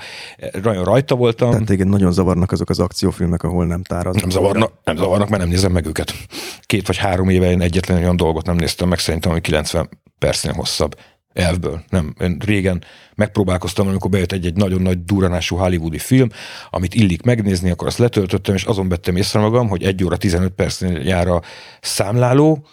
B: nagyon rajta voltam.
A: Tehát igen, nagyon zavarnak azok az akciófilmek, ahol nem táraz.
B: Nem zavarnak, nem zavarnak, mert nem nézem meg őket. Két vagy három éve én egyetlen olyan dolgot nem néztem meg, szerintem, ami 90 percnél hosszabb elvből. Nem, én régen megpróbálkoztam, amikor bejött egy-egy nagyon nagy duranású hollywoodi film, amit illik megnézni, akkor azt letöltöttem, és azon vettem észre magam, hogy egy óra 15 percnél jár a számláló,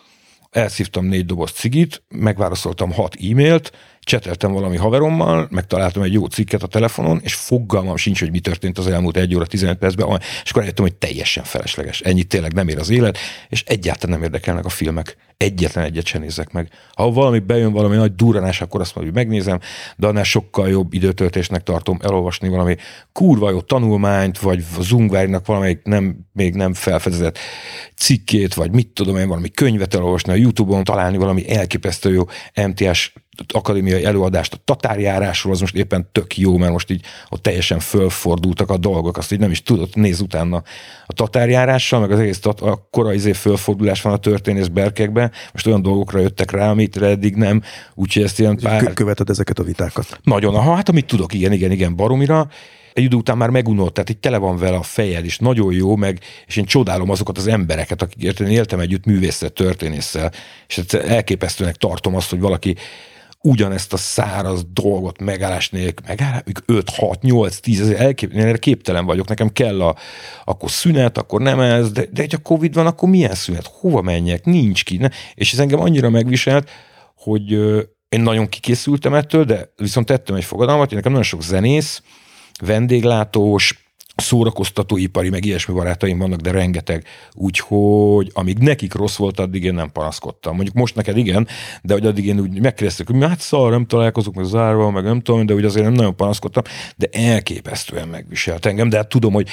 B: elszívtam négy doboz cigit, megválaszoltam hat e-mailt, cseteltem valami haverommal, megtaláltam egy jó cikket a telefonon, és fogalmam sincs, hogy mi történt az elmúlt egy óra 15 percben, és akkor eljöttem, hogy teljesen felesleges. Ennyit tényleg nem ér az élet, és egyáltalán nem érdekelnek a filmek. Egyetlen egyet sem nézek meg. Ha valami bejön, valami nagy duranás, akkor azt mondom, hogy megnézem, de annál sokkal jobb időtöltésnek tartom elolvasni valami kurva jó tanulmányt, vagy zungvárnak valamelyik nem, még nem felfedezett cikkét, vagy mit tudom én, valami könyvet elolvasni a YouTube-on, találni valami elképesztő jó MTS akadémiai előadást a tatárjárásról, az most éppen tök jó, mert most így ott teljesen fölfordultak a dolgok, azt így nem is tudott, néz utána a tatárjárással, meg az egész tat, a korai izé fölfordulás van a történész berkekben, most olyan dolgokra jöttek rá, amit eddig nem, úgyhogy ezt ilyen
A: pár... Követed ezeket a vitákat?
B: Nagyon, aha, hát amit tudok, igen, igen, igen, baromira, egy idő után már megunott, tehát itt tele van vele a fejed, és nagyon jó, meg, és én csodálom azokat az embereket, akik én éltem együtt művészre, történésszel, és elképesztőnek tartom azt, hogy valaki ugyanezt a száraz dolgot megállás nélkül, megállás, 5, 6, 8, 10 ezer, elkép, én erre képtelen vagyok, nekem kell a, akkor szünet, akkor nem ez, de, de egy a Covid van, akkor milyen szünet, hova menjek, nincs ki, ne? és ez engem annyira megviselt, hogy én nagyon kikészültem ettől, de viszont tettem egy fogadalmat, hogy nekem nagyon sok zenész, vendéglátós, szórakoztatóipari, meg ilyesmi barátaim vannak, de rengeteg. Úgyhogy amíg nekik rossz volt, addig én nem panaszkodtam. Mondjuk most neked igen, de hogy addig én úgy megkérdeztek, hogy hát szar, nem találkozok, meg zárva, meg nem tudom, de úgy azért nem nagyon panaszkodtam, de elképesztően megviselt engem, de hát tudom, hogy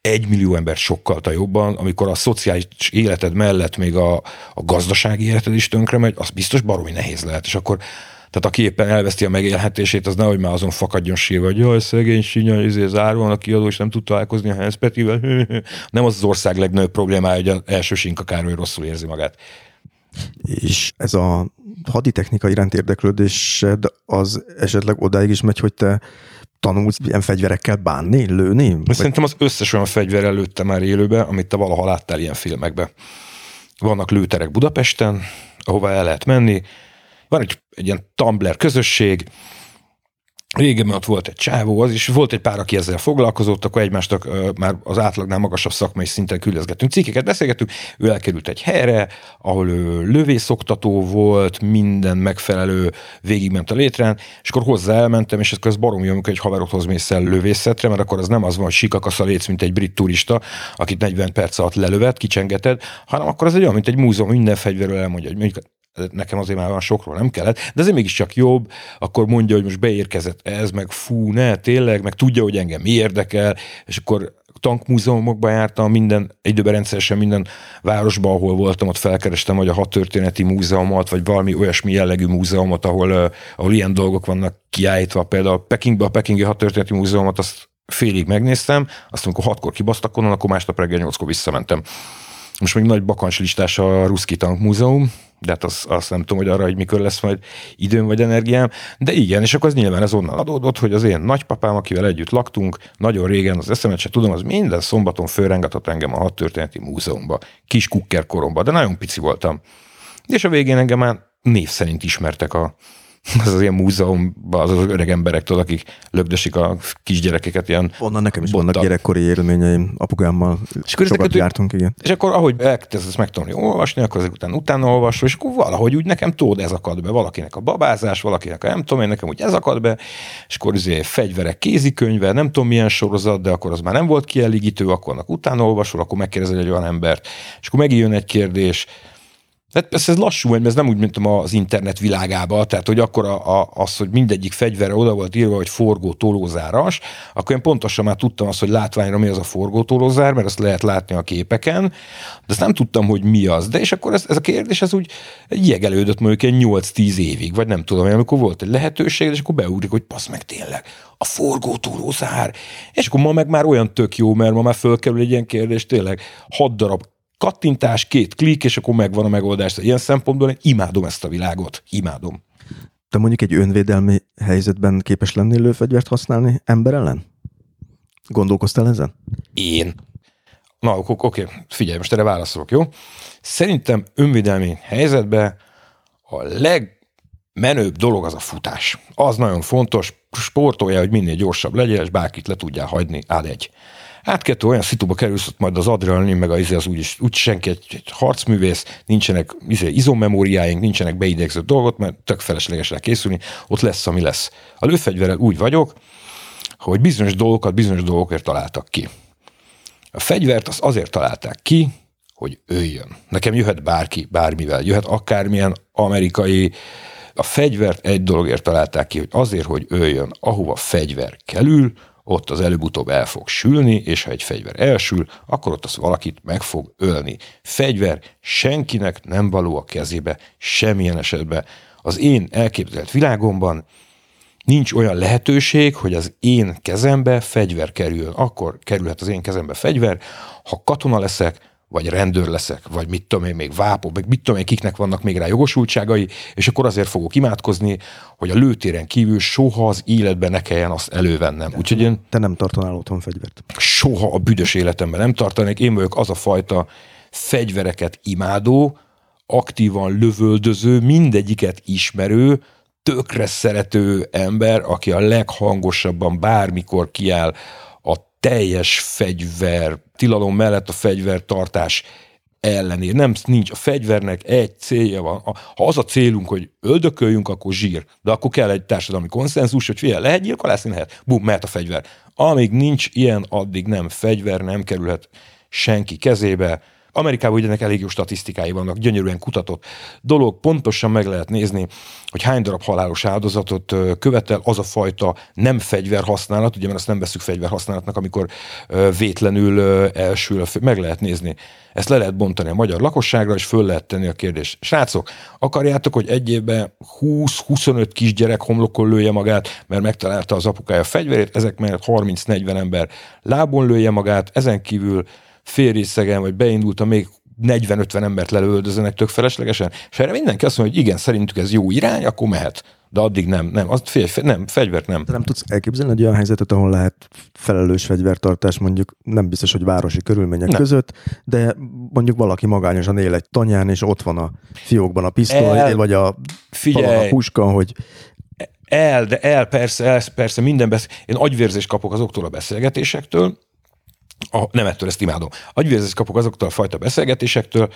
B: egy millió ember sokkal jobban, amikor a szociális életed mellett még a, a gazdasági életed is tönkre megy, az biztos baromi nehéz lehet, és akkor tehát aki éppen elveszti a megélhetését, az nehogy már azon fakadjon sírva, hogy jaj, szegény sinya, izé, zárva a kiadó, és nem tud találkozni a Hans Petivel. Nem az az ország legnagyobb problémája, hogy az első Sinka Károly rosszul érzi magát.
A: És ez a haditechnika iránt érdeklődésed az esetleg odáig is megy, hogy te tanulsz ilyen fegyverekkel bánni, lőni?
B: Vagy... Szerintem az összes olyan fegyver előtte már élőbe, amit te valaha láttál ilyen filmekben. Vannak lőterek Budapesten, ahova el lehet menni, van egy, egy ilyen Tumblr közösség, Régen ott volt egy csávó, az is volt egy pár, aki ezzel foglalkozott, akkor egymástak uh, már az átlagnál magasabb szakmai szinten küldözgettünk cikkeket, beszélgettünk, ő elkerült egy helyre, ahol ő lövészoktató volt, minden megfelelő végigment a létrán, és akkor hozzá elmentem, és ez baromi, amikor egy haverothoz mész el lövészetre, mert akkor az nem az van, hogy sikakasz a léc, mint egy brit turista, akit 40 perc alatt lelövet, kicsengeted, hanem akkor az egy olyan, mint egy múzeum, minden fegyverről elmondja, hogy mondjuk nekem azért már van sokról nem kellett, de azért mégiscsak jobb, akkor mondja, hogy most beérkezett ez, meg fú, ne, tényleg, meg tudja, hogy engem mi érdekel, és akkor tankmúzeumokba jártam, minden, időben rendszeresen minden városban, ahol voltam, ott felkerestem, hogy a hadtörténeti múzeumot, vagy valami olyasmi jellegű múzeumot, ahol, ahol ilyen dolgok vannak kiállítva. Például Pekingbe a Pekingi Hadtörténeti Múzeumot azt félig megnéztem, azt amikor hatkor kibasztak onnan, akkor másnap reggel nyolckor visszamentem. Most még nagy bakancslistás a Ruszki Tank Múzeum, de hát azt, azt nem tudom, hogy arra, hogy mikor lesz majd időm vagy energiám, de igen, és akkor az nyilván ez onnan adódott, hogy az én nagypapám, akivel együtt laktunk, nagyon régen, az eszemet se tudom, az minden szombaton fölrengatott engem a hadtörténeti múzeumba, kis kukker koromba, de nagyon pici voltam. És a végén engem már név szerint ismertek a, az az ilyen múzeumban az, az öreg emberektől, akik lögdösik a kisgyerekeket ilyen
A: Onnan nekem is bottal. vannak gyerekkori élményeim, apugámmal és sokat jártunk, igen.
B: És akkor ahogy elkezdesz megtanulni olvasni, akkor ezek után utána olvasol, és akkor valahogy úgy nekem tudod, ez akad be. Valakinek a babázás, valakinek a nem tudom én, nekem úgy ez akad be, és akkor azért fegyverek kézikönyve, nem tudom milyen sorozat, de akkor az már nem volt kielégítő, akkor annak utána olvasol, akkor megkérdezel egy olyan embert, és akkor megjön egy kérdés, tehát persze ez lassú, mert ez nem úgy, mint az internet világába, tehát hogy akkor a, a, az, hogy mindegyik fegyverre oda volt írva, hogy forgó tolózáras, akkor én pontosan már tudtam azt, hogy látványra mi az a forgó tolózár, mert azt lehet látni a képeken, de azt nem tudtam, hogy mi az. De és akkor ez, ez a kérdés, ez úgy jegelődött mondjuk egy 8-10 évig, vagy nem tudom, amikor volt egy lehetőség, és akkor beugrik, hogy passz meg tényleg, a forgó tolózár. És akkor ma meg már olyan tök jó, mert ma már fölkerül egy ilyen kérdés, tényleg hat darab kattintás, két klik, és akkor megvan a megoldás. Ilyen szempontból én imádom ezt a világot. Imádom.
A: Te mondjuk egy önvédelmi helyzetben képes lennél lőfegyvert használni ember ellen? Gondolkoztál ezen?
B: Én. Na, oké, oké, figyelj, most erre válaszolok, jó? Szerintem önvédelmi helyzetben a legmenőbb dolog az a futás. Az nagyon fontos, sportolja, hogy minél gyorsabb legyen, és bárkit le tudjál hagyni, áll egy át olyan szituba kerülsz, hogy majd az adrenalin, meg az, izé az úgyis, úgy senki egy, egy harcművész, nincsenek izé, izommemóriáink, nincsenek beidegzett dolgot, mert tök felesleges rá készülni, ott lesz, ami lesz. A lőfegyverrel úgy vagyok, hogy bizonyos dolgokat bizonyos dolgokért találtak ki. A fegyvert az azért találták ki, hogy öljön. Nekem jöhet bárki, bármivel, jöhet akármilyen amerikai, a fegyvert egy dologért találták ki, hogy azért, hogy öljön, ahova fegyver kerül, ott az előbb-utóbb el fog sülni, és ha egy fegyver elsül, akkor ott az valakit meg fog ölni. Fegyver senkinek nem való a kezébe, semmilyen esetben. Az én elképzelt világomban nincs olyan lehetőség, hogy az én kezembe fegyver kerüljön. Akkor kerülhet az én kezembe fegyver, ha katona leszek, vagy rendőr leszek, vagy mit tudom én, még vápó, meg mit tudom én, kiknek vannak még rá jogosultságai, és akkor azért fogok imádkozni, hogy a lőtéren kívül soha az életben ne kelljen azt elővennem. Úgyhogy én...
A: Te nem tartanál otthon fegyvert?
B: Soha a büdös életemben nem tartanék. Én vagyok az a fajta fegyvereket imádó, aktívan lövöldöző, mindegyiket ismerő, tökre szerető ember, aki a leghangosabban bármikor kiáll teljes fegyver, tilalom mellett a fegyvertartás ellenére. Nem, nincs a fegyvernek egy célja van. Ha az a célunk, hogy öldököljünk, akkor zsír. De akkor kell egy társadalmi konszenzus, hogy figyelj, lehet gyilkolászni, lehet. Bum, mehet a fegyver. Amíg nincs ilyen, addig nem fegyver, nem kerülhet senki kezébe. Amerikában ugye ennek elég jó statisztikái vannak, gyönyörűen kutatott dolog, pontosan meg lehet nézni, hogy hány darab halálos áldozatot követel az a fajta nem fegyver használat, ugye mert azt nem veszük fegyver használatnak, amikor vétlenül elsül, meg lehet nézni. Ezt le lehet bontani a magyar lakosságra, és föl lehet tenni a kérdést. Srácok, akarjátok, hogy egy évben 20-25 kisgyerek homlokon lője magát, mert megtalálta az apukája a fegyverét, ezek mellett 30-40 ember lábon lője magát, ezen kívül félrészegen, vagy beindult, még 40-50 embert lelőldözenek tök feleslegesen, és erre mindenki azt mondja, hogy igen, szerintük ez jó irány, akkor mehet. De addig nem, nem, az fél, nem, fegyvert nem.
A: De nem tudsz elképzelni egy olyan helyzetet, ahol lehet felelős fegyvertartás, mondjuk nem biztos, hogy városi körülmények nem. között, de mondjuk valaki magányosan él egy tanyán, és ott van a fiókban a pisztoly, El, vagy a, figyelj, a puska, hogy
B: el, de el, persze, el, persze, minden besz... Én agyvérzést kapok azoktól a beszélgetésektől, a, nem ettől ezt imádom. Agyvérzést kapok azoktól a fajta beszélgetésektől,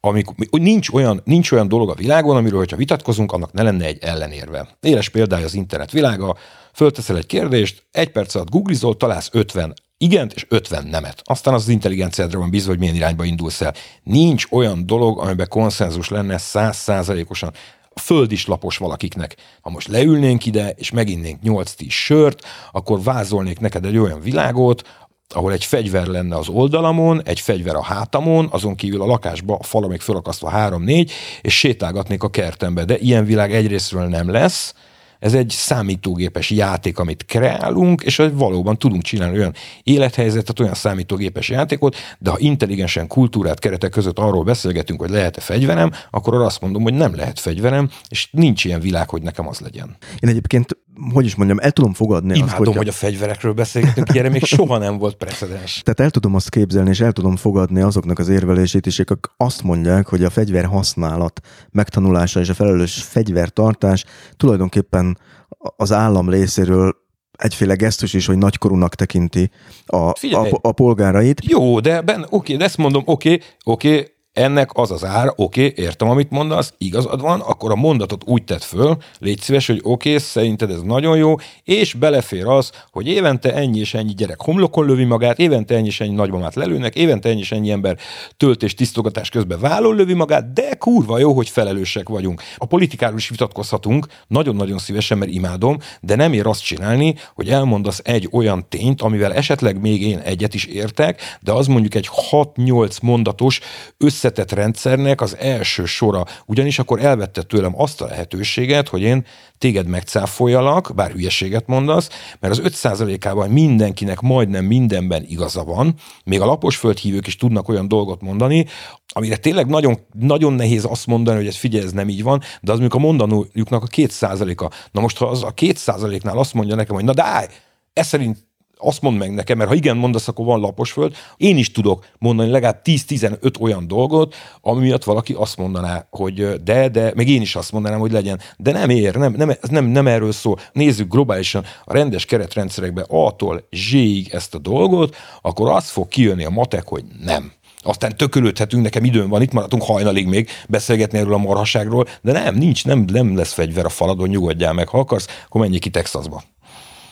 B: amikor nincs olyan, nincs olyan dolog a világon, amiről, hogyha vitatkozunk, annak ne lenne egy ellenérve. Éles példája az internet világa, fölteszel egy kérdést, egy perc alatt googlizol, találsz 50 igent, és 50 nemet. Aztán az, az intelligenciádra van bízva, hogy milyen irányba indulsz el. Nincs olyan dolog, amiben konszenzus lenne százszázalékosan. A föld is lapos valakiknek. Ha most leülnénk ide, és meginnénk 8-10 sört, akkor vázolnék neked egy olyan világot, ahol egy fegyver lenne az oldalamon, egy fegyver a hátamon, azon kívül a lakásba a fala még fölakasztva három-négy, és sétálgatnék a kertembe. De ilyen világ egyrésztről nem lesz, ez egy számítógépes játék, amit kreálunk, és valóban tudunk csinálni olyan élethelyzetet, olyan számítógépes játékot, de ha intelligensen kultúrát keretek között arról beszélgetünk, hogy lehet-e fegyverem, akkor arra azt mondom, hogy nem lehet fegyverem, és nincs ilyen világ, hogy nekem az legyen.
A: Én egyébként hogy is mondjam, el tudom fogadni
B: Imádom, azt, hogy, hogy a fegyverekről beszélgetünk, erre még soha nem volt precedens.
A: Tehát el tudom azt képzelni, és el tudom fogadni azoknak az érvelését is, akik azt mondják, hogy a fegyver használat megtanulása és a felelős fegyvertartás tulajdonképpen az állam részéről egyféle gesztus is, hogy nagykorúnak tekinti a, a, a polgárait.
B: Jó, de ben, oké, de ezt mondom, oké, oké, ennek az az ár, oké, okay, értem, amit mondasz, igazad van, akkor a mondatot úgy tett föl, légy szíves, hogy oké, szerinted ez nagyon jó, és belefér az, hogy évente ennyi és ennyi gyerek homlokon lövi magát, évente ennyi és ennyi nagymamát lelőnek, évente ennyi és ennyi ember töltés tisztogatás közben vállon lövi magát, de kurva jó, hogy felelősek vagyunk. A politikáról is vitatkozhatunk, nagyon-nagyon szívesen, mert imádom, de nem ér azt csinálni, hogy elmondasz egy olyan tényt, amivel esetleg még én egyet is értek, de az mondjuk egy 6-8 mondatos össze összetett rendszernek az első sora, ugyanis akkor elvette tőlem azt a lehetőséget, hogy én téged megcáfoljalak, bár hülyeséget mondasz, mert az 5%-ában mindenkinek majdnem mindenben igaza van, még a lapos földhívők is tudnak olyan dolgot mondani, amire tényleg nagyon, nagyon nehéz azt mondani, hogy ez figyelj, ez nem így van, de az mondjuk a mondanójuknak a 2%-a. Na most, ha az a 2%-nál azt mondja nekem, hogy na de állj, ez szerint azt mondd meg nekem, mert ha igen mondasz, akkor van lapos föld. Én is tudok mondani legalább 10-15 olyan dolgot, ami miatt valaki azt mondaná, hogy de, de, meg én is azt mondanám, hogy legyen. De nem ér, nem, nem, nem, nem erről szól. Nézzük globálisan a rendes keretrendszerekbe A-tól Z-ig ezt a dolgot, akkor az fog kijönni a matek, hogy nem. Aztán tökölődhetünk, nekem időm van, itt maradunk hajnalig még beszélgetni erről a marhaságról, de nem, nincs, nem, nem lesz fegyver a faladon, nyugodjál meg, ha akarsz, akkor menjél ki Texasba.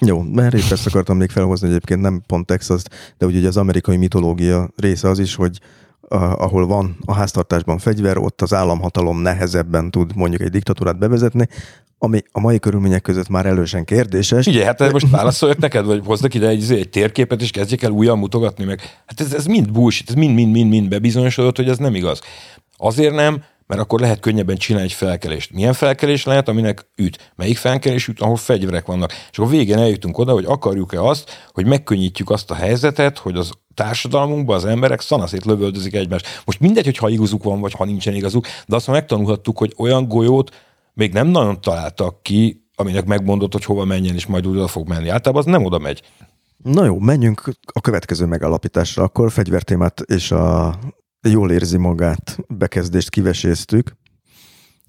A: Jó, mert épp ezt akartam még felhozni egyébként, nem pont Texas, de ugye az amerikai mitológia része az is, hogy ahol van a háztartásban fegyver, ott az államhatalom nehezebben tud mondjuk egy diktatúrát bevezetni, ami a mai körülmények között már elősen kérdéses.
B: Ugye, hát most válaszoljak neked, vagy hoznak ide egy, egy térképet, és kezdjék el újra mutogatni meg. Hát ez, ez mind bullshit, ez mind-mind-mind-mind bebizonyosodott, hogy ez nem igaz. Azért nem, mert akkor lehet könnyebben csinálni egy felkelést. Milyen felkelés lehet, aminek üt? Melyik felkelés üt, ahol fegyverek vannak? És akkor végén eljutunk oda, hogy akarjuk-e azt, hogy megkönnyítjük azt a helyzetet, hogy az társadalmunkban az emberek szanaszét lövöldözik egymást. Most mindegy, hogy ha igazuk van, vagy ha nincsen igazuk, de azt megtanulhattuk, hogy olyan golyót még nem nagyon találtak ki, aminek megmondott, hogy hova menjen, és majd oda fog menni. Általában az nem oda megy.
A: Na jó, menjünk a következő megállapításra. Akkor fegyvertémát és a jól érzi magát bekezdést kiveséztük.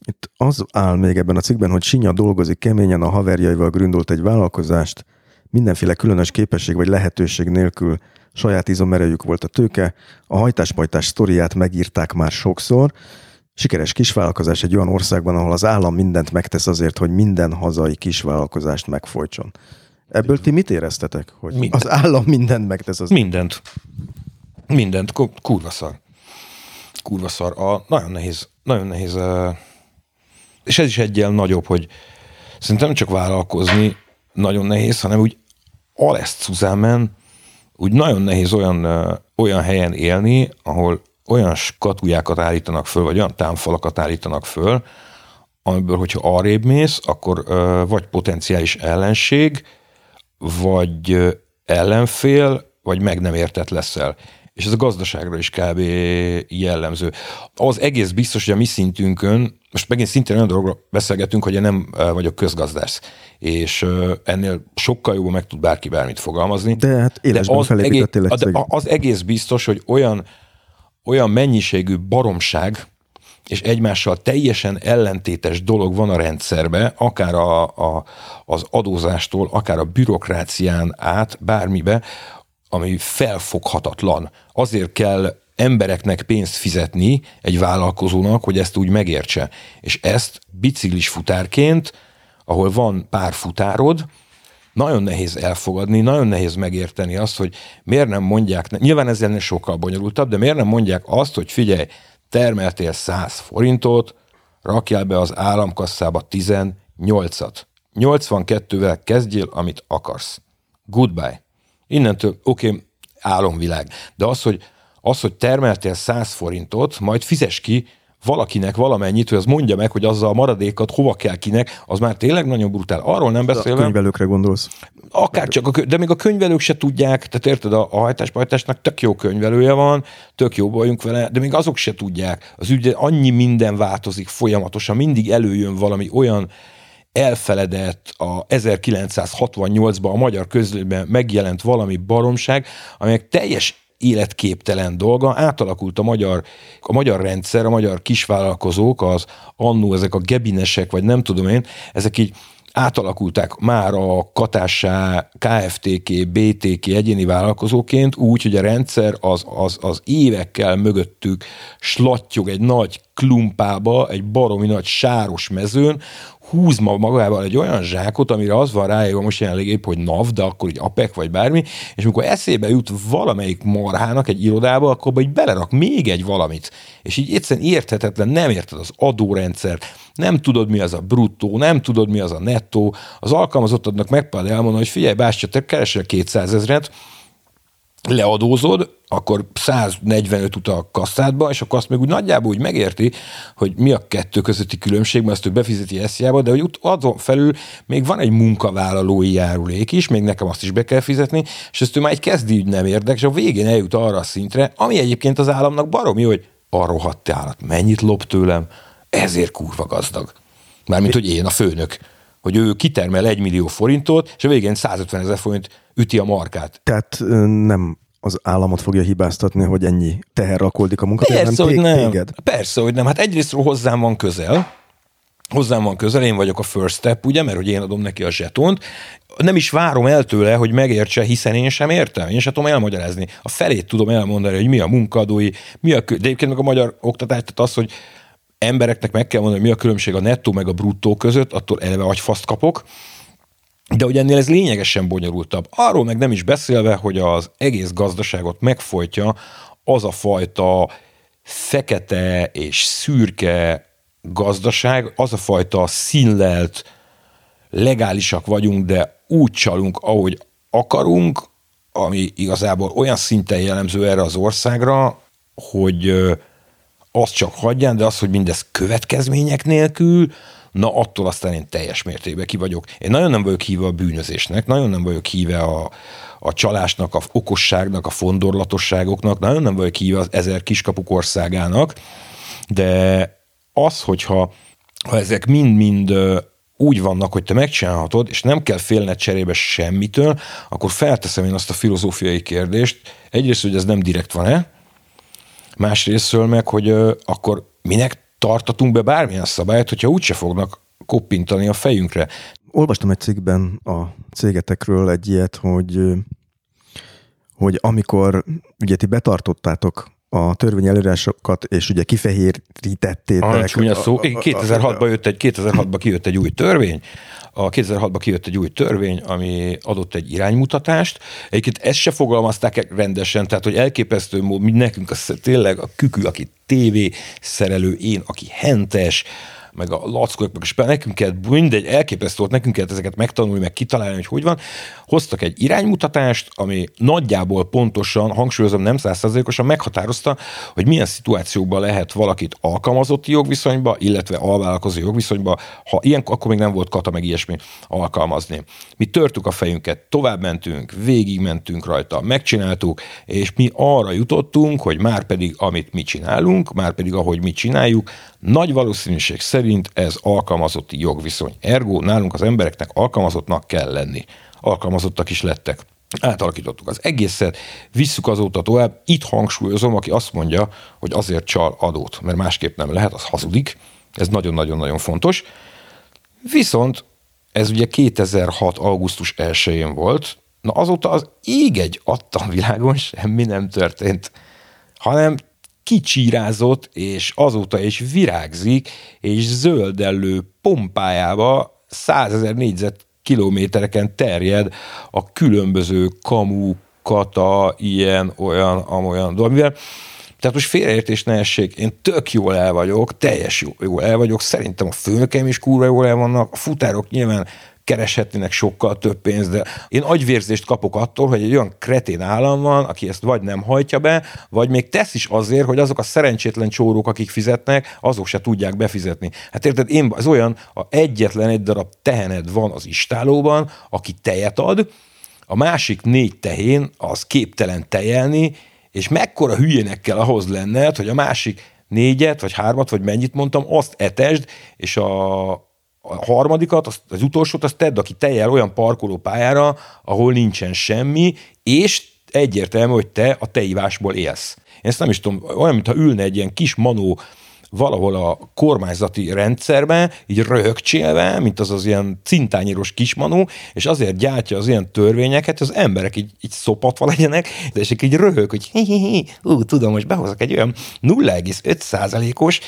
A: Itt az áll még ebben a cikkben, hogy Sinya dolgozik keményen, a haverjaival gründolt egy vállalkozást, mindenféle különös képesség vagy lehetőség nélkül saját izomerejük volt a tőke, a hajtáspajtás sztoriát megírták már sokszor, Sikeres kisvállalkozás egy olyan országban, ahol az állam mindent megtesz azért, hogy minden hazai kisvállalkozást megfojtson. Ebből ti mit éreztetek? Hogy mindent. az állam mindent megtesz? Az...
B: Mindent. Mindent. Kurva szar kurva szar. A, nagyon nehéz, nagyon nehéz, és ez is egyel nagyobb, hogy szerintem nem csak vállalkozni nagyon nehéz, hanem úgy aleszt szuzámen, úgy nagyon nehéz olyan, olyan helyen élni, ahol olyan skatujákat állítanak föl, vagy olyan támfalakat állítanak föl, amiből, hogyha arrébb mész, akkor vagy potenciális ellenség, vagy ellenfél, vagy meg nem értett leszel és ez a gazdaságra is kb. jellemző. Az egész biztos, hogy a mi szintünkön, most megint szintén olyan dologról beszélgetünk, hogy én nem vagyok közgazdász, és ennél sokkal jobban meg tud bárki bármit fogalmazni.
A: De hát de az, egész,
B: de az egész biztos, hogy olyan, olyan mennyiségű baromság, és egymással teljesen ellentétes dolog van a rendszerbe, akár a, a, az adózástól, akár a bürokrácián át, bármibe, ami felfoghatatlan. Azért kell embereknek pénzt fizetni egy vállalkozónak, hogy ezt úgy megértse. És ezt biciklis futárként, ahol van pár futárod, nagyon nehéz elfogadni, nagyon nehéz megérteni azt, hogy miért nem mondják, nyilván ez ennél sokkal bonyolultabb, de miért nem mondják azt, hogy figyelj, termeltél 100 forintot, rakjál be az államkasszába 18-at. 82-vel kezdjél, amit akarsz. Goodbye. Innentől, oké, okay, álomvilág. De az, hogy, az, hogy termeltél 100 forintot, majd fizes ki valakinek valamennyit, hogy az mondja meg, hogy azzal a maradékat hova kell kinek, az már tényleg nagyon brutál. Arról nem beszélve.
A: A könyvelőkre gondolsz.
B: Akár csak, a, de még a könyvelők se tudják, tehát érted, a, a hajtáspajtásnak tök jó könyvelője van, tök jó bajunk vele, de még azok se tudják. Az ügy, annyi minden változik folyamatosan, mindig előjön valami olyan elfeledett a 1968-ban a magyar közlőben megjelent valami baromság, amelyek teljes életképtelen dolga, átalakult a magyar, a magyar rendszer, a magyar kisvállalkozók, az annó ezek a gebinesek, vagy nem tudom én, ezek így átalakulták már a katássá, KFTK, BTK egyéni vállalkozóként úgy, hogy a rendszer az, az, az évekkel mögöttük slattyog egy nagy klumpába, egy baromi nagy sáros mezőn, húz magával egy olyan zsákot, amire az van rájövő most jelenleg épp, hogy NAV, de akkor egy APEC vagy bármi, és amikor eszébe jut valamelyik marhának egy irodába, akkor így belerak még egy valamit. És így egyszerűen érthetetlen, nem érted az adórendszer, nem tudod, mi az a bruttó, nem tudod, mi az a nettó. Az alkalmazottadnak megpróbál elmondani, hogy figyelj, Bástya, te keresel 200 ezeret, leadózod, akkor 145 utal a kasszádba, és akkor azt meg úgy nagyjából úgy megérti, hogy mi a kettő közötti különbség, mert azt ő befizeti esziába, de hogy azon felül még van egy munkavállalói járulék is, még nekem azt is be kell fizetni, és ezt ő már egy kezdi ügy nem érdek, és a végén eljut arra a szintre, ami egyébként az államnak baromi, hogy a rohadt állat mennyit lop tőlem, ezért kurva gazdag. Mármint, hogy én a főnök hogy ő kitermel egy millió forintot, és a végén 150 ezer forint üti a markát.
A: Tehát nem az államot fogja hibáztatni, hogy ennyi teher rakoldik a munkatérben,
B: Persze, hogy nem. Téged? Persze, hogy nem. Hát egyrészt hozzám van közel, hozzám van közel, én vagyok a first step, ugye, mert hogy én adom neki a zsetont, nem is várom el tőle, hogy megértse, hiszen én sem értem. Én sem tudom elmagyarázni. A felét tudom elmondani, hogy mi a munkadói, mi a, de egyébként meg a magyar oktatás, tehát az, hogy embereknek meg kell mondani, hogy mi a különbség a nettó meg a bruttó között, attól eleve agyfaszt kapok. De hogy ennél ez lényegesen bonyolultabb. Arról meg nem is beszélve, hogy az egész gazdaságot megfojtja az a fajta fekete és szürke gazdaság, az a fajta színlelt, legálisak vagyunk, de úgy csalunk, ahogy akarunk, ami igazából olyan szinten jellemző erre az országra, hogy azt csak hagyján, de az, hogy mindez következmények nélkül, na attól aztán én teljes mértékben ki vagyok. Én nagyon nem vagyok híve a bűnözésnek, nagyon nem vagyok híve a, a csalásnak, a okosságnak, a fondorlatosságoknak, nagyon nem vagyok híve az ezer kiskapuk országának, de az, hogyha ha ezek mind-mind úgy vannak, hogy te megcsinálhatod, és nem kell félned cserébe semmitől, akkor felteszem én azt a filozófiai kérdést. Egyrészt, hogy ez nem direkt van-e, másrésztől meg, hogy akkor minek tartatunk be bármilyen szabályt, hogyha úgyse fognak koppintani a fejünkre.
A: Olvastam egy cikkben a cégetekről egy ilyet, hogy, hogy amikor ugye ti betartottátok a törvény előírásokat, és ugye kifehérítettétek.
B: Ah, csúnya szó. 2006-ban jött egy, 2006-ban kijött egy új törvény, a 2006-ban kijött egy új törvény, ami adott egy iránymutatást. Egyébként ezt se fogalmazták rendesen, tehát hogy elképesztő mód, nekünk az tényleg a kükü, aki tévé szerelő, én, aki hentes, meg a lackók, meg a nekünk kellett, mindegy, elképesztő volt, nekünk kellett ezeket megtanulni, meg kitalálni, hogy hogy van. Hoztak egy iránymutatást, ami nagyjából pontosan, hangsúlyozom, nem százszerzékosan meghatározta, hogy milyen szituációkban lehet valakit alkalmazotti jogviszonyba, illetve alvállalkozó jogviszonyba, ha ilyen, akkor még nem volt kata, meg ilyesmi alkalmazni. Mi törtük a fejünket, tovább mentünk, végig mentünk rajta, megcsináltuk, és mi arra jutottunk, hogy már pedig amit mi csinálunk, már pedig ahogy mi csináljuk, nagy valószínűség szerint ez alkalmazotti jogviszony. Ergo nálunk az embereknek alkalmazottnak kell lenni. Alkalmazottak is lettek. Átalakítottuk az egészet, visszük azóta tovább. Itt hangsúlyozom, aki azt mondja, hogy azért csal adót, mert másképp nem lehet, az hazudik. Ez nagyon-nagyon-nagyon fontos. Viszont ez ugye 2006. augusztus 1-én volt, na azóta az ég egy adtam világon semmi nem történt, hanem kicsírázott, és azóta is virágzik, és zöldellő pompájába százezer négyzet kilométereken terjed a különböző kamu, kata, ilyen, olyan, amolyan dolog. Tehát most félreértés ne essék, én tök jól el vagyok, teljes jó, jól el vagyok, szerintem a főnökeim is kurva jól el vannak, a futárok nyilván kereshetnének sokkal több pénzt, de én agyvérzést kapok attól, hogy egy olyan kretén állam van, aki ezt vagy nem hajtja be, vagy még tesz is azért, hogy azok a szerencsétlen csórók, akik fizetnek, azok se tudják befizetni. Hát érted, én az olyan, a egyetlen egy darab tehened van az istálóban, aki tejet ad, a másik négy tehén az képtelen tejelni, és mekkora hülyének kell ahhoz lenned, hogy a másik négyet, vagy hármat, vagy mennyit mondtam, azt etesd, és a, a harmadikat, az, az utolsót, azt tedd, aki tejjel olyan parkolópályára, ahol nincsen semmi, és egyértelmű, hogy te a teivásból élsz. Én ezt nem is tudom, olyan, mintha ülne egy ilyen kis manó valahol a kormányzati rendszerben, így röhögcsélve, mint az az ilyen cintányíros kismanú, és azért gyártja az ilyen törvényeket, hogy az emberek így, így szopatva legyenek, és így röhög, hogy hi, hi, hi, ú, tudom, most behozok egy olyan 0,5 os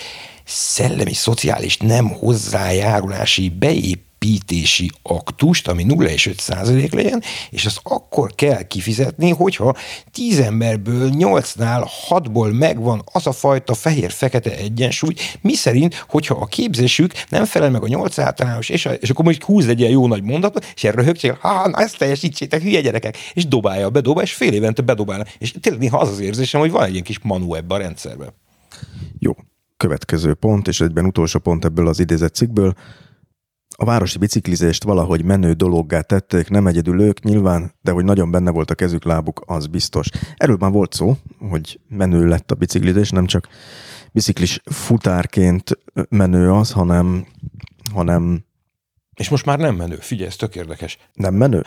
B: szellemi, szociális nem hozzájárulási beép építési aktust, ami 0,5 százalék legyen, és azt akkor kell kifizetni, hogyha 10 emberből 8-nál 6-ból megvan az a fajta fehér-fekete egyensúly, mi szerint, hogyha a képzésük nem felel meg a 8 általános, és, a, és akkor mondjuk húz egy ilyen jó nagy mondatot, és erre röhögtség, ha, na ezt teljesítsétek, hülye gyerekek, és dobálja, bedobálja, és fél évente bedobálja. És tényleg néha az az érzésem, hogy van egy ilyen kis manu ebben a rendszerben.
A: Jó, következő pont, és egyben utolsó pont ebből az idézett cikkből, a városi biciklizést valahogy menő dologgá tették, nem egyedül ők nyilván, de hogy nagyon benne volt a kezük, lábuk, az biztos. Erről már volt szó, hogy menő lett a biciklizés, nem csak biciklis futárként menő az, hanem, hanem
B: és most már nem menő. Figyelj, ez tök érdekes.
A: Nem menő?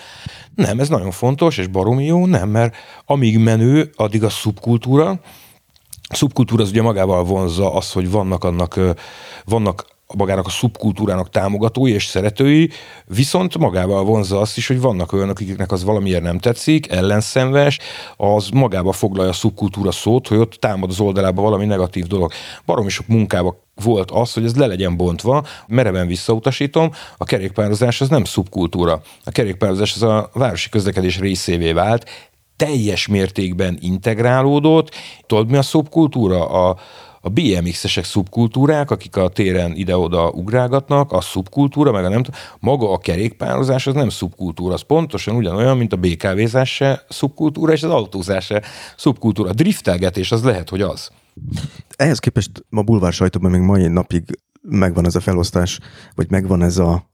B: Nem, ez nagyon fontos, és baromi jó, nem, mert amíg menő, addig a szubkultúra, szubkultúra az ugye magával vonzza az, hogy vannak annak, vannak magának a szubkultúrának támogatói és szeretői, viszont magával vonzza azt is, hogy vannak olyanok, akiknek az valamiért nem tetszik, ellenszenves, az magába foglalja a szubkultúra szót, hogy ott támad az oldalába valami negatív dolog. Baromi sok munkába volt az, hogy ez le legyen bontva, mereven visszautasítom, a kerékpározás az nem szubkultúra. A kerékpározás az a városi közlekedés részévé vált, teljes mértékben integrálódott. Tudod, mi a szubkultúra? A, a BMX-esek szubkultúrák, akik a téren ide-oda ugrálgatnak, a szubkultúra, meg a nem maga a kerékpározás az nem szubkultúra, az pontosan ugyanolyan, mint a BKV-zás se szubkultúra, és az autózás se szubkultúra. A driftelgetés az lehet, hogy az.
A: Ehhez képest a bulvár sajtóban még mai napig megvan ez a felosztás, vagy megvan ez a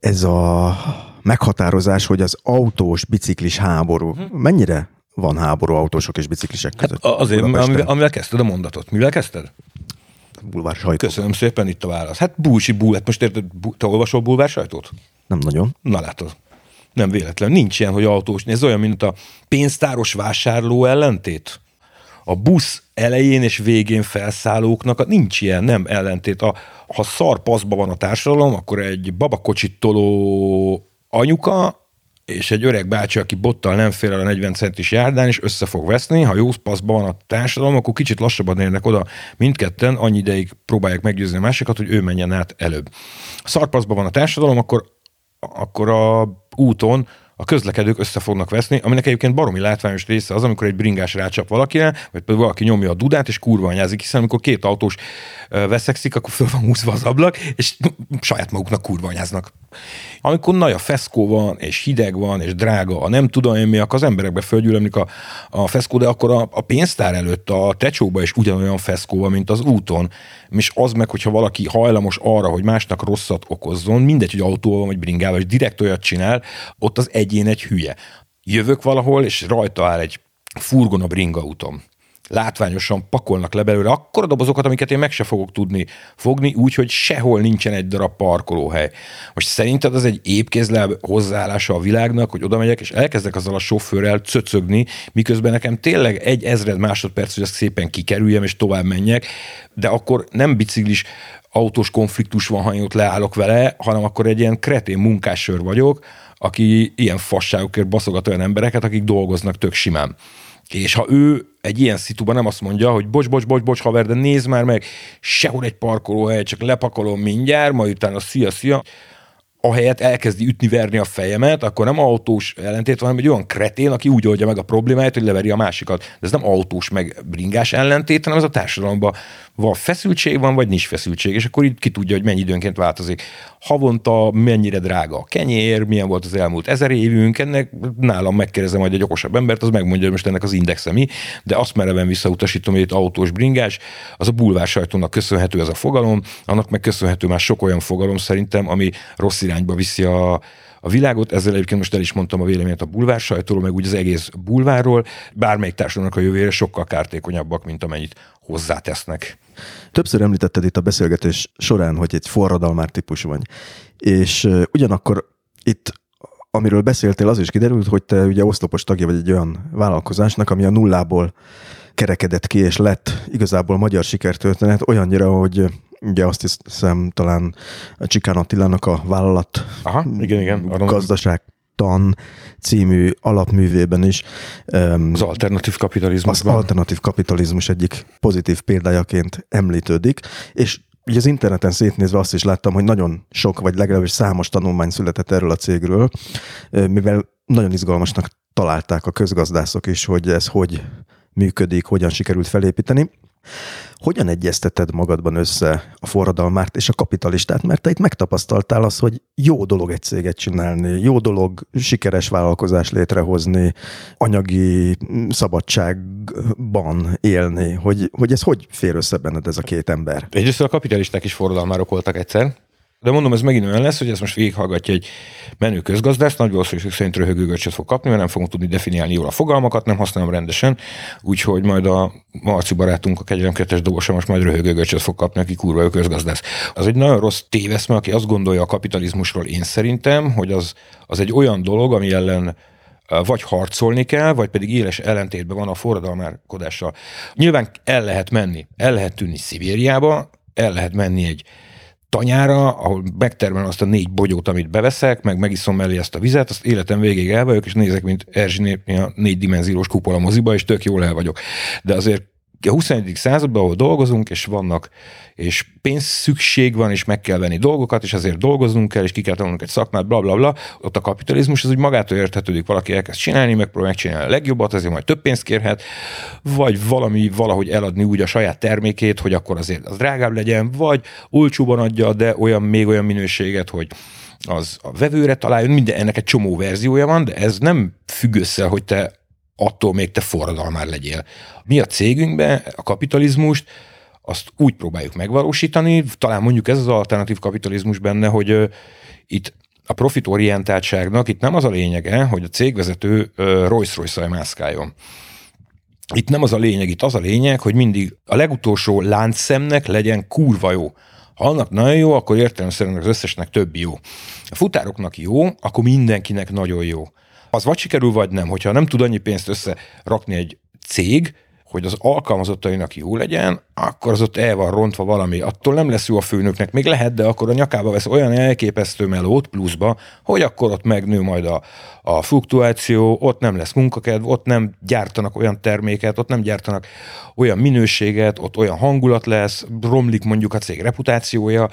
A: ez a meghatározás, hogy az autós, biciklis háború. Mennyire van háború autósok és biciklisek között.
B: Hát azért, amivel, amivel kezdted a mondatot. Mivel kezdted?
A: Bulvár sajtó.
B: Köszönöm szépen, itt a válasz. Hát búsi bú, hát most érted, te olvasol bulvár sajtót?
A: Nem nagyon.
B: Na látod. Nem véletlen. Nincs ilyen, hogy autós. Ez olyan, mint a pénztáros vásárló ellentét. A busz elején és végén felszállóknak nincs ilyen, nem ellentét. A, ha szar paszba van a társadalom, akkor egy babakocsit toló anyuka és egy öreg bácsi, aki bottal nem fél el a 40 centis járdán, és össze fog veszni, ha jó paszban van a társadalom, akkor kicsit lassabban érnek oda mindketten, annyi ideig próbálják meggyőzni a másikat, hogy ő menjen át előbb. Ha szarpaszban van a társadalom, akkor, akkor a úton a közlekedők össze fognak veszni, aminek egyébként baromi látványos része az, amikor egy bringás rácsap valakire, vagy pedig valaki nyomja a dudát, és kurva anyázik, hiszen amikor két autós veszekszik, akkor föl van húzva az ablak, és saját maguknak kurva anyáznak. Amikor nagy a feszkó van, és hideg van, és drága, a nem tudom én mi, akkor az emberekbe fölgyűlömlik a, a feszkó, de akkor a, a pénztár előtt a tecsóba is ugyanolyan feszkó van, mint az úton. És az meg, hogyha valaki hajlamos arra, hogy másnak rosszat okozzon, mindegy, hogy autóval vagy bringával, és direkt olyat csinál, ott az egyén egy hülye. Jövök valahol, és rajta áll egy furgon a bringa úton látványosan pakolnak le belőle akkora dobozokat, amiket én meg se fogok tudni fogni, úgyhogy sehol nincsen egy darab parkolóhely. Most szerinted az egy épkézláb hozzáállása a világnak, hogy oda megyek, és elkezdek azzal a sofőrrel cöcögni, miközben nekem tényleg egy ezred másodperc, hogy ezt szépen kikerüljem, és tovább menjek, de akkor nem biciklis autós konfliktus van, ha én ott leállok vele, hanem akkor egy ilyen kretén munkássör vagyok, aki ilyen fasságokért baszogat olyan embereket, akik dolgoznak tök simán. És ha ő egy ilyen szituban nem azt mondja, hogy bocs, bocs, bocs, bocs, haver, de nézd már meg, sehol egy parkolóhely, csak lepakolom mindjárt, majd utána szia, szia, ahelyett elkezdi ütni, verni a fejemet, akkor nem autós ellentét, hanem egy olyan kretén, aki úgy oldja meg a problémáját, hogy leveri a másikat. De ez nem autós meg bringás ellentét, hanem ez a társadalomban van feszültség van, vagy nincs feszültség, és akkor itt ki tudja, hogy mennyi időnként változik. Havonta mennyire drága a kenyér, milyen volt az elmúlt ezer évünk, ennek nálam megkérdezem majd egy okosabb embert, az megmondja, hogy most ennek az indexe mi, de azt mereven visszautasítom, hogy itt autós bringás, az a bulvár sajtónak köszönhető ez a fogalom, annak meg köszönhető már sok olyan fogalom szerintem, ami rossz irányba viszi a, a világot. Ezzel egyébként most el is mondtam a véleményet a bulvár sajtóról, meg úgy az egész bulvárról. Bármelyik társadalomnak a jövőre sokkal kártékonyabbak, mint amennyit hozzátesznek.
A: Többször említetted itt a beszélgetés során, hogy egy forradalmár típus vagy. És ugyanakkor itt amiről beszéltél, az is kiderült, hogy te ugye oszlopos tagja vagy egy olyan vállalkozásnak, ami a nullából kerekedett ki, és lett igazából magyar sikertörténet olyannyira, hogy ugye azt hiszem talán a Csikán Attilának a vállalat
B: Aha, igen, igen.
A: gazdaság tan című alapművében is.
B: Az alternatív kapitalizmus.
A: Az alternatív kapitalizmus egyik pozitív példájaként említődik, és Ugye az interneten szétnézve azt is láttam, hogy nagyon sok, vagy legalábbis számos tanulmány született erről a cégről, mivel nagyon izgalmasnak találták a közgazdászok is, hogy ez hogy működik, hogyan sikerült felépíteni. Hogyan egyezteted magadban össze a forradalmárt és a kapitalistát? Mert te itt megtapasztaltál az, hogy jó dolog egy céget csinálni, jó dolog sikeres vállalkozás létrehozni, anyagi szabadságban élni, hogy, hogy ez hogy fér össze benned ez a két ember?
B: Egyrészt a kapitalisták is forradalmárok voltak egyszer, de mondom, ez megint olyan lesz, hogy ez most végighallgatja egy menő közgazdász, nagy valószínűség szerint röhögőgöcsöt fog kapni, mert nem fogunk tudni definiálni jól a fogalmakat, nem használom rendesen, úgyhogy majd a Marci barátunk, a kegyelem kettes dobosa most majd röhögőgöcsöt fog kapni, aki kurva ő közgazdász. Az egy nagyon rossz téveszme, aki azt gondolja a kapitalizmusról én szerintem, hogy az, az egy olyan dolog, ami ellen vagy harcolni kell, vagy pedig éles ellentétben van a forradalmárkodással. Nyilván el lehet menni, el lehet tűnni Szibériába, el lehet menni egy tanyára, ahol megtermelem azt a négy bogyót, amit beveszek, meg megiszom mellé ezt a vizet, azt életem végéig el vagyok, és nézek, mint Erzsiné a négy dimenziós kupola moziba, és tök jól el vagyok. De azért a 21. században, ahol dolgozunk, és vannak, és pénz szükség van, és meg kell venni dolgokat, és azért dolgoznunk kell, és ki kell tanulnunk egy szakmát, bla, bla, bla. Ott a kapitalizmus az úgy magától érthetődik, valaki elkezd csinálni, megpróbál megcsinálni a legjobbat, azért majd több pénzt kérhet, vagy valami valahogy eladni úgy a saját termékét, hogy akkor azért az drágább legyen, vagy olcsóban adja, de olyan, még olyan minőséget, hogy az a vevőre találjon, minden ennek egy csomó verziója van, de ez nem függ össze, hogy te attól még te forradalmár legyél. Mi a cégünkben a kapitalizmust azt úgy próbáljuk megvalósítani, talán mondjuk ez az alternatív kapitalizmus benne, hogy uh, itt a profitorientáltságnak itt nem az a lényege, hogy a cégvezető Rolls-Royce-szal mászkáljon. Itt nem az a lényeg, itt az a lényeg, hogy mindig a legutolsó láncszemnek legyen kurva jó. Ha annak nagyon jó, akkor értelemszerűen az összesnek több jó. A futároknak jó, akkor mindenkinek nagyon jó az vagy sikerül, vagy nem. Hogyha nem tud annyi pénzt összerakni egy cég, hogy az alkalmazottainak jó legyen, akkor az ott el van rontva valami. Attól nem lesz jó a főnöknek, még lehet, de akkor a nyakába vesz olyan elképesztő melót pluszba, hogy akkor ott megnő majd a, a fluktuáció, ott nem lesz munkakedv, ott nem gyártanak olyan terméket, ott nem gyártanak olyan minőséget, ott olyan hangulat lesz, romlik mondjuk a cég reputációja,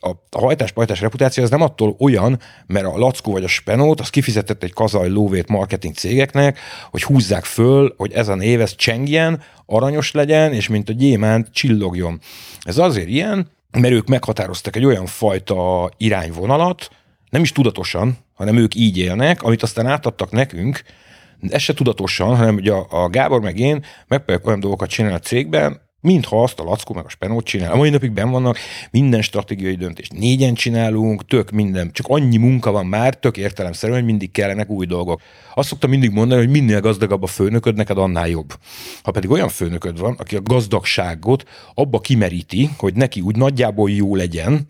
B: a, a hajtás-pajtás reputáció az nem attól olyan, mert a Lackó vagy a Spenót, az kifizetett egy kazaj lóvét marketing cégeknek, hogy húzzák föl, hogy ez a név, ez csengjen, aranyos legyen, és mint a gyémánt csillogjon. Ez azért ilyen, mert ők meghatároztak egy olyan fajta irányvonalat, nem is tudatosan, hanem ők így élnek, amit aztán átadtak nekünk, ez se tudatosan, hanem ugye a, a Gábor meg én megpróbáljuk olyan dolgokat csinálni a cégben, mintha azt a Lackó meg a Spenót csinál. A mai napig ben vannak, minden stratégiai döntést négyen csinálunk, tök minden, csak annyi munka van már, tök értelemszerűen, hogy mindig kellenek új dolgok. Azt szoktam mindig mondani, hogy minél gazdagabb a főnököd, neked annál jobb. Ha pedig olyan főnököd van, aki a gazdagságot abba kimeríti, hogy neki úgy nagyjából jó legyen,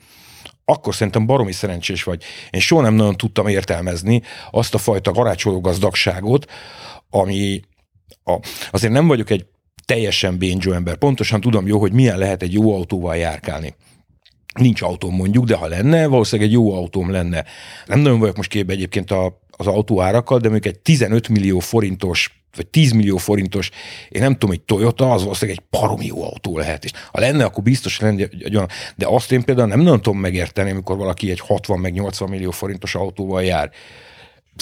B: akkor szerintem baromi szerencsés vagy. Én soha nem nagyon tudtam értelmezni azt a fajta garácsoló gazdagságot, ami a, azért nem vagyok egy teljesen bénzsó ember. Pontosan tudom jó, hogy milyen lehet egy jó autóval járkálni. Nincs autóm mondjuk, de ha lenne, valószínűleg egy jó autóm lenne. Nem nagyon vagyok most képbe egyébként a, az autóárakkal, de mondjuk egy 15 millió forintos vagy 10 millió forintos, én nem tudom, egy Toyota, az valószínűleg egy paromi jó autó lehet. És ha lenne, akkor biztos lenne. De azt én például nem nagyon tudom megérteni, amikor valaki egy 60 meg 80 millió forintos autóval jár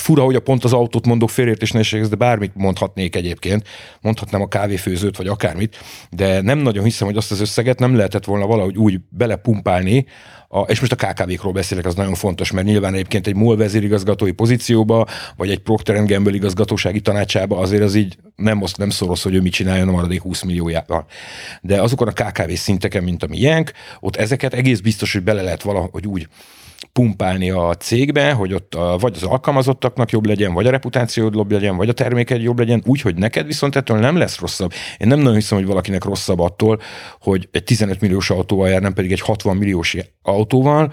B: fura, hogy a pont az autót mondok félértés nehézséghez, de bármit mondhatnék egyébként. Mondhatnám a kávéfőzőt, vagy akármit, de nem nagyon hiszem, hogy azt az összeget nem lehetett volna valahogy úgy belepumpálni, a, és most a KKV-król beszélek, az nagyon fontos, mert nyilván egyébként egy MOL vezérigazgatói pozícióba, vagy egy Procter Gamble igazgatósági tanácsába azért az így nem, nem szól hogy ő mit csináljon a maradék 20 milliójával. De azokon a KKV szinteken, mint a miénk, ott ezeket egész biztos, hogy bele lehet valahogy úgy pumpálni a cégbe, hogy ott a, vagy az alkalmazottaknak jobb legyen, vagy a reputációd jobb legyen, vagy a terméked jobb legyen, úgy, hogy neked viszont ettől nem lesz rosszabb. Én nem nagyon hiszem, hogy valakinek rosszabb attól, hogy egy 15 milliós autóval jár, nem pedig egy 60 milliós autóval,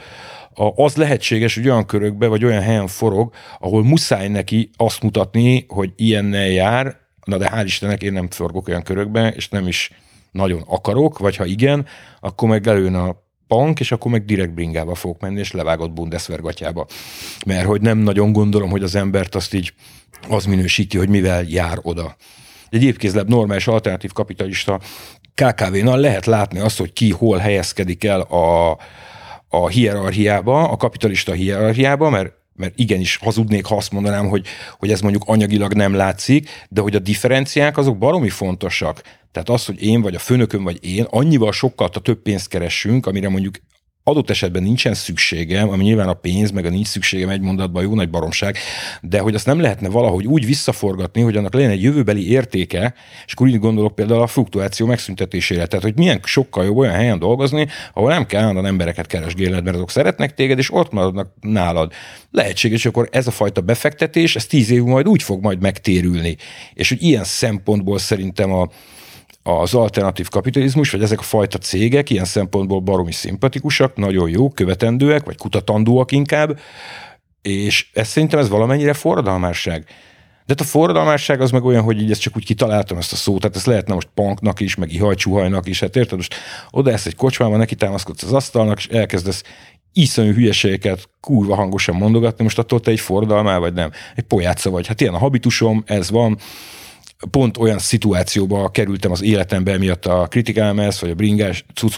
B: az lehetséges, hogy olyan körökbe, vagy olyan helyen forog, ahol muszáj neki azt mutatni, hogy ilyennel jár, na de hál' Istennek én nem forgok olyan körökbe, és nem is nagyon akarok, vagy ha igen, akkor meg előn a bank, és akkor meg direkt bringába fogok menni, és levágott Bundeswehr gatyába. Mert hogy nem nagyon gondolom, hogy az embert azt így az minősíti, hogy mivel jár oda. Egy évkézlebb normális alternatív kapitalista KKV-nal lehet látni azt, hogy ki hol helyezkedik el a, a hierarchiába, a kapitalista hierarchiába, mert mert igenis hazudnék, ha azt mondanám, hogy, hogy ez mondjuk anyagilag nem látszik, de hogy a differenciák azok baromi fontosak. Tehát az, hogy én vagy a főnököm vagy én annyival sokkal több pénzt keressünk, amire mondjuk adott esetben nincsen szükségem, ami nyilván a pénz, meg a nincs szükségem egy mondatban jó nagy baromság, de hogy azt nem lehetne valahogy úgy visszaforgatni, hogy annak legyen egy jövőbeli értéke, és akkor így gondolok például a fluktuáció megszüntetésére. Tehát, hogy milyen sokkal jobb olyan helyen dolgozni, ahol nem kell állandóan embereket keresgélned, mert azok szeretnek téged, és ott maradnak nálad. Lehetséges, hogy akkor ez a fajta befektetés, ez tíz év majd úgy fog majd megtérülni. És hogy ilyen szempontból szerintem a, az alternatív kapitalizmus, vagy ezek a fajta cégek ilyen szempontból baromi szimpatikusak, nagyon jó, követendőek, vagy kutatandóak inkább, és ez szerintem ez valamennyire forradalmásság. De hát a forradalmásság az meg olyan, hogy így ezt csak úgy kitaláltam ezt a szót, tehát ez lehetne most punknak is, meg ihajcsuhajnak is, hát érted? Most oda ezt egy kocsmában, neki támaszkodsz az asztalnak, és elkezdesz iszonyú hülyeségeket kurva hangosan mondogatni, most attól te egy forradalmá vagy nem, egy pojáca vagy. Hát ilyen a habitusom, ez van, pont olyan szituációba kerültem az életembe miatt a kritikámez, vagy a bringás cucc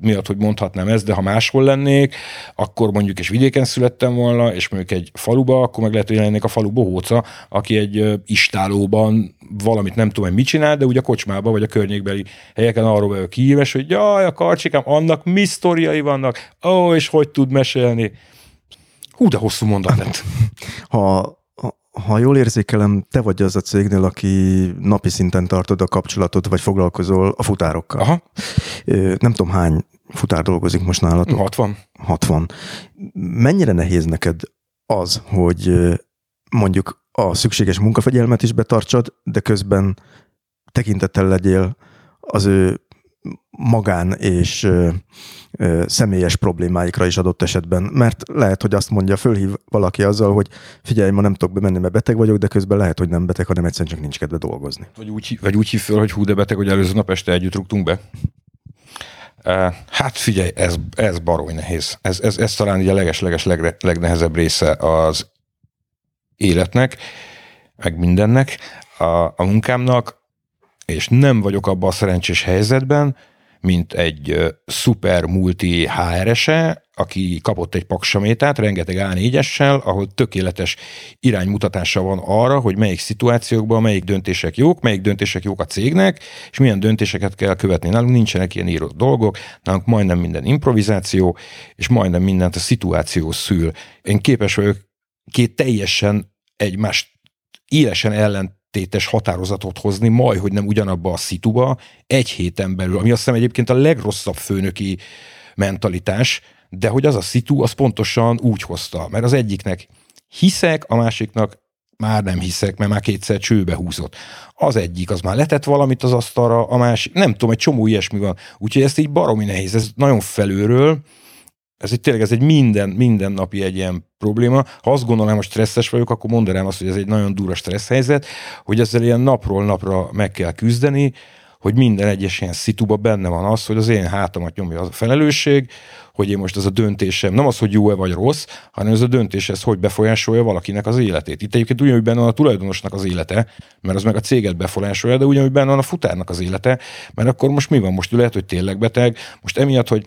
B: miatt, hogy mondhatnám ezt, de ha máshol lennék, akkor mondjuk és vidéken születtem volna, és mondjuk egy faluba, akkor meg lehet, hogy lennék a falu bohóca, aki egy istálóban valamit nem tudom, hogy mit csinál, de ugye a kocsmába vagy a környékbeli helyeken arról vagyok híves, hogy jaj, a karcsikám, annak mi sztoriai vannak, ó, és hogy tud mesélni. Hú, de hosszú mondat lett.
A: Ha ha jól érzékelem, te vagy az a cégnél, aki napi szinten tartod a kapcsolatot, vagy foglalkozol a futárokkal.
B: Aha.
A: Nem tudom, hány futár dolgozik most nálatok?
B: 60.
A: 60. Mennyire nehéz neked az, hogy mondjuk a szükséges munkafegyelmet is betartsad, de közben tekintettel legyél az ő magán és ö, ö, személyes problémáikra is adott esetben. Mert lehet, hogy azt mondja, fölhív valaki azzal, hogy figyelj, ma nem tudok bemenni, mert beteg vagyok, de közben lehet, hogy nem beteg, hanem egyszerűen csak nincs kedve dolgozni.
B: Vagy úgy, vagy úgy hív föl, hogy hú, de beteg, hogy előző nap este együtt rúgtunk be. Hát figyelj, ez, ez baroly nehéz. Ez, ez, ez talán így a leges-leges legre, legnehezebb része az életnek, meg mindennek, a, a munkámnak, és nem vagyok abban a szerencsés helyzetben, mint egy szuper multi HR-ese, aki kapott egy paksamétát, rengeteg A4-essel, ahol tökéletes iránymutatása van arra, hogy melyik szituációkban melyik döntések jók, melyik döntések jók a cégnek, és milyen döntéseket kell követni. Nálunk nincsenek ilyen írott dolgok, nálunk majdnem minden improvizáció, és majdnem mindent a szituáció szül. Én képes vagyok két teljesen egymást élesen ellent ellentétes határozatot hozni, majd, hogy nem ugyanabba a szituba, egy héten belül, ami azt hiszem egyébként a legrosszabb főnöki mentalitás, de hogy az a szitu, az pontosan úgy hozta, mert az egyiknek hiszek, a másiknak már nem hiszek, mert már kétszer csőbe húzott. Az egyik, az már letett valamit az asztalra, a másik, nem tudom, egy csomó ilyesmi van. Úgyhogy ezt így baromi nehéz, ez nagyon felőről, ez egy tényleg ez egy minden, mindennapi egy ilyen probléma. Ha azt gondolom, hogy stresszes vagyok, akkor mondanám azt, hogy ez egy nagyon durva stressz helyzet, hogy ezzel ilyen napról napra meg kell küzdeni, hogy minden egyes ilyen szituba benne van az, hogy az én hátamat nyomja az a felelősség, hogy én most az a döntésem, nem az, hogy jó-e vagy rossz, hanem ez a döntés, ez hogy befolyásolja valakinek az életét. Itt egyébként ugyanúgy benne van a tulajdonosnak az élete, mert az meg a céget befolyásolja, de ugyanúgy benne van a futárnak az élete, mert akkor most mi van? Most lehet, hogy tényleg beteg, most emiatt, hogy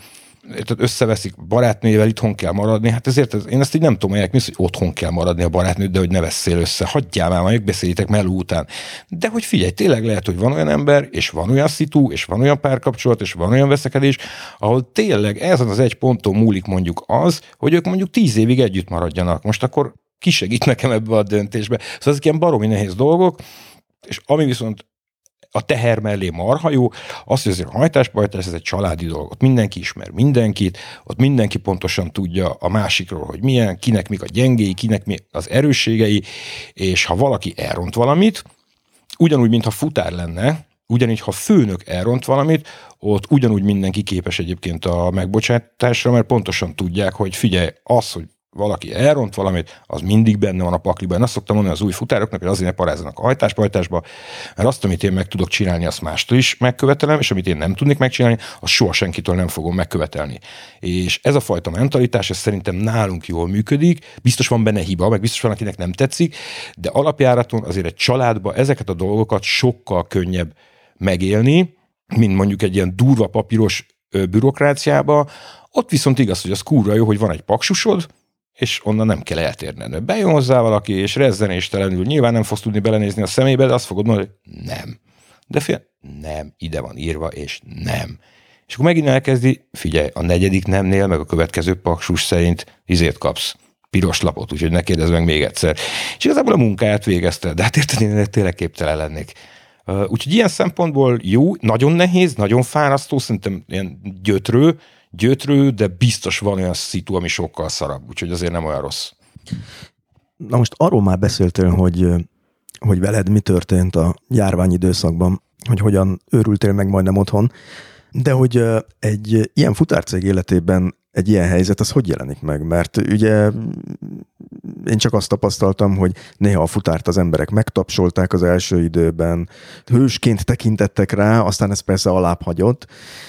B: összeveszik barátnőjével, itthon kell maradni. Hát ezért ez, én ezt így nem tudom, hogy hogy otthon kell maradni a barátnő, de hogy ne veszél össze. Hagyjál már, majd beszéljétek melú után. De hogy figyelj, tényleg lehet, hogy van olyan ember, és van olyan szitu, és van olyan párkapcsolat, és van olyan veszekedés, ahol tényleg ezen az egy ponton múlik mondjuk az, hogy ők mondjuk tíz évig együtt maradjanak. Most akkor ki segít nekem ebbe a döntésbe? Szóval ezek ilyen baromi nehéz dolgok, és ami viszont a teher mellé marha jó, az, hogy azért a hajtáspajtás, ez egy családi dolog. Ott mindenki ismer mindenkit, ott mindenki pontosan tudja a másikról, hogy milyen, kinek mik a gyengéi, kinek mi az erősségei, és ha valaki elront valamit, ugyanúgy, mintha futár lenne, ugyanígy, ha főnök elront valamit, ott ugyanúgy mindenki képes egyébként a megbocsátásra, mert pontosan tudják, hogy figyelj, az, hogy valaki elront valamit, az mindig benne van a pakliban. Én azt szoktam mondani az új futároknak, hogy azért ne parázzanak a hajtáspajtásba, mert azt, amit én meg tudok csinálni, azt mástól is megkövetelem, és amit én nem tudnék megcsinálni, azt soha senkitől nem fogom megkövetelni. És ez a fajta mentalitás, ez szerintem nálunk jól működik, biztos van benne hiba, meg biztos van, akinek nem tetszik, de alapjáraton azért egy családba ezeket a dolgokat sokkal könnyebb megélni, mint mondjuk egy ilyen durva papíros bürokráciába, ott viszont igaz, hogy az kúra jó, hogy van egy paksusod, és onnan nem kell eltérned. Bejön hozzá valaki, és rezzenéstelenül nyilván nem fogsz tudni belenézni a szemébe, de azt fogod mondani, hogy nem. De fél, nem, ide van írva, és nem. És akkor megint elkezdi, figyelj, a negyedik nemnél, meg a következő paksus szerint izért kapsz piros lapot, úgyhogy ne kérdezz meg még egyszer. És igazából a munkáját végezte, de hát érted, én tényleg képtelen lennék. Úgyhogy ilyen szempontból jó, nagyon nehéz, nagyon fárasztó, szerintem ilyen gyötrő, gyötrő, de biztos van olyan szitu, ami sokkal szarabb, úgyhogy azért nem olyan rossz.
A: Na most arról már beszéltél, hogy, hogy veled mi történt a járvány időszakban, hogy hogyan őrültél meg majdnem otthon, de hogy egy ilyen futárcég életében egy ilyen helyzet, az hogy jelenik meg? Mert ugye én csak azt tapasztaltam, hogy néha a futárt az emberek megtapsolták az első időben, hősként tekintettek rá, aztán ez persze alább hagyott,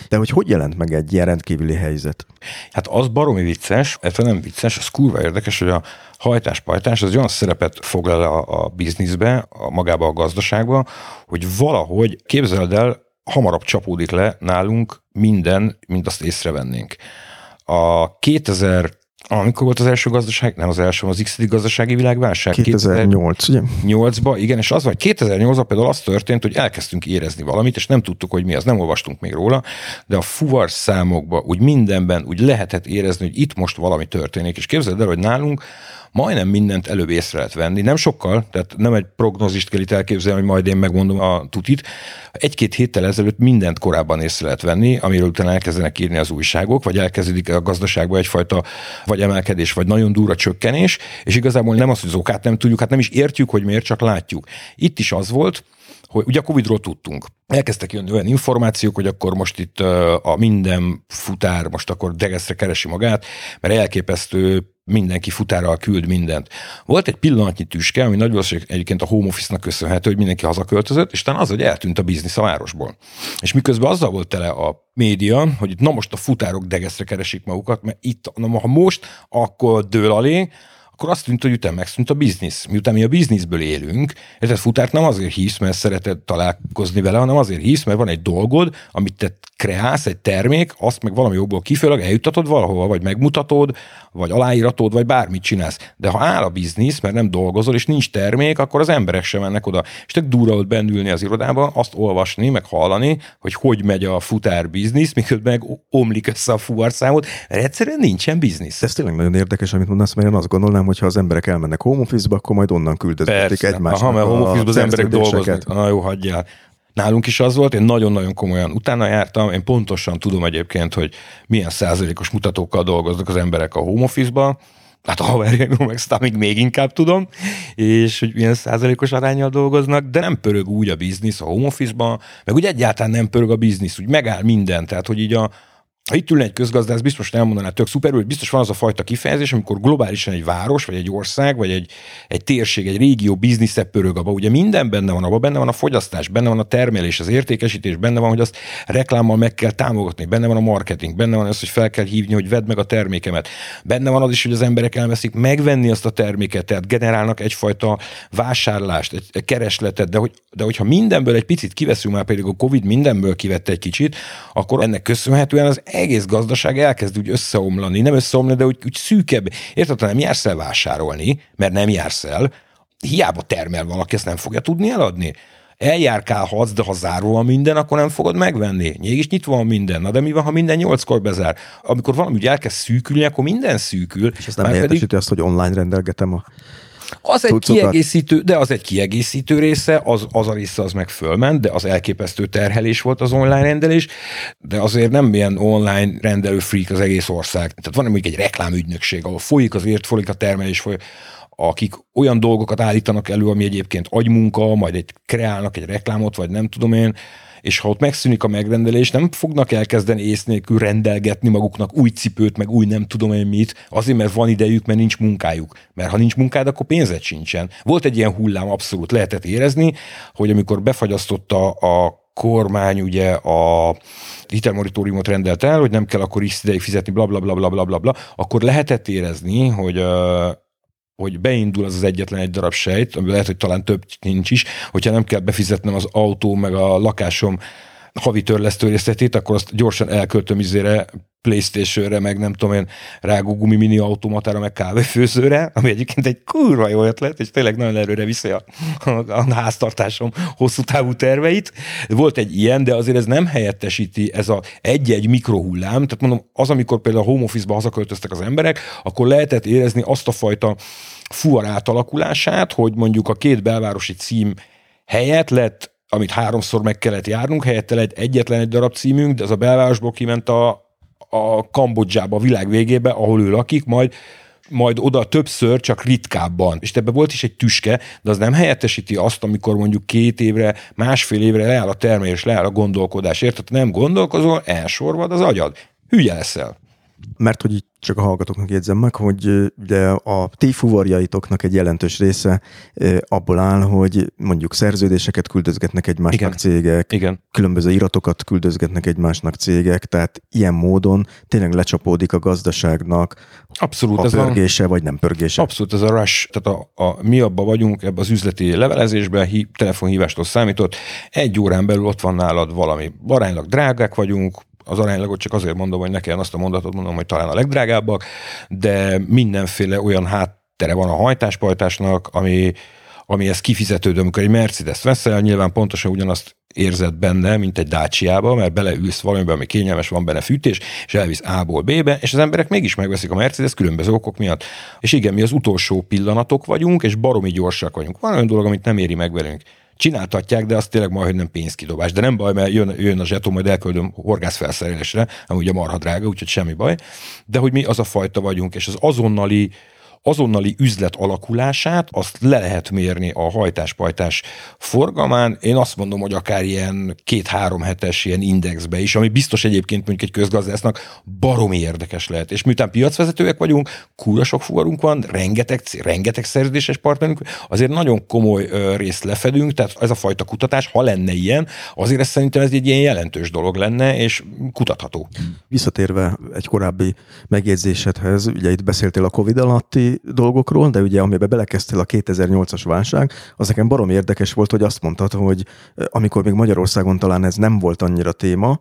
A: de hogy hogy jelent meg egy ilyen rendkívüli helyzet?
B: Hát az baromi vicces, ez nem vicces, az kurva érdekes, hogy a hajtás-pajtás az olyan szerepet foglal a, a bizniszbe, a magába a gazdaságba, hogy valahogy képzeld el, hamarabb csapódik le nálunk minden, mint azt észrevennénk. A 2000 amikor volt az első gazdaság, nem az első, az x gazdasági világválság?
A: 2008,
B: 2008 ugye? 8-ba, igen, és az vagy 2008-ban például az történt, hogy elkezdtünk érezni valamit, és nem tudtuk, hogy mi az, nem olvastunk még róla, de a fuvar számokba, úgy mindenben úgy lehetett érezni, hogy itt most valami történik, és képzeld el, hogy nálunk majdnem mindent előbb észre lehet venni. Nem sokkal, tehát nem egy prognózist kell itt elképzelni, hogy majd én megmondom a tutit. Egy-két héttel ezelőtt mindent korábban észre lehet venni, amiről utána elkezdenek írni az újságok, vagy elkezdődik a gazdaságban egyfajta vagy emelkedés, vagy nagyon durva csökkenés, és igazából nem az, hogy az okát nem tudjuk, hát nem is értjük, hogy miért, csak látjuk. Itt is az volt, hogy ugye a Covid-ról tudtunk. Elkezdtek jönni olyan információk, hogy akkor most itt a minden futár most akkor degeszre keresi magát, mert elképesztő mindenki futárral küld mindent. Volt egy pillanatnyi tüske, ami nagy valószínűleg egyébként a home office-nak köszönhető, hogy mindenki hazaköltözött, és talán az, hogy eltűnt a biznisz a városból. És miközben azzal volt tele a média, hogy itt na most a futárok degeszre keresik magukat, mert itt, na ha most, akkor dől alé, akkor azt tűnt, hogy utána megszűnt a biznisz. Miután mi a bizniszből élünk, ez futárt nem azért hisz, mert szereted találkozni vele, hanem azért hisz, mert van egy dolgod, amit te kreálsz, egy termék, azt meg valami jobból kifőleg eljutatod valahova, vagy megmutatod, vagy aláíratod, vagy bármit csinálsz. De ha áll a biznisz, mert nem dolgozol, és nincs termék, akkor az emberek sem mennek oda. És tök durva ott bennülni az irodában, azt olvasni, meg hallani, hogy hogy megy a futár biznisz, miközben meg omlik össze a fuvarszámot, mert egyszerűen nincsen biznisz.
A: Ez tényleg nagyon érdekes, amit mondasz, mert én azt gondolnám, hogy ha az emberek elmennek home office-ba, akkor majd onnan küldözgetik egymásnak.
B: Aha, mert home office az emberek dolgoznak. Na jó, hagyjál. Nálunk is az volt, én nagyon-nagyon komolyan utána jártam, én pontosan tudom egyébként, hogy milyen százalékos mutatókkal dolgoznak az emberek a home office-ba, hát a haverjaimról meg még, még inkább tudom, és hogy milyen százalékos arányjal dolgoznak, de nem pörög úgy a biznisz a home office-ban, meg úgy egyáltalán nem pörög a biznisz, úgy megáll minden, tehát hogy így a, ha itt ülne egy közgazdász, biztos elmondaná tök szuperül, hogy biztos van az a fajta kifejezés, amikor globálisan egy város, vagy egy ország, vagy egy, egy térség, egy régió biznisze pörög abba. Ugye minden benne van, abban benne van a fogyasztás, benne van a termelés, az értékesítés, benne van, hogy azt reklámmal meg kell támogatni, benne van a marketing, benne van az, hogy fel kell hívni, hogy vedd meg a termékemet. Benne van az is, hogy az emberek elveszik megvenni azt a terméket, tehát generálnak egyfajta vásárlást, egy keresletet, de, hogy, de hogyha mindenből egy picit kiveszünk, már pedig a Covid mindenből kivette egy kicsit, akkor ennek köszönhetően az egész gazdaság elkezd úgy összeomlani, nem összeomlani, de úgy, úgy szűkebb. Érted, ha nem jársz el vásárolni, mert nem jársz el, hiába termel valaki, ezt nem fogja tudni eladni. Eljárkálhatsz, de ha zárva van minden, akkor nem fogod megvenni. Mégis nyitva van minden. Na de mi van, ha minden nyolckor bezár? Amikor valami úgy elkezd szűkülni, akkor minden szűkül.
A: És ez nem értesíti pedig... azt, hogy online rendelgetem a
B: az egy kiegészítő, de az egy kiegészítő része, az, az a része az meg fölment, de az elképesztő terhelés volt az online rendelés, de azért nem ilyen online rendelő freak az egész ország. Tehát van mondjuk egy reklámügynökség, ahol folyik az ért, folyik a termelés, folyik, akik olyan dolgokat állítanak elő, ami egyébként agymunka, majd egy kreálnak egy reklámot, vagy nem tudom én, és ha ott megszűnik a megrendelés, nem fognak elkezdeni ész nélkül rendelgetni maguknak új cipőt, meg új nem tudom én mit, azért, mert van idejük, mert nincs munkájuk. Mert ha nincs munkád, akkor pénzed sincsen. Volt egy ilyen hullám, abszolút lehetett érezni, hogy amikor befagyasztotta a kormány ugye a hitelmonitoriumot rendelt el, hogy nem kell akkor is ideig fizetni, bla bla bla bla bla bla, bla akkor lehetett érezni, hogy hogy beindul az az egyetlen egy darab sejt, ami lehet, hogy talán több nincs is, hogyha nem kell befizetnem az autó meg a lakásom havi törlesztő részletét, akkor azt gyorsan elköltöm izére Playstation-re, meg nem tudom én, rágó gumi mini automatára, meg kávéfőzőre, ami egyébként egy kurva jó ötlet, és tényleg nagyon erőre viszi a, a, a háztartásom hosszú távú terveit. Volt egy ilyen, de azért ez nem helyettesíti ez a egy-egy mikrohullám, tehát mondom, az, amikor például a home office-ba hazaköltöztek az emberek, akkor lehetett érezni azt a fajta fuar átalakulását, hogy mondjuk a két belvárosi cím helyett lett amit háromszor meg kellett járnunk, helyette egy egyetlen egy darab címünk, de az a belvárosból kiment a, a Kambodzsába, a világ végébe, ahol ő lakik, majd majd oda többször, csak ritkábban. És ebbe volt is egy tüske, de az nem helyettesíti azt, amikor mondjuk két évre, másfél évre leáll a termelés, leáll a gondolkodás. Érted? Nem gondolkozol, elsorvad az agyad. Hülye leszel.
A: Mert hogy így csak a hallgatóknak jegyzem meg, hogy ugye a ti fuvarjaitoknak egy jelentős része abból áll, hogy mondjuk szerződéseket küldözgetnek egymásnak Igen. cégek, Igen. különböző iratokat küldözgetnek egymásnak cégek, tehát ilyen módon tényleg lecsapódik a gazdaságnak
B: Abszolút,
A: a
B: ez
A: pörgése, a, vagy nem pörgése.
B: Abszolút, ez a rush, tehát a, a mi abban vagyunk, ebbe az üzleti levelezésben, hí, telefonhívástól számított, egy órán belül ott van nálad valami. Aránylag drágák vagyunk, az aránylagot csak azért mondom, hogy nekem azt a mondatot mondom, hogy talán a legdrágábbak, de mindenféle olyan háttere van a hajtáspajtásnak, ami, ami ez kifizetődő, amikor egy Mercedes veszel, nyilván pontosan ugyanazt érzed benne, mint egy dácsiába, mert beleülsz valamiben, ami kényelmes, van benne fűtés, és elvisz A-ból B-be, és az emberek mégis megveszik a Mercedes különböző okok miatt. És igen, mi az utolsó pillanatok vagyunk, és baromi gyorsak vagyunk. Van olyan dolog, amit nem éri meg velünk csináltatják, de az tényleg majd, hogy nem pénzkidobás. De nem baj, mert jön, jön a zsetó, majd elküldöm horgászfelszerelésre, ami ugye marha drága, úgyhogy semmi baj. De hogy mi az a fajta vagyunk, és az azonnali azonnali üzlet alakulását, azt le lehet mérni a hajtáspajtás forgalmán. Én azt mondom, hogy akár ilyen két-három hetes ilyen indexbe is, ami biztos egyébként mondjuk egy közgazdásznak baromi érdekes lehet. És miután piacvezetőek vagyunk, kúra sok fuvarunk van, rengeteg, rengeteg szerződéses partnerünk, azért nagyon komoly részt lefedünk, tehát ez a fajta kutatás, ha lenne ilyen, azért ez szerintem ez egy ilyen jelentős dolog lenne, és kutatható.
A: Visszatérve egy korábbi megjegyzésedhez, ugye itt beszéltél a Covid alatti dolgokról, de ugye amiben belekezdtél a 2008-as válság, az nekem barom érdekes volt, hogy azt mondtad, hogy amikor még Magyarországon talán ez nem volt annyira téma,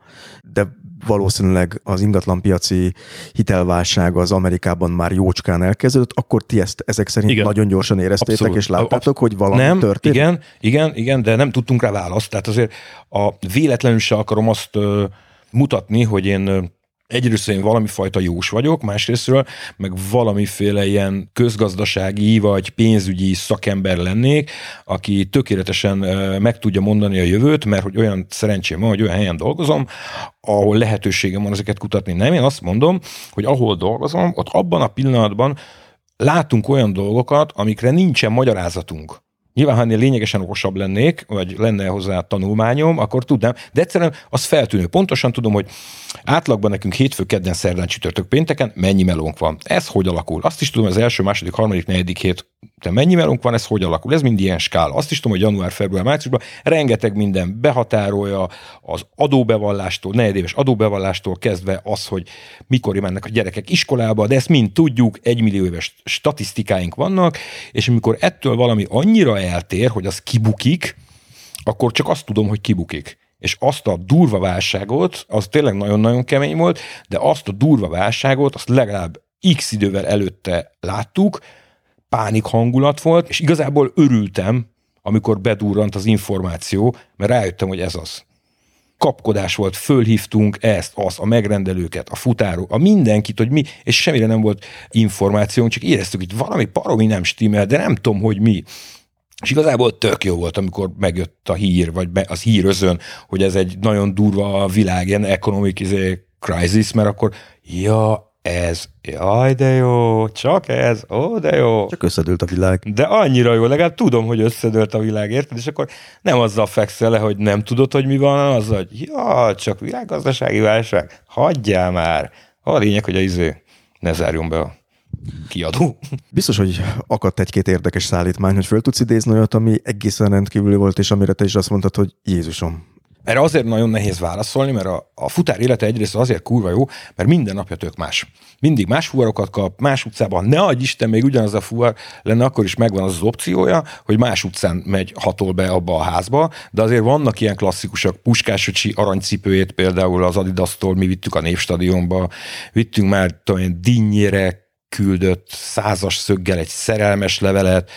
A: de valószínűleg az ingatlanpiaci hitelválság az Amerikában már jócskán elkezdődött, akkor ti ezt ezek szerint igen. nagyon gyorsan éreztétek, Abszolút. és láttátok, hogy valami
B: nem,
A: történt?
B: Igen, igen, igen, de nem tudtunk rá választ. Tehát azért a véletlenül se akarom azt uh, mutatni, hogy én egyrészt én valami fajta jós vagyok, másrésztről meg valamiféle ilyen közgazdasági vagy pénzügyi szakember lennék, aki tökéletesen meg tudja mondani a jövőt, mert hogy olyan szerencsém van, hogy olyan helyen dolgozom, ahol lehetőségem van ezeket kutatni. Nem, én azt mondom, hogy ahol dolgozom, ott abban a pillanatban látunk olyan dolgokat, amikre nincsen magyarázatunk. Nyilván, ha ennél lényegesen okosabb lennék, vagy lenne hozzá tanulmányom, akkor tudnám, de egyszerűen az feltűnő. Pontosan tudom, hogy átlagban nekünk hétfő, kedden, szerdán, csütörtök, pénteken mennyi melónk van. Ez hogy alakul? Azt is tudom, az első, második, harmadik, negyedik hét de mennyi melónk van, ez hogy alakul? Ez mind ilyen skála. Azt is tudom, hogy január, február, márciusban rengeteg minden behatárolja az adóbevallástól, negyedéves adóbevallástól kezdve az, hogy mikor mennek a gyerekek iskolába, de ezt mind tudjuk, egymillió éves statisztikáink vannak, és amikor ettől valami annyira eltér, hogy az kibukik, akkor csak azt tudom, hogy kibukik. És azt a durva válságot, az tényleg nagyon-nagyon kemény volt, de azt a durva válságot, azt legalább x idővel előtte láttuk, pánik hangulat volt, és igazából örültem, amikor bedurrant az információ, mert rájöttem, hogy ez az. Kapkodás volt, fölhívtunk ezt, azt, a megrendelőket, a futáró, a mindenkit, hogy mi, és semmire nem volt információnk, csak éreztük, hogy valami paromi nem stimmel, de nem tudom, hogy mi. És igazából tök jó volt, amikor megjött a hír, vagy az hírözön, hogy ez egy nagyon durva világ, ilyen economic izé, crisis, mert akkor ja, ez, jaj, de jó, csak ez, ó, de jó.
A: Csak összedőlt a világ.
B: De annyira jó, legalább tudom, hogy összedőlt a világ, érted? És akkor nem azzal fekszel le, hogy nem tudod, hogy mi van, az, hogy ja, csak világgazdasági válság, hagyjál már. A lényeg, hogy a izé ne zárjon be a kiadó.
A: Biztos, hogy akadt egy-két érdekes szállítmány, hogy föl tudsz idézni olyat, ami egészen rendkívüli volt, és amire te is azt mondtad, hogy Jézusom,
B: erre azért nagyon nehéz válaszolni, mert a, a futár élete egyrészt azért kurva jó, mert minden napja tök más. Mindig más fuvarokat kap, más utcában. Ne adj Isten, még ugyanaz a fuvar lenne, akkor is megvan az, az opciója, hogy más utcán megy, hatol be abba a házba, de azért vannak ilyen klasszikusak. Puskásocsi aranycipőjét például az Adidas-tól mi vittük a Névstadionba, vittünk már tudom, dinnyére küldött százas szöggel egy szerelmes levelet,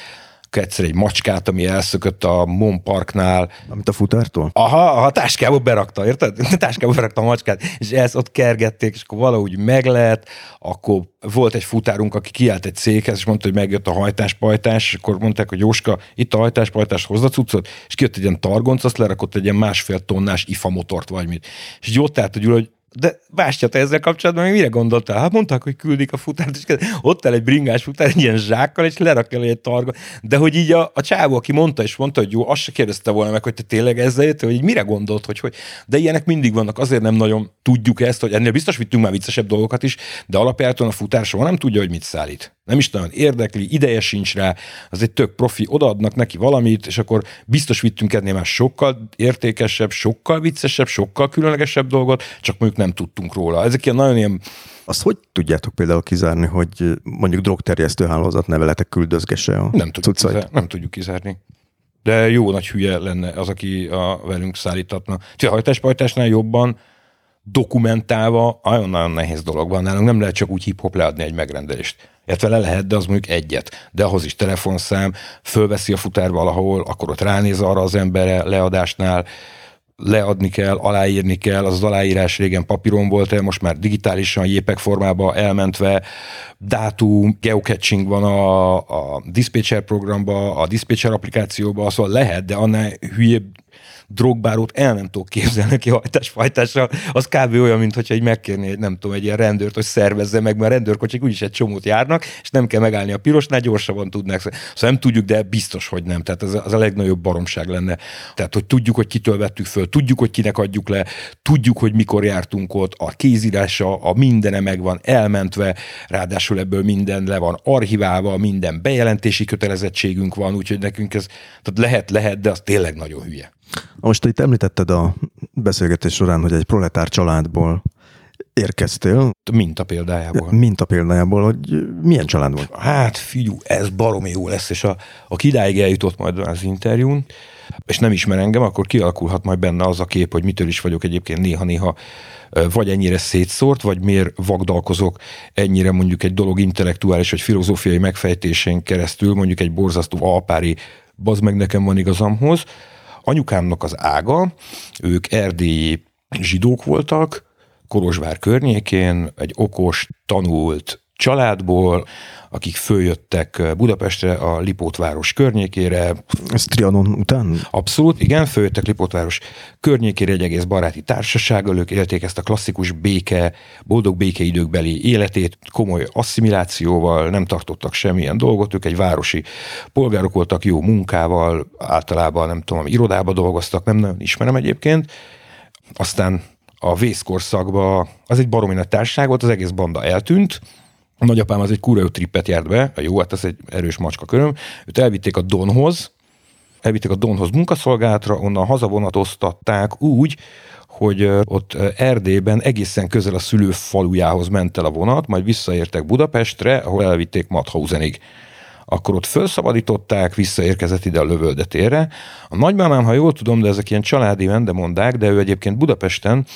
B: egyszer egy macskát, ami elszökött a Mon Parknál.
A: Amit a futártól?
B: Aha, a táskába berakta, érted? A táskába berakta a macskát, és ezt ott kergették, és akkor valahogy meglett, akkor volt egy futárunk, aki kiállt egy céghez, és mondta, hogy megjött a hajtáspajtás, és akkor mondták, hogy Jóska, itt a hajtáspajtás, hozza cuccot, és kijött egy ilyen targonc, azt lerakott egy ilyen másfél tonnás IFA motort, vagy mit. És így ott állt, hogy, hogy de Bástya, te ezzel kapcsolatban mire gondoltál? Hát mondták, hogy küldik a futárt, és ott el egy bringás futár, egy ilyen zsákkal, és lerakja egy targa. De hogy így a, a csávó, aki mondta, és mondta, hogy jó, azt se kérdezte volna meg, hogy te tényleg ezzel jöttél, hogy így mire gondolt, hogy, hogy. De ilyenek mindig vannak, azért nem nagyon tudjuk ezt, hogy ennél biztos vittünk már viccesebb dolgokat is, de alapjáton a futár soha nem tudja, hogy mit szállít nem is nagyon érdekli, ideje sincs rá, az egy tök profi, odaadnak neki valamit, és akkor biztos vittünk ennél már sokkal értékesebb, sokkal viccesebb, sokkal különlegesebb dolgot, csak mondjuk nem tudtunk róla. Ezek ilyen nagyon ilyen
A: azt hogy tudjátok például kizárni, hogy mondjuk drogterjesztő hálózat neveletek küldözgesse a
B: nem tudjuk, kizárni, nem tudjuk kizárni. De jó nagy hülye lenne az, aki a velünk szállítatna. a hajtáspajtásnál jobban dokumentálva nagyon-nagyon nehéz dolog van nálunk. Nem lehet csak úgy hip-hop leadni egy megrendelést illetve le lehet, de az mondjuk egyet. De ahhoz is telefonszám, fölveszi a futár valahol, akkor ott ránéz arra az emberre leadásnál, leadni kell, aláírni kell, az, az aláírás régen papíron volt, most már digitálisan, jépek formába elmentve, dátum, geocaching van a, a dispatcher programba, a dispatcher applikációba, szóval lehet, de annál hülyébb drogbárót el nem tudok képzelni ki hajtásfajtásra, az kb. olyan, mint hogyha egy megkérni, nem tudom, egy ilyen rendőrt, hogy szervezze meg, mert rendőrkocsik úgyis egy csomót járnak, és nem kell megállni a pirosnál, gyorsabban tudnak. Szóval nem tudjuk, de biztos, hogy nem. Tehát az, az a legnagyobb baromság lenne. Tehát, hogy tudjuk, hogy kitől vettük föl, tudjuk, hogy kinek adjuk le, tudjuk, hogy mikor jártunk ott, a kézírása, a mindene megvan elmentve, ráadásul ebből minden le van archiválva, minden bejelentési kötelezettségünk van, úgyhogy nekünk ez tehát lehet, lehet, de az tényleg nagyon hülye.
A: Most itt említetted a beszélgetés során, hogy egy proletár családból érkeztél.
B: Minta példájából.
A: Minta példájából, hogy milyen család volt?
B: Hát figyú, ez baromi jó lesz, és a, a kidáig eljutott majd az interjún, és nem ismer engem, akkor kialakulhat majd benne az a kép, hogy mitől is vagyok egyébként néha-néha vagy ennyire szétszórt, vagy miért vagdalkozok ennyire mondjuk egy dolog intellektuális vagy filozófiai megfejtésén keresztül, mondjuk egy borzasztó alpári bazd meg nekem van igazamhoz, anyukámnak az ága, ők erdélyi zsidók voltak, Kolozsvár környékén, egy okos, tanult, családból, akik följöttek Budapestre, a Lipótváros környékére.
A: Ez Trianon után?
B: Abszolút, igen, följöttek Lipótváros környékére egy egész baráti társasággal, ők élték ezt a klasszikus béke, boldog békeidőkbeli életét, komoly asszimilációval, nem tartottak semmilyen dolgot, ők egy városi polgárok voltak, jó munkával, általában nem tudom, irodába dolgoztak, nem nagyon ismerem egyébként. Aztán a vészkorszakban az egy baromi nagy társaság volt, az egész banda eltűnt, a nagyapám az egy kurva jó trippet járt be, a jó, hát ez egy erős macska köröm. Őt elvitték a Donhoz, elvitték a Donhoz munkaszolgálatra, onnan hazavonatoztatták úgy, hogy ott Erdélyben egészen közel a szülő falujához ment el a vonat, majd visszaértek Budapestre, ahol elvitték Mathausenig. Akkor ott felszabadították, visszaérkezett ide a lövöldetére. A nagymamám, ha jól tudom, de ezek ilyen családi vendemondák, de ő egyébként Budapesten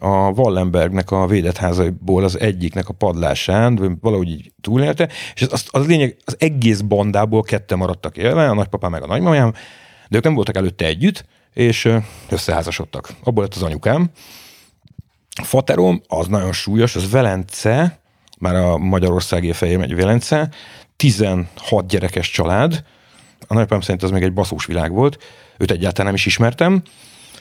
B: a Wallenbergnek a védett az egyiknek a padlásán, valahogy így túlélte, és az, az lényeg, az egész bandából ketten maradtak élve, a nagypapám meg a nagymamám, de ők nem voltak előtte együtt, és összeházasodtak. Abból lett az anyukám. Faterom, az nagyon súlyos, az Velence, már a Magyarországi fejém egy Velence, 16 gyerekes család, a nagypapám szerint az még egy baszós világ volt, őt egyáltalán nem is ismertem,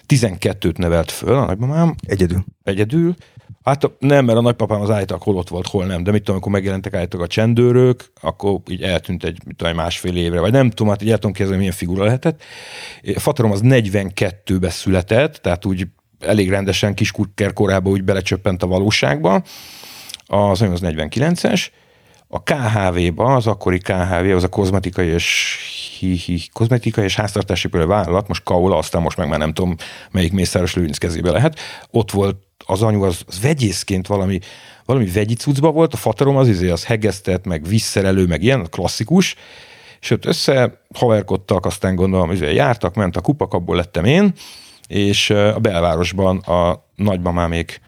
B: 12-t nevelt föl a nagymamám.
A: Egyedül.
B: Egyedül. Hát nem, mert a nagypapám az állítólag hol ott volt, hol nem, de mit tudom, amikor megjelentek állítólag a csendőrök, akkor így eltűnt egy mit tudom, másfél évre, vagy nem tudom, hát így el tudom kezdeni, milyen figura lehetett. A fatarom az 42-be született, tehát úgy elég rendesen kiskukker korában úgy belecsöppent a valóságba. Az az 49-es. A KHV-ba, az akkori KHV, az a kozmetikai és kozmetikai és háztartási vállalat, most Kaula, aztán most meg már nem tudom, melyik Mészáros Lőrinc kezébe lehet. Ott volt az anyu, az, az vegyészként valami, valami vegyi cuccba volt, a fatarom az izé, az hegesztett, meg visszerelő, meg ilyen, klasszikus, ott össze haverkodtak, aztán gondolom, izé, jártak, ment a kupak, abból lettem én, és a belvárosban a nagymamámék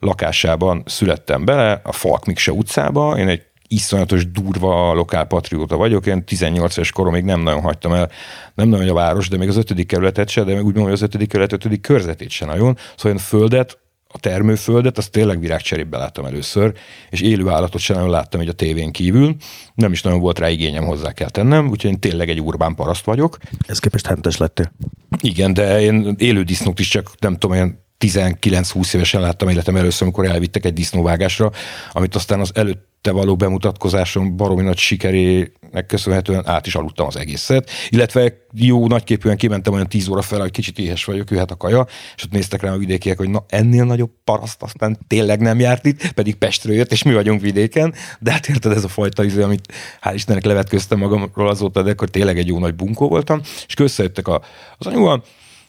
B: lakásában születtem bele, a Falk Mikse utcába, én egy iszonyatos durva lokálpatrióta vagyok, én 18 éves koromig nem nagyon hagytam el, nem nagyon a város, de még az ötödik kerületet se, de meg úgy mondom, hogy az ötödik kerület ötödik körzetét se nagyon. Szóval én földet, a termőföldet, azt tényleg virágcserébe láttam először, és élő állatot sem nagyon láttam egy a tévén kívül. Nem is nagyon volt rá igényem, hozzá kell tennem, úgyhogy én tényleg egy urbán paraszt vagyok.
A: Ez képest hentes lettél.
B: Igen, de én élő disznót is csak nem tudom, olyan 19-20 évesen láttam életem először, amikor elvittek egy disznóvágásra, amit aztán az előtte való bemutatkozásom baromi nagy sikerének köszönhetően át is aludtam az egészet, illetve jó nagyképűen kimentem olyan 10 óra fel, hogy kicsit éhes vagyok, jöhet a kaja, és ott néztek rám a vidékiek, hogy na ennél nagyobb paraszt aztán tényleg nem járt itt, pedig Pestről jött, és mi vagyunk vidéken, de hát érted ez a fajta izé, amit hál' Istennek levetköztem magamról azóta, de akkor tényleg egy jó nagy bunkó voltam, és köszönjöttek a, az anyuval,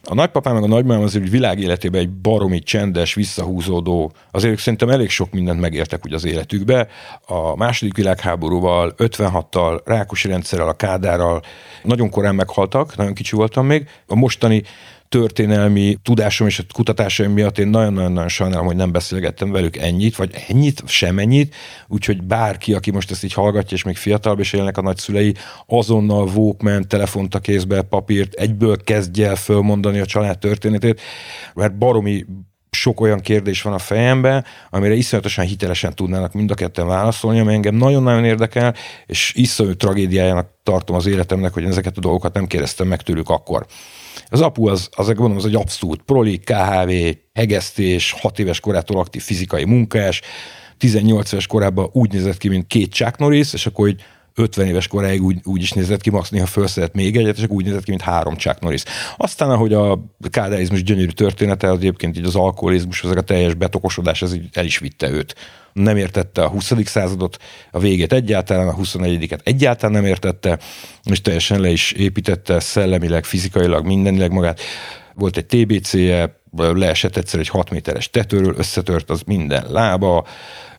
B: a nagypapám meg a nagymamám azért úgy világ életében egy baromi csendes, visszahúzódó, azért ők szerintem elég sok mindent megértek úgy az életükbe. A második világháborúval, 56-tal, Rákosi rendszerrel, a Kádárral nagyon korán meghaltak, nagyon kicsi voltam még. A mostani történelmi tudásom és a kutatásaim miatt én nagyon-nagyon sajnálom, hogy nem beszélgettem velük ennyit, vagy ennyit, sem ennyit, úgyhogy bárki, aki most ezt így hallgatja, és még fiatalabb és élnek a nagyszülei, azonnal Walkman, telefont a kézbe, papírt, egyből kezdje el fölmondani a család történetét, mert baromi sok olyan kérdés van a fejemben, amire iszonyatosan hitelesen tudnának mind a ketten válaszolni, ami engem nagyon-nagyon érdekel, és iszonyú tragédiájának tartom az életemnek, hogy ezeket a dolgokat nem kérdeztem meg tőlük akkor. Az apu az, az, mondom, az egy abszolút proli, KHV, hegesztés, 6 éves korától aktív fizikai munkás, 18 éves korában úgy nézett ki, mint két Chuck Norris, és akkor hogy 50 éves koráig úgy, úgy is nézett ki, max néha felszedett még egyet, és akkor úgy nézett ki, mint három Chuck Norris. Aztán, ahogy a kádárizmus gyönyörű története, az egyébként így az alkoholizmus, ezek a teljes betokosodás, ez így el is vitte őt. Nem értette a 20. századot, a végét egyáltalán, a 21-et egyáltalán nem értette, és teljesen le is építette szellemileg, fizikailag, mindenileg magát. Volt egy TBC-je, leesett egyszer egy 6 méteres tetőről, összetört az minden lába,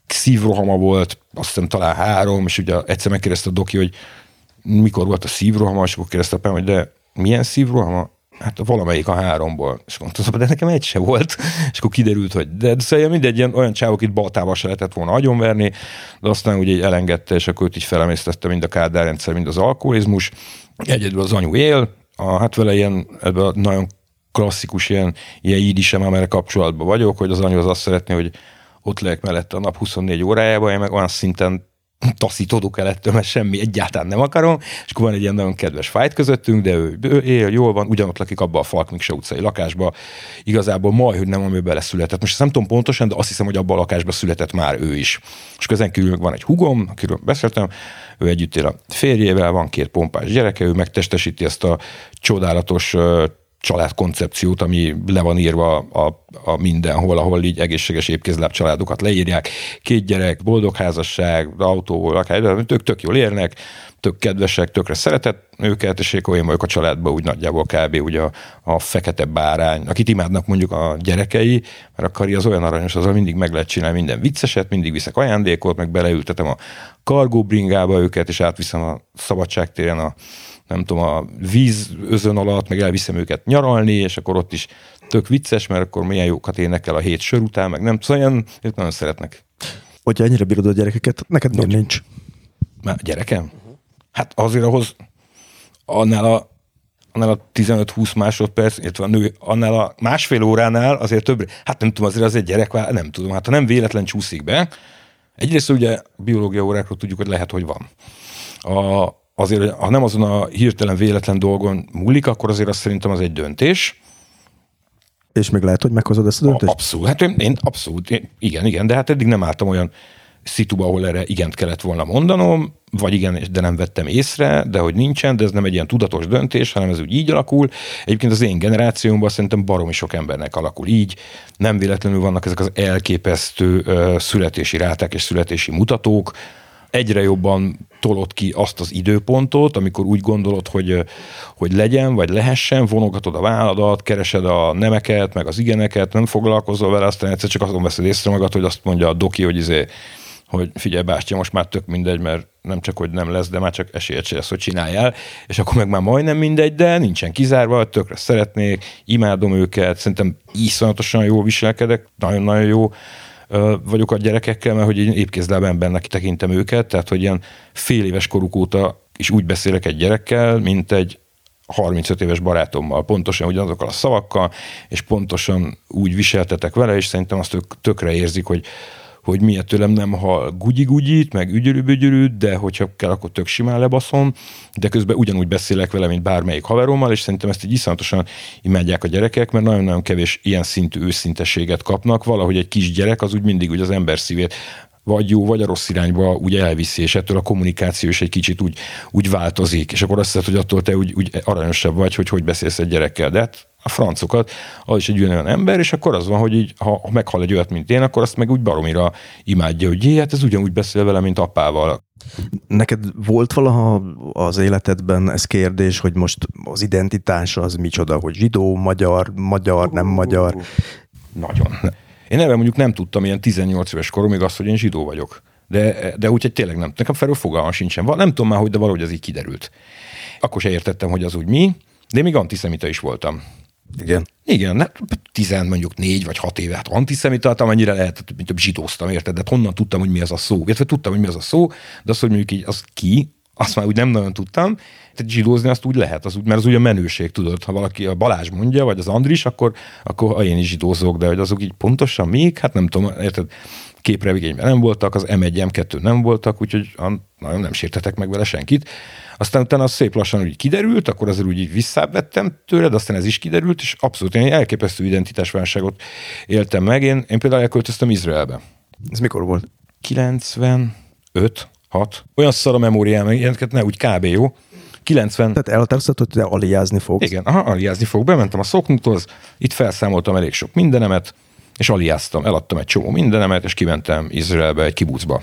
B: szívrohama volt, azt hiszem talán három, és ugye egyszer megkérdezte a doki, hogy mikor volt a szívrohama, és akkor kérdezte a hogy de milyen szívrohama? Hát valamelyik a háromból. És mondtam, de nekem egy se volt. És akkor kiderült, hogy de, de szóval mindegy, ilyen, olyan csávok itt baltával se lehetett volna agyonverni, de aztán ugye így elengedte, és akkor őt így felemésztette mind a kádárrendszer, mind az alkoholizmus. Egyedül az anyu él, a, hát vele ilyen, ebben a nagyon klasszikus ilyen, ilyen ídisem, amelyre kapcsolatban vagyok, hogy az anyu az azt szeretné, hogy ott legyek mellette a nap 24 órájában, én meg olyan szinten taszítódok el ettől, mert semmi egyáltalán nem akarom, és akkor van egy ilyen nagyon kedves fájt közöttünk, de ő, ő él, jól van, ugyanott lakik abba a Falkmikse utcai lakásba, igazából majd, hogy nem, ami beleszületett. Most ezt nem tudom pontosan, de azt hiszem, hogy abban a lakásban született már ő is. És ezen kívül van egy hugom, akiről beszéltem, ő együtt él a férjével, van két pompás gyereke, ő megtestesíti ezt a csodálatos családkoncepciót, ami le van írva a, a mindenhol, ahol így egészséges épkézláb családokat leírják. Két gyerek, boldog házasság, autó, lakás, tök, tök jól érnek, tök kedvesek, tökre szeretett őket, és akkor én vagyok a családban úgy nagyjából kb. Ugye a, a fekete bárány, akit imádnak mondjuk a gyerekei, mert a kari az olyan aranyos, az mindig meg lehet csinálni minden vicceset, mindig viszek ajándékot, meg beleültetem a kargó bringába őket, és átviszem a szabadságtéren a nem tudom, a víz özön alatt, meg elviszem őket nyaralni, és akkor ott is tök vicces, mert akkor milyen jókat énekel a hét sör után, meg nem tudom, olyan, ők nagyon szeretnek.
A: Hogyha ennyire bírod a gyerekeket, neked miért nincs?
B: Már gyerekem? Hát azért ahhoz annál a annál a 15-20 másodperc, illetve a nő, annál a másfél óránál azért több, hát nem tudom, azért az egy gyerek, nem tudom, hát ha nem véletlen csúszik be, egyrészt ugye biológia órákról tudjuk, hogy lehet, hogy van. A, azért, ha nem azon a hirtelen véletlen dolgon múlik, akkor azért azt szerintem az egy döntés.
A: És még lehet, hogy meghozod ezt a döntést?
B: Abszolút. Hát én, én abszolút. Én, igen, igen, de hát eddig nem álltam olyan szituba, ahol erre igent kellett volna mondanom, vagy igen, de nem vettem észre, de hogy nincsen, de ez nem egy ilyen tudatos döntés, hanem ez úgy így alakul. Egyébként az én generációmban szerintem baromi sok embernek alakul így. Nem véletlenül vannak ezek az elképesztő születési ráták és születési mutatók, egyre jobban tolod ki azt az időpontot, amikor úgy gondolod, hogy, hogy legyen, vagy lehessen, vonogatod a válladat, keresed a nemeket, meg az igeneket, nem foglalkozol vele, aztán egyszer csak azon veszed észre magad, hogy azt mondja a doki, hogy izé, hogy figyelj, bástya, most már tök mindegy, mert nem csak, hogy nem lesz, de már csak esélyed se lesz, hogy csináljál, és akkor meg már majdnem mindegy, de nincsen kizárva, tökre szeretnék, imádom őket, szerintem iszonyatosan jól viselkedek, nagyon-nagyon jó vagyok a gyerekekkel, mert hogy én épkézláb embernek tekintem őket, tehát hogy ilyen fél éves koruk óta is úgy beszélek egy gyerekkel, mint egy 35 éves barátommal, pontosan ugyanazokkal a szavakkal, és pontosan úgy viseltetek vele, és szerintem azt ők tökre érzik, hogy hogy miért tőlem nem hal gugyi-gugyit, meg ügyörű de hogyha kell, akkor tök simán lebaszom, de közben ugyanúgy beszélek vele, mint bármelyik haverommal, és szerintem ezt így iszonyatosan imádják a gyerekek, mert nagyon-nagyon kevés ilyen szintű őszintességet kapnak. Valahogy egy kis gyerek az úgy mindig úgy az ember szívét vagy jó, vagy a rossz irányba úgy elviszi, és ettől a kommunikáció is egy kicsit úgy, úgy változik, és akkor azt hiszed, hogy attól te úgy, úgy aranyosabb vagy, hogy hogy beszélsz egy gyerekkel. De hát a francokat, az is egy olyan ember, és akkor az van, hogy így, ha meghal egy olyat, mint én, akkor azt meg úgy baromira imádja, hogy jé, hát ez ugyanúgy beszél vele, mint apával.
A: Neked volt valaha az életedben ez kérdés, hogy most az identitás az micsoda, hogy zsidó, magyar, magyar, nem magyar?
B: Nagyon. Én ebben mondjuk nem tudtam ilyen 18 éves koromig azt, hogy én zsidó vagyok. De, de úgyhogy tényleg nem. Nekem felül fogalmam sincsen. Nem tudom már, hogy de valahogy ez így kiderült. Akkor se értettem, hogy az úgy mi, de még antiszemita is voltam.
A: Igen.
B: Igen, ne, tizen mondjuk négy vagy hat éve, hát antiszemita, amennyire lehetett, mint több zsidóztam, érted? De honnan tudtam, hogy mi az a szó? Érted, tudtam, hogy mi az a szó, de azt, hogy mondjuk így, az ki, azt már úgy nem nagyon tudtam. Tehát zsidózni azt úgy lehet, az úgy, mert az úgy a menőség, tudod, ha valaki a Balázs mondja, vagy az Andris, akkor, akkor én is zsidózok, de hogy azok így pontosan még, hát nem tudom, érted, képrevigényben nem voltak, az M1, M2 nem voltak, úgyhogy nagyon nem sértetek meg vele senkit. Aztán utána az szép lassan úgy kiderült, akkor azért úgy így visszavettem tőle, de aztán ez is kiderült, és abszolút én egy elképesztő identitásválságot éltem meg. Én, én például elköltöztem Izraelbe.
A: Ez mikor volt?
B: 95, 6. Olyan szar a memóriám, ilyeneket ne úgy kb. jó. 90.
A: Tehát elhatároztad, hogy aliázni fogsz?
B: Igen, aha, aliázni fog. Bementem a szoknuthoz, itt felszámoltam elég sok mindenemet, és aliáztam, eladtam egy csomó mindenemet, és kimentem Izraelbe egy kibucba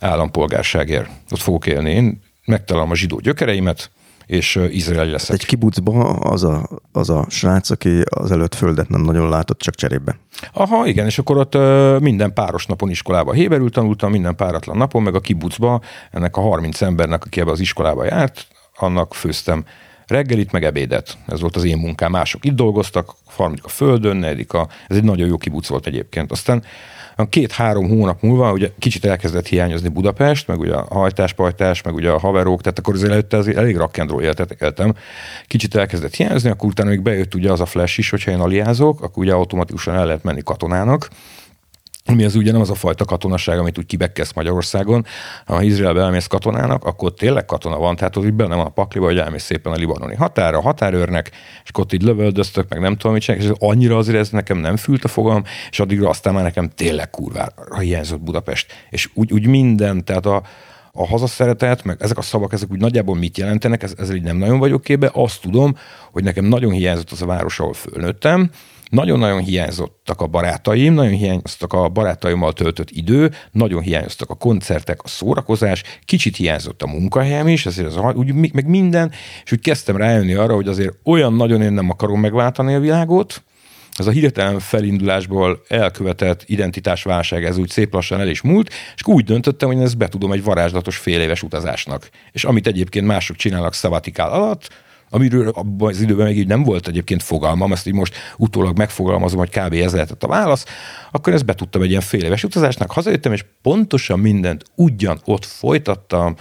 B: állampolgárságért. Ott fogok élni. Én megtalálom a zsidó gyökereimet, és izraeli leszek.
A: Egy kibucba az a, az a srác, aki az előtt földet nem nagyon látott, csak cserébe.
B: Aha, igen, és akkor ott minden páros napon iskolába héberül tanultam, minden páratlan napon, meg a kibucba ennek a 30 embernek, aki ebbe az iskolába járt, annak főztem reggelit, meg ebédet. Ez volt az én munkám. Mások itt dolgoztak, harmadik a földön, negyedik a... Ez egy nagyon jó kibuc volt egyébként. Aztán két-három hónap múlva ugye kicsit elkezdett hiányozni Budapest, meg ugye a hajtáspajtás, meg ugye a haverok, tehát akkor azért előtte az elég rock'n'roll életet éltem. Kicsit elkezdett hiányozni, akkor utána még bejött ugye az a flash is, hogyha én aliázok, akkor ugye automatikusan el lehet menni katonának, ami az ugye nem az a fajta katonaság, amit úgy kibekkesz Magyarországon. Ha Izraelbe elmész katonának, akkor tényleg katona van, tehát az így benne van a pakliba, hogy elmész szépen a libanoni határa, a határőrnek, és akkor ott így lövöldöztök, meg nem tudom, mit csinálják, és annyira azért ez nekem nem fült a fogam, és addigra aztán már nekem tényleg kurvára hiányzott Budapest. És úgy, úgy minden, tehát a, a hazaszeretet, meg ezek a szavak, ezek úgy nagyjából mit jelentenek, ez, ezzel így nem nagyon vagyok képbe. Azt tudom, hogy nekem nagyon hiányzott az a város, ahol fölnőttem, nagyon-nagyon hiányzottak a barátaim, nagyon hiányoztak a barátaimmal töltött idő, nagyon hiányoztak a koncertek, a szórakozás, kicsit hiányzott a munkahelyem is, ezért az, úgy, meg minden, és úgy kezdtem rájönni arra, hogy azért olyan nagyon én nem akarom megváltani a világot, ez a hirtelen felindulásból elkövetett identitásválság, ez úgy szép lassan el is múlt, és úgy döntöttem, hogy ezt betudom egy varázslatos fél éves utazásnak. És amit egyébként mások csinálnak szabatikál alatt, amiről abban az időben még így nem volt egyébként fogalmam, ezt így most utólag megfogalmazom, hogy kb. ez lehetett a válasz, akkor ezt betudtam egy ilyen fél éves utazásnak, hazajöttem, és pontosan mindent ugyan ott folytattam,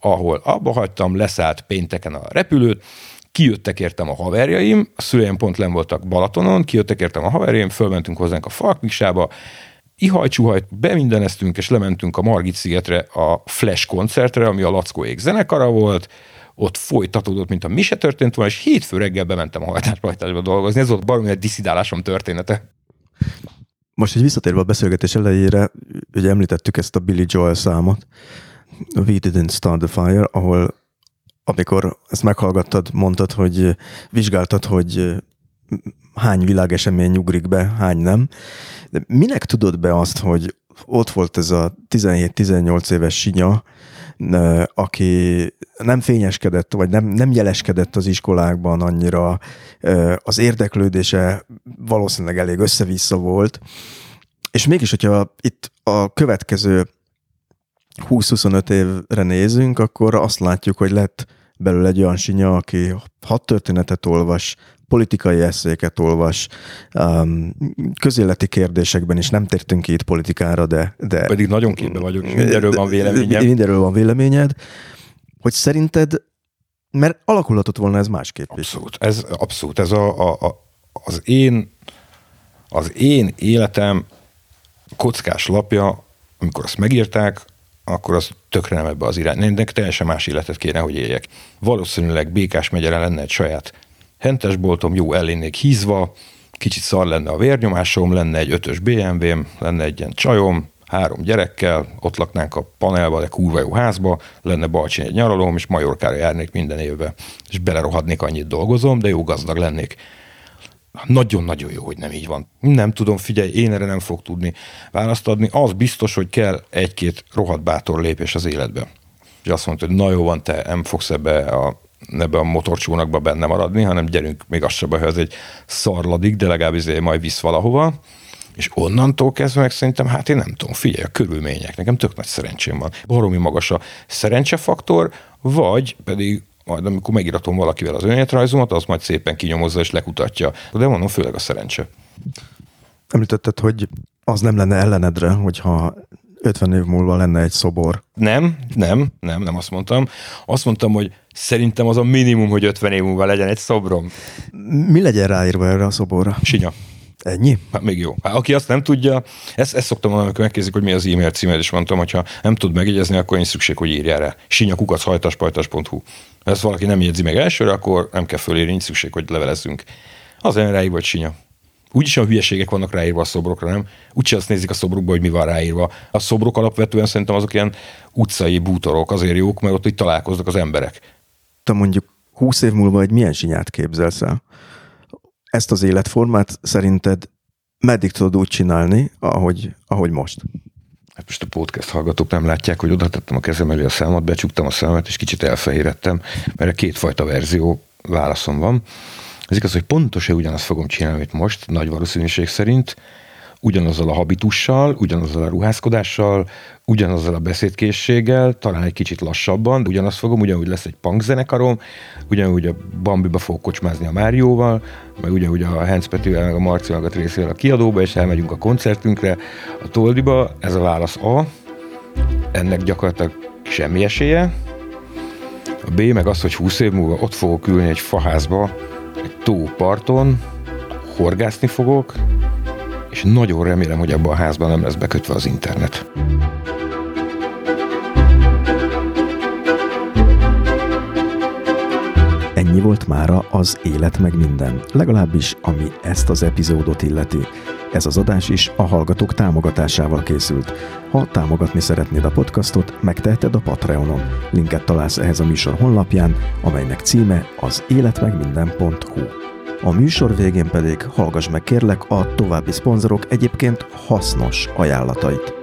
B: ahol abba hagytam, leszállt pénteken a repülőt, kijöttek értem a haverjaim, a szüleim pont len voltak Balatonon, kijöttek értem a haverjaim, fölmentünk hozzánk a Falkmisába, ihajcsuhajt, bemindeneztünk, és lementünk a Margit szigetre a Flash koncertre, ami a Lackóék zenekara volt, ott folytatódott, mint a mi se történt volna, és hétfő reggel bementem a hajtáspajtásba dolgozni. Ez volt baromi egy diszidálásom története.
A: Most egy visszatérve a beszélgetés elejére, ugye említettük ezt a Billy Joel számot, We Didn't Start the Fire, ahol amikor ezt meghallgattad, mondtad, hogy vizsgáltad, hogy hány világesemény ugrik be, hány nem. De minek tudod be azt, hogy ott volt ez a 17-18 éves sinya, aki nem fényeskedett, vagy nem, nem jeleskedett az iskolákban annyira, az érdeklődése valószínűleg elég össze-vissza volt, és mégis, hogyha itt a következő 20-25 évre nézünk, akkor azt látjuk, hogy lett belőle egy olyan sinya, aki hat történetet olvas, politikai eszéket olvas, um, közéleti kérdésekben is nem tértünk ki itt politikára, de... de
B: Pedig nagyon képbe vagyok, mindenről van véleményem.
A: Mindenről van véleményed, hogy szerinted, mert alakulhatott volna ez másképp
B: is. Abszolút, ez, abszolút, ez a, a, a, az én az én életem kockás lapja, amikor azt megírták, akkor az tökre nem ebbe az irány. Nekem teljesen más életet kéne, hogy éljek. Valószínűleg Békás megyere lenne egy saját hentesboltom, jó ellénék hízva, kicsit szar lenne a vérnyomásom, lenne egy ötös BMW-m, lenne egy ilyen csajom, három gyerekkel, ott laknánk a panelba, de kurva jó házba, lenne Balcsin egy nyaralóm, és Majorkára járnék minden évben, és belerohadnék annyit dolgozom, de jó gazdag lennék. Nagyon-nagyon jó, hogy nem így van. Nem tudom, figyelj, én erre nem fog tudni választ adni. Az biztos, hogy kell egy-két rohadt bátor lépés az életbe. És azt mondta, hogy na jó van, te nem fogsz ebbe a ebbe a motorcsónakba benne maradni, hanem gyerünk még azt sem, hogy ez egy szarladik, de legalább izé majd visz valahova. És onnantól kezdve meg szerintem, hát én nem tudom, figyelj, a körülmények, nekem tök nagy szerencsém van. Baromi magas a szerencsefaktor, vagy pedig majd amikor megiratom valakivel az önéletrajzomat, az majd szépen kinyomozza és lekutatja. De mondom, főleg a szerencse.
A: Említetted, hogy az nem lenne ellenedre, hogyha 50 év múlva lenne egy szobor.
B: Nem, nem, nem, nem azt mondtam. Azt mondtam, hogy szerintem az a minimum, hogy 50 év múlva legyen egy szobrom.
A: Mi legyen ráírva erre a szoborra?
B: Sinya.
A: Ennyi?
B: Hát még jó. Hát, aki azt nem tudja, ezt, ezt szoktam mondani, amikor megkérdezik, hogy mi az e-mail címed, és mondtam, hogy ha nem tud megjegyezni, akkor én szükség, hogy írjál rá. sinyakukaszhajtaspajtas.hu. Ha ezt valaki nem jegyzi meg elsőre, akkor nem kell fölírni, nincs szükség, hogy levelezzünk. Az ráírva, hogy sinya. Úgyis a hülyeségek vannak ráírva a szobrokra, nem? Úgyse azt nézik a szobrokba, hogy mi van ráírva. A szobrok alapvetően szerintem azok ilyen utcai bútorok, azért jók, mert ott itt találkoznak az emberek.
A: Te mondjuk 20 év múlva egy milyen sinyát képzelsz el? Ezt az életformát szerinted meddig tudod úgy csinálni, ahogy, ahogy most?
B: Hát most a podcast hallgatók nem látják, hogy oda tettem a kezem elé a számot, becsuktam a szemet, és kicsit elfehérettem, mert a kétfajta verzió válaszom van. Ez igaz, hogy pontosan ugyanazt fogom csinálni, mint most, nagy valószínűség szerint, ugyanazzal a habitussal, ugyanazzal a ruházkodással, ugyanazzal a beszédkészséggel, talán egy kicsit lassabban, de ugyanazt fogom, ugyanúgy lesz egy punk zenekarom, ugyanúgy a Bambiba fogok kocsmázni a Márióval, meg ugyanúgy a Hans Petivel, meg a Marci a részével a kiadóba, és elmegyünk a koncertünkre, a Toldiba, ez a válasz A, ennek gyakorlatilag semmi esélye, a B meg az, hogy 20 év múlva ott fogok ülni egy faházba, egy tóparton, horgászni fogok, és nagyon remélem, hogy abban a házban nem lesz bekötve az internet.
A: Ennyi volt mára az élet meg minden, legalábbis ami ezt az epizódot illeti. Ez az adás is a hallgatók támogatásával készült. Ha támogatni szeretnéd a podcastot, megteheted a Patreonon. Linket találsz ehhez a műsor honlapján, amelynek címe az életmegminden.hu. A műsor végén pedig hallgass meg kérlek a további szponzorok egyébként hasznos ajánlatait.